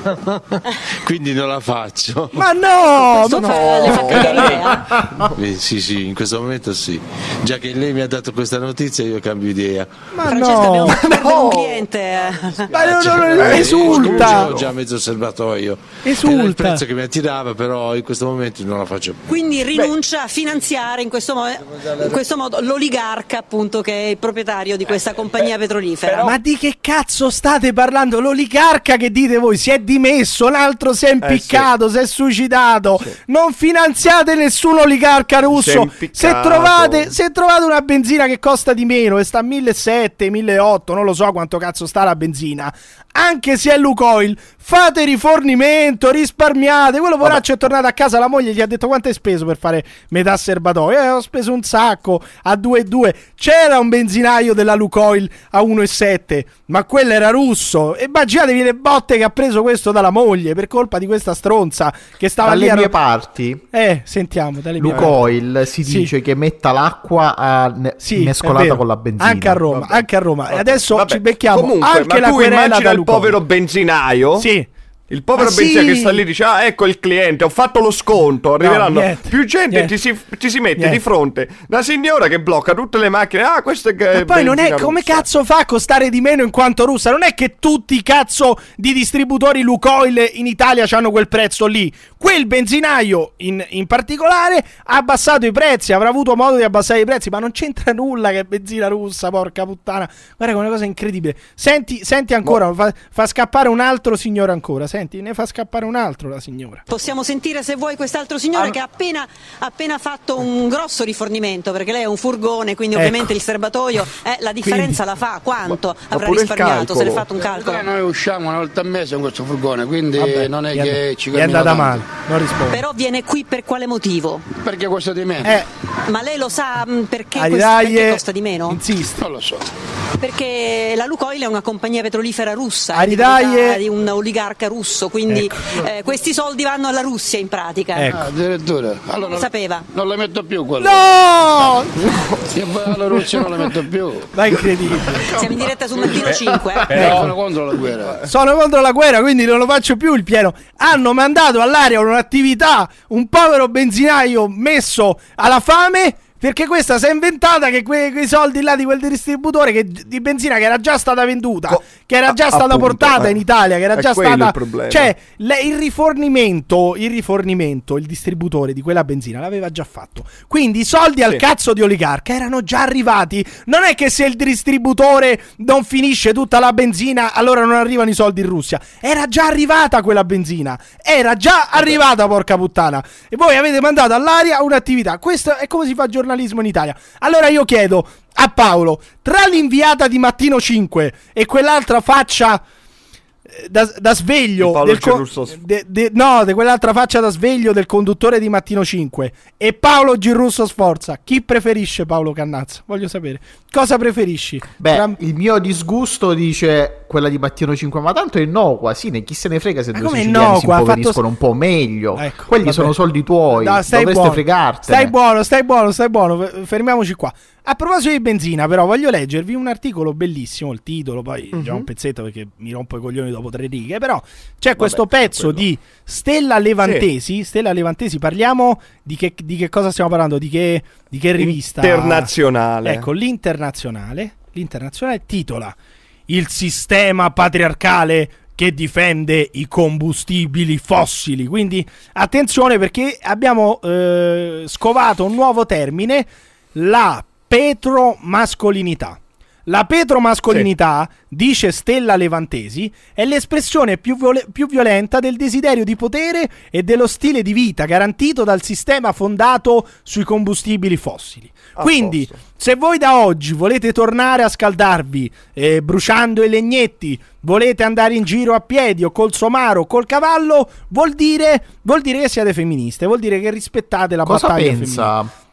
Quindi non la faccio. Ma no! Ma no! idea? Eh, sì, sì, in questo momento sì. Già che lei mi ha dato questa notizia io cambio idea. Ma Francesca, no! abbiamo fatto perdere un cliente. Ma no, no, no, Eh, esulta! Ho già mezzo serbatoio. Esulta. Era il prezzo che mi attirava, però in questo momento non la faccio più. Quindi rinuncia a finanziare in questo, mo- in questo modo l'oligarca appunto che è il proprietario di questa compagnia petrolifera. Ma di che cazzo state parlando? L'oligarca che dite voi si è dimesso, l'altro si è impiccato, si è suicidato. Non finanziate nessun oligarca russo. Se trovate, se trovate una benzina che costa di meno e sta a 1.700, 1.800, non lo so quanto cazzo sta la benzina, anche se è Lukoil, fate rifornimento, risparmiate. Quello poraccio è tornato a casa, la moglie gli ha detto quanto hai speso per fare metà serbatoio. Eh, ho speso un sacco a 2,2. C'era un benzinaio della Lukoil a 1,7, ma quello era russo. E immaginatevi le botte che ha preso questo dalla moglie per colpa di questa stronza che stava lì Dalle mie ro- parti, Eh, sentiamo, dalle mie Lukoil si Sì. dice che metta l'acqua a ne- Sì, mescolata con la benzina. Anche a Roma, Vabbè. anche a Roma. E Vabbè. adesso Vabbè. ci becchiamo Comunque, anche la querela da il Lukoil. Povero benzinaio Sì. Il povero Ah, benzina sì! che sta lì dice: Ah, ecco il cliente, ho fatto lo sconto. Arriveranno niente, più gente. niente. Ti, si, ti si mette Niente. di fronte una signora che blocca tutte le macchine. Ah, questo è. Ma poi non è come cazzo fa a costare di meno in quanto russa. Non è che tutti i cazzo di distributori Lukoil in Italia hanno quel prezzo lì. Quel benzinaio in, in particolare ha abbassato i prezzi, avrà avuto modo di abbassare i prezzi, ma non c'entra nulla che è benzina russa, porca puttana. Guarda che è una cosa incredibile. Senti, senti ancora, fa, fa scappare un altro signore ancora. Senti, ne fa scappare un altro la signora. Possiamo sentire se vuoi quest'altro signore che ha appena, ha appena fatto un grosso rifornimento perché lei è un furgone, quindi Ecco. ovviamente il serbatoio eh, la differenza la fa. Quanto avrà pure il risparmiato? Se l'è calcolo. fatto un calcolo? Noi usciamo una volta al mese con questo furgone, quindi Vabbè, non è che and- ci gli è cammina andata tanto. male, non risponde. Però viene qui per quale motivo? Perché costa di meno? Eh, Ma lei lo sa mh, perché, questo- dai, perché eh, costa di meno? insiste. Non lo so. Perché la Lukoil è una compagnia petrolifera russa, è Aridai, diventata eh. di un oligarca russo, quindi eh, questi soldi vanno alla Russia in pratica. Ecco. Ah, addirittura. Allora Lo sapeva. non le metto più quello. No! Se vai alla Russia non le metto più. Ma è incredibile. Siamo in diretta su Mattino 5. eh. Però sono contro la guerra. Sono contro la guerra, quindi non lo faccio più il pieno. Hanno mandato all'aria un'attività, un povero benzinaio messo alla fame. Perché questa si è inventata che que- quei soldi là di quel distributore che- di benzina che era già stata venduta, che era già a- stata appunto, portata eh. in Italia, che era È già stata. il. Cioè, le- il rifornimento, il rifornimento, il distributore di quella benzina l'aveva già fatto. Quindi i soldi al Sì. cazzo di oligarca erano già arrivati. Non è che se il distributore non finisce tutta la benzina, allora non arrivano i soldi in Russia. Era già arrivata quella benzina. Era già arrivata, porca puttana. E voi avete mandato all'aria un'attività. Questo è come si fa giornalismo in Italia. Allora io chiedo a Paolo, tra l'inviata di Mattino 5 e quell'altra faccia da, da sveglio del co- Girusso. de- de- no, di quell'altra faccia da sveglio del conduttore di Mattino 5 e Paolo Girusso Sforza. Chi preferisce Paolo Cannazza? Voglio sapere. Cosa preferisci? Beh, Tra- il mio disgusto dice quella di Mattino 5, ma tanto è innocua, sì, ne chi se ne frega se Ma due siciliani si innocua? Fatto- impoveriscono un po' meglio. Ecco, Quelli vabbè. sono soldi tuoi, No, stai dovreste buono. fregartene. Stai buono, stai buono, stai buono. Fermiamoci qua. A proposito di benzina, però, voglio leggervi un articolo bellissimo. Il titolo, poi già Mhm. un pezzetto perché mi rompo i coglioni dopo tre righe. Però c'è questo pezzo di Stella Levantesi. Stella Levantesi, parliamo di che, di che cosa stiamo parlando? Di che, di che rivista? Internazionale. Ecco, l'internazionale. L'internazionale titola Il sistema patriarcale che difende i combustibili fossili. Quindi attenzione perché abbiamo eh, scovato un nuovo termine, la petromascolinità. La petromascolinità, dice Stella Levantesi, è l'espressione più, viole- più violenta del desiderio di potere e dello stile di vita garantito dal sistema fondato sui combustibili fossili. A Quindi, posto. se voi da oggi volete tornare a scaldarvi eh, bruciando i legnetti, volete andare in giro a piedi o col somaro o col cavallo, vuol dire, vuol dire che siete femministe, vuol dire che rispettate la Cosa battaglia pensa femminile.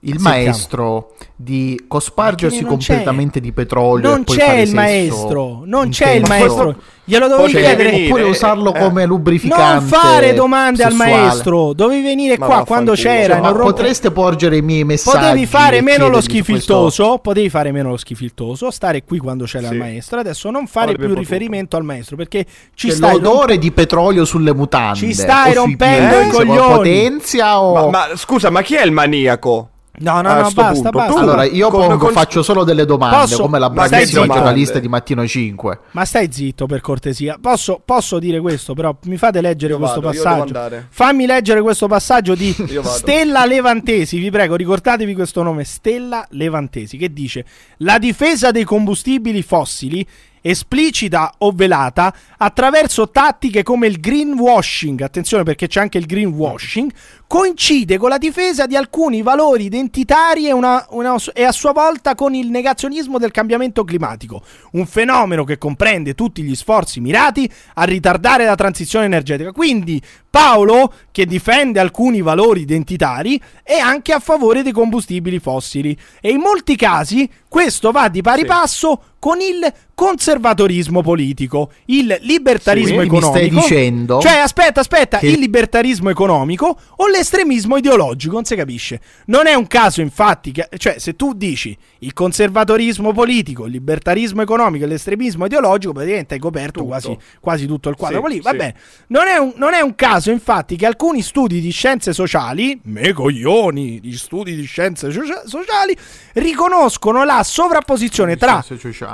Il Sentiamo. maestro di cospargersi completamente di petrolio Non e poi c'è fare il maestro, non c'è il maestro. Glielo dovevi chiedere. venire, Oppure usarlo eh. come lubrificante Non fare domande al sessuale. maestro. Dovevi venire Ma qua quando c'era. Cioè, non rompo- potreste porgere i miei messaggi Potevi fare meno lo schifiltoso. Potevi fare meno lo schifiltoso. Stare qui quando c'era Sì. il maestro. Adesso non fare Avrebbe più potuto. riferimento al maestro perché ci stai l'odore di petrolio sulle mutande Ci stai rompendo i coglioni. potenzia o... Ma, ma scusa, ma chi è il maniaco? No, no, no, basta, punto, basta. tu? allora io Con- pongo, con- faccio solo delle domande Posso- come la bravissima giornalista di Mattino 5 Ma stai zitto per cortesia. Posso, posso dire questo, però mi fate leggere Io questo vado, io devo passaggio. Fammi leggere questo passaggio di. Stella Levantesi. Vi prego, ricordatevi questo nome: Stella Levantesi. Che dice: La difesa dei combustibili fossili esplicita o velata attraverso tattiche come il greenwashing, attenzione perché c'è anche il greenwashing, coincide con la difesa di alcuni valori identitari e, una- una- e a sua volta con il negazionismo del cambiamento climatico, un fenomeno che comprende tutti gli sforzi mirati a ritardare la transizione energetica. Quindi Paolo, che difende alcuni valori identitari, è anche a favore dei combustibili fossili. E in molti casi questo va di pari passo con il conservatorismo politico, il libertarismo Sì, mi economico. stai dicendo Cioè, aspetta, aspetta, che- il libertarismo economico o l'estremismo ideologico, non si capisce. Non è un caso, infatti, che, cioè, se tu dici il conservatorismo politico, il libertarismo economico e l'estremismo ideologico, praticamente hai coperto quasi, quasi tutto il quadro. Sì, lì, va sì. bene. Non è, un, non è un caso, infatti, che alcuni studi di scienze sociali, me coglioni, di studi di scienze socia- sociali, riconoscono la sovrapposizione tra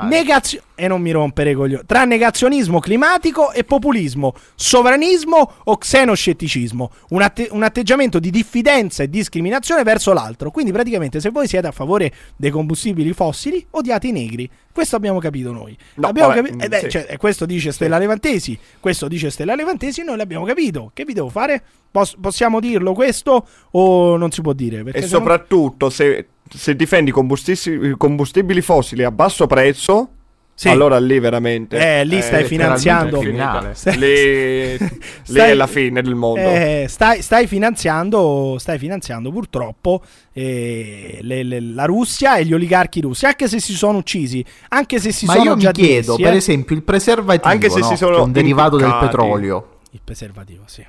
negazio- e non mi rompere i coglioni, tra negazionismo climatico e populismo, sovranismo o xenoscetticismo, un, atte- un atteggiamento di diffidenza e discriminazione verso l'altro. Quindi praticamente se voi siete a favore dei combustibili fossili, odiate i negri. Questo abbiamo capito noi. No, Abbiamo vabbè, capi- mm, eh beh, sì. cioè, eh, questo dice Stella Levantesi, questo dice Stella Levantesi, noi l'abbiamo capito. Che vi devo fare? Pos- possiamo dirlo questo o non si può dire? E soprattutto se, se difendi combustibili, combustibili fossili a basso prezzo, Sì. allora lì veramente... Eh, lì stai finanziando- è finita. Stai- Lì, lì Stai- è la fine del mondo. Eh, stai, stai finanziando, stai finanziando purtroppo eh, le- le- la Russia e gli oligarchi russi, anche se si sono uccisi, anche se si Ma sono io mi già chiedo, dimessi, per eh. esempio, il preservativo, Anche se no? si sono che è un derivato del petrolio. Il preservativo, sì.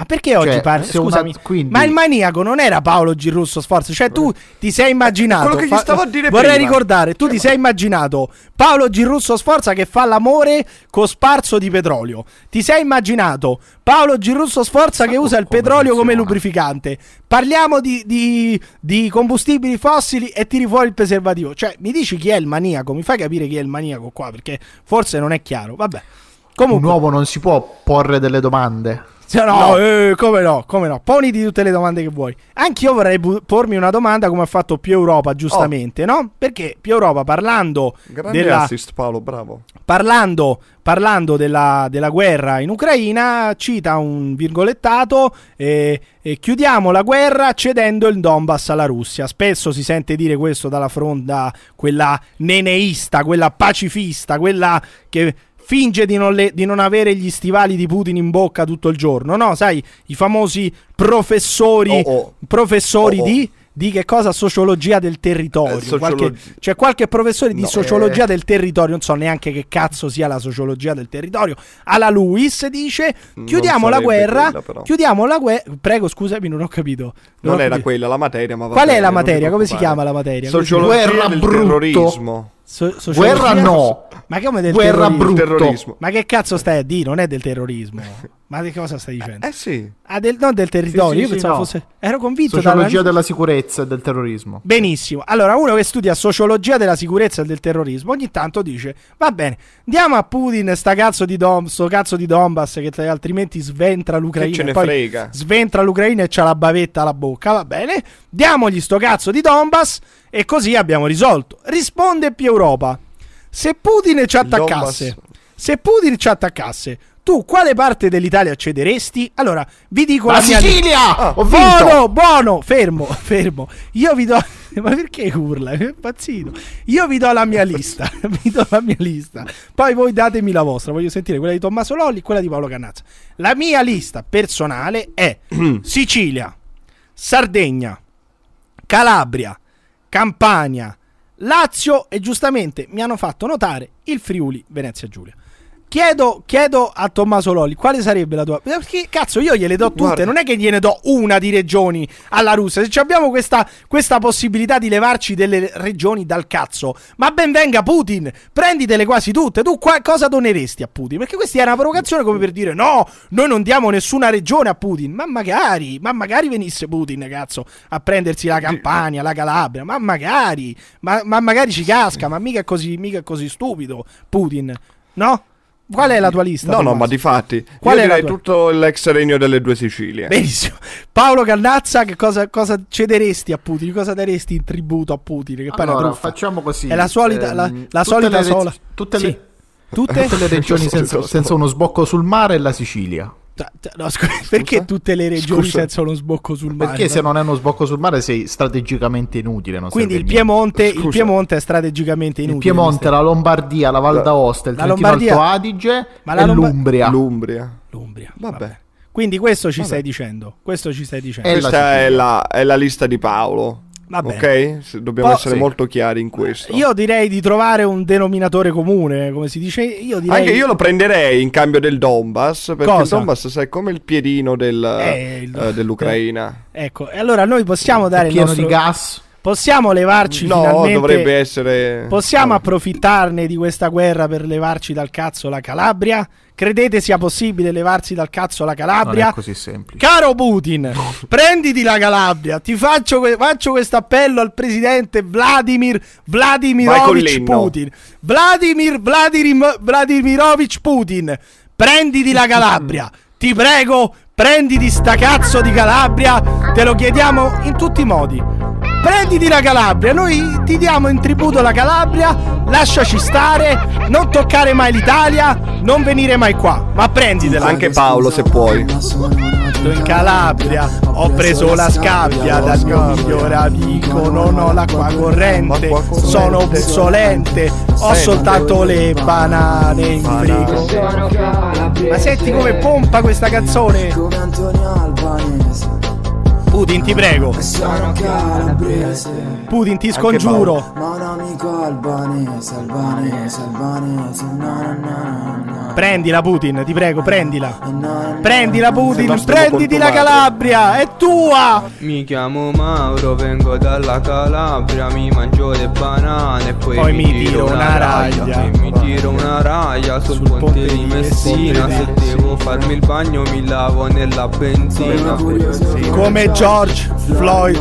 Ma perché oggi Cioè, parli? una- Scusami, quindi- ma il maniaco non era Paolo Girusso Sforza? Cioè, tu ti sei immaginato. quello che gli stavo a dire Vorrei prima. ricordare, tu ti sei immaginato Paolo Girusso Sforza che fa l'amore con sparso di petrolio. Ti sei immaginato Paolo Girusso Sforza che usa il petrolio come lubrificante. Parliamo di, di- di combustibili fossili e tiri fuori il preservativo. Cioè, mi dici chi è il maniaco? Mi fai capire chi è il maniaco qua? Perché forse non è chiaro. Vabbè. Comunque, Un uomo non si può porre delle domande. cioè, no, eh, come no, come no. Poniti tutte le domande che vuoi. Anch'io vorrei bu- pormi una domanda come ha fatto Più Europa, giustamente, no? Perché Più Europa parlando Grande della, assist Paolo, bravo. parlando, parlando della, della guerra in Ucraina, cita un virgolettato, eh, eh, chiudiamo la guerra cedendo il Donbass alla Russia. Spesso si sente dire questo dalla fronda, quella neneista, quella pacifista, quella che finge di non, le- di non avere gli stivali di Putin in bocca tutto il giorno, no? Sai, i famosi professori, Oh, oh. professori Oh, oh. di... Di che cosa? Sociologia del territorio. Eh, sociologi- Qualche- c'è qualche professore di No, sociologia eh. del territorio, non so neanche che cazzo sia la sociologia del territorio. Alla Luis dice: Chiudiamo la guerra. quella, chiudiamo la guerra. Prego, scusami, non ho capito. Non Non ho era capito. quella la materia, ma va Qual è bene, la non ti materia? Come si chiama la materia? Sociologia Guerra del brutto. terrorismo. So- Guerra no. Ma come del Guerra terrorismo? brutto. Terrorismo. Ma che cazzo stai a dire? Non è del terrorismo. Ma di cosa stai dicendo? Eh sì. Ah, del, non del territorio. Sì, sì, Io pensavo no. fosse. Ero convinto Sociologia dalla- della sicurezza e del terrorismo. Benissimo. Allora, uno che studia sociologia della sicurezza e del terrorismo ogni tanto dice: Va bene, diamo a Putin sta cazzo di Dom, sto cazzo di Donbass che altrimenti sventra l'Ucraina. Che ce ne frega. Sventra l'Ucraina e c'ha la bavetta alla bocca. Va bene, diamogli sto cazzo di Donbass e così abbiamo risolto. Risponde più Europa. Se Putin ci attaccasse, se Putin ci attaccasse, tu quale parte dell'Italia cederesti? Allora, vi dico La la mia Sicilia! Ah, Ho vinto! buono, buono, fermo, fermo. Io vi do ma perché urla? È impazzito. Io vi do la mia lista, vi do la mia lista. Poi voi datemi la vostra, voglio sentire quella di Tommaso Lolli e quella di Paolo Cannazza. La mia lista personale è Sicilia, Sardegna, Calabria, Campania, Lazio e giustamente mi hanno fatto notare il Friuli Venezia Giulia. Chiedo, chiedo a Tommaso Lolli quale sarebbe la tua. Perché cazzo, io gliele do tutte, Guarda. non è che gliene do una di regioni alla Russia. Se ci abbiamo questa, questa possibilità di levarci delle regioni dal cazzo, ma ben venga Putin, prenditele quasi tutte. Tu qua- cosa doneresti a Putin? Perché questa è una provocazione come per dire no, noi non diamo nessuna regione a Putin. Ma magari, ma magari venisse Putin, cazzo, a prendersi la Campania, la Calabria. Ma magari, ma, ma magari ci casca, ma mica è così, mica è così stupido Putin, no? Qual è la tua lista? No, no, Tommaso? ma di fatti. Qual io è direi tua- tutto l'ex regno delle due Sicilie. Benissimo. Paolo Cannazza, che cosa, cosa cederesti a Putin? Cosa daresti in tributo a Putin? Che poi Allora, facciamo così. È la solita, Ehm, la, la tutte solita le sola. tutte Sì. le- Tutte? Tutte le regioni senza, senza uno sbocco sul mare e la Sicilia. No, scusa, perché tutte le regioni Scusa. senza uno sbocco sul mare? Perché se non è uno sbocco sul mare sei strategicamente inutile. Non Quindi il. Piemonte, il Piemonte è strategicamente Il inutile. Piemonte, la Lombardia, la Val d'Aosta, il La Trentino Lombardia- Alto Adige Ma la e Lomba- l'Umbria. L'Umbria. L'Umbria. Vabbè. Quindi questo ci Vabbè. stai dicendo. Questo ci stai dicendo. Questa è la, è la lista di Paolo. Va Ok? Dobbiamo Poi- essere sì. molto chiari in questo. Io direi di trovare un denominatore comune, come si dice. Io direi Anche io lo prenderei in cambio del Donbass. Perché Cosa? il Donbass, sai, come il piedino del, Eh, il- eh, dell'Ucraina. Ecco, e allora noi possiamo dare il pieno nostro di gas. Possiamo levarci No, finalmente dovrebbe essere. Possiamo approfittarne di questa guerra per levarci dal cazzo la Calabria? Credete sia possibile levarsi dal cazzo la Non Calabria? è così semplice. Caro Putin, prenditi la Calabria. Ti faccio, faccio questo appello al presidente Vladimir Vladimirovich. Putin. Vladimir Vladirim- Vladimirovich Putin, prenditi la Calabria. Ti prego, prenditi sta cazzo di Calabria. Te lo chiediamo in tutti i modi. Prenditi la Calabria, noi ti diamo in tributo la Calabria, lasciaci stare, non toccare mai l'Italia, non venire mai qua, ma prenditela. Anche Paolo, se puoi. in Calabria ho preso la scabbia dal mio migliore amico non ho l'acqua corrente sono puzzolente ho soltanto le banane in frigo. Ma senti come pompa questa canzone Putin ti prego. Putin ti scongiuro. Prendila Putin ti prego prendila. Prendila Putin prenditi la. Calabria è tua. Mi chiamo Mauro, vengo dalla Calabria, mi mangio le banane e poi, Poi mi tiro una raglia. E mi tiro una raglia sul, ponte, di Messina. Se devo farmi il bagno mi lavo nella benzina. come George Floyd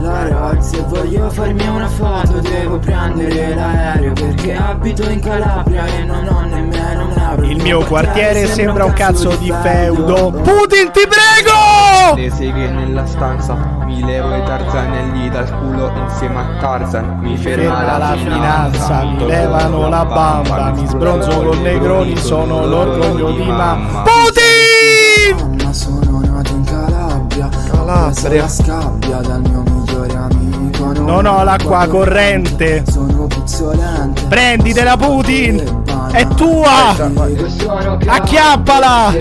La road, se voglio farmi una foto devo prendere l'aereo Perché abito in Calabria e non ho nemmeno un euro il mio quartiere sembra un cazzo di feudo Putin ti prego Le seghe nella stanza, mi levo i tarzanelli dal culo insieme a Tarzan. Mi ferma, ferma la finanza, mi levano la bamba, mi sbronzo con negroni, sono l'orgoglio di mamma. Putin! Calabria la scabbia dal mio migliore amico Non ho l'acqua corrente. Sono puzzolente Prenditela Putin! È tua! Acchiappala!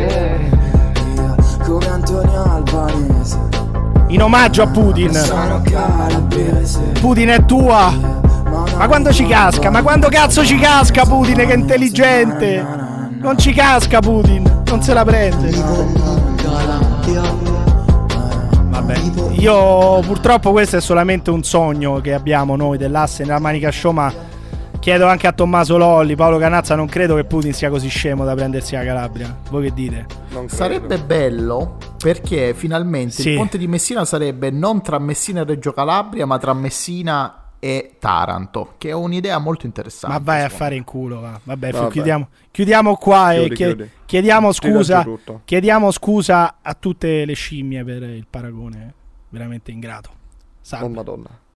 Come Antonio Albanese In omaggio a Putin. Putin è tua! Ma quando ci casca? Ma quando cazzo ci casca Putin che è intelligente? Non ci casca Putin, non se la prende. Vabbè, io purtroppo questo è solamente un sogno che abbiamo noi dell'asse nella Manica Show, ma chiedo anche a Tommaso Lolli, Paolo Canazza, non credo che Putin sia così scemo da prendersi la Calabria. Voi che dite? Sarebbe bello perché finalmente Sì. il ponte di Messina sarebbe non tra Messina e Reggio Calabria, ma tra Messina e Taranto, che è un'idea molto interessante. Ma vai a fare in culo, va. Vabbè, Vabbè. Chiudiamo, chiudiamo qua e Chiudi, chie- chiudi. chiediamo scusa. Chiediamo scusa a tutte le scimmie per il paragone veramente ingrato. Salve. Oh madonna.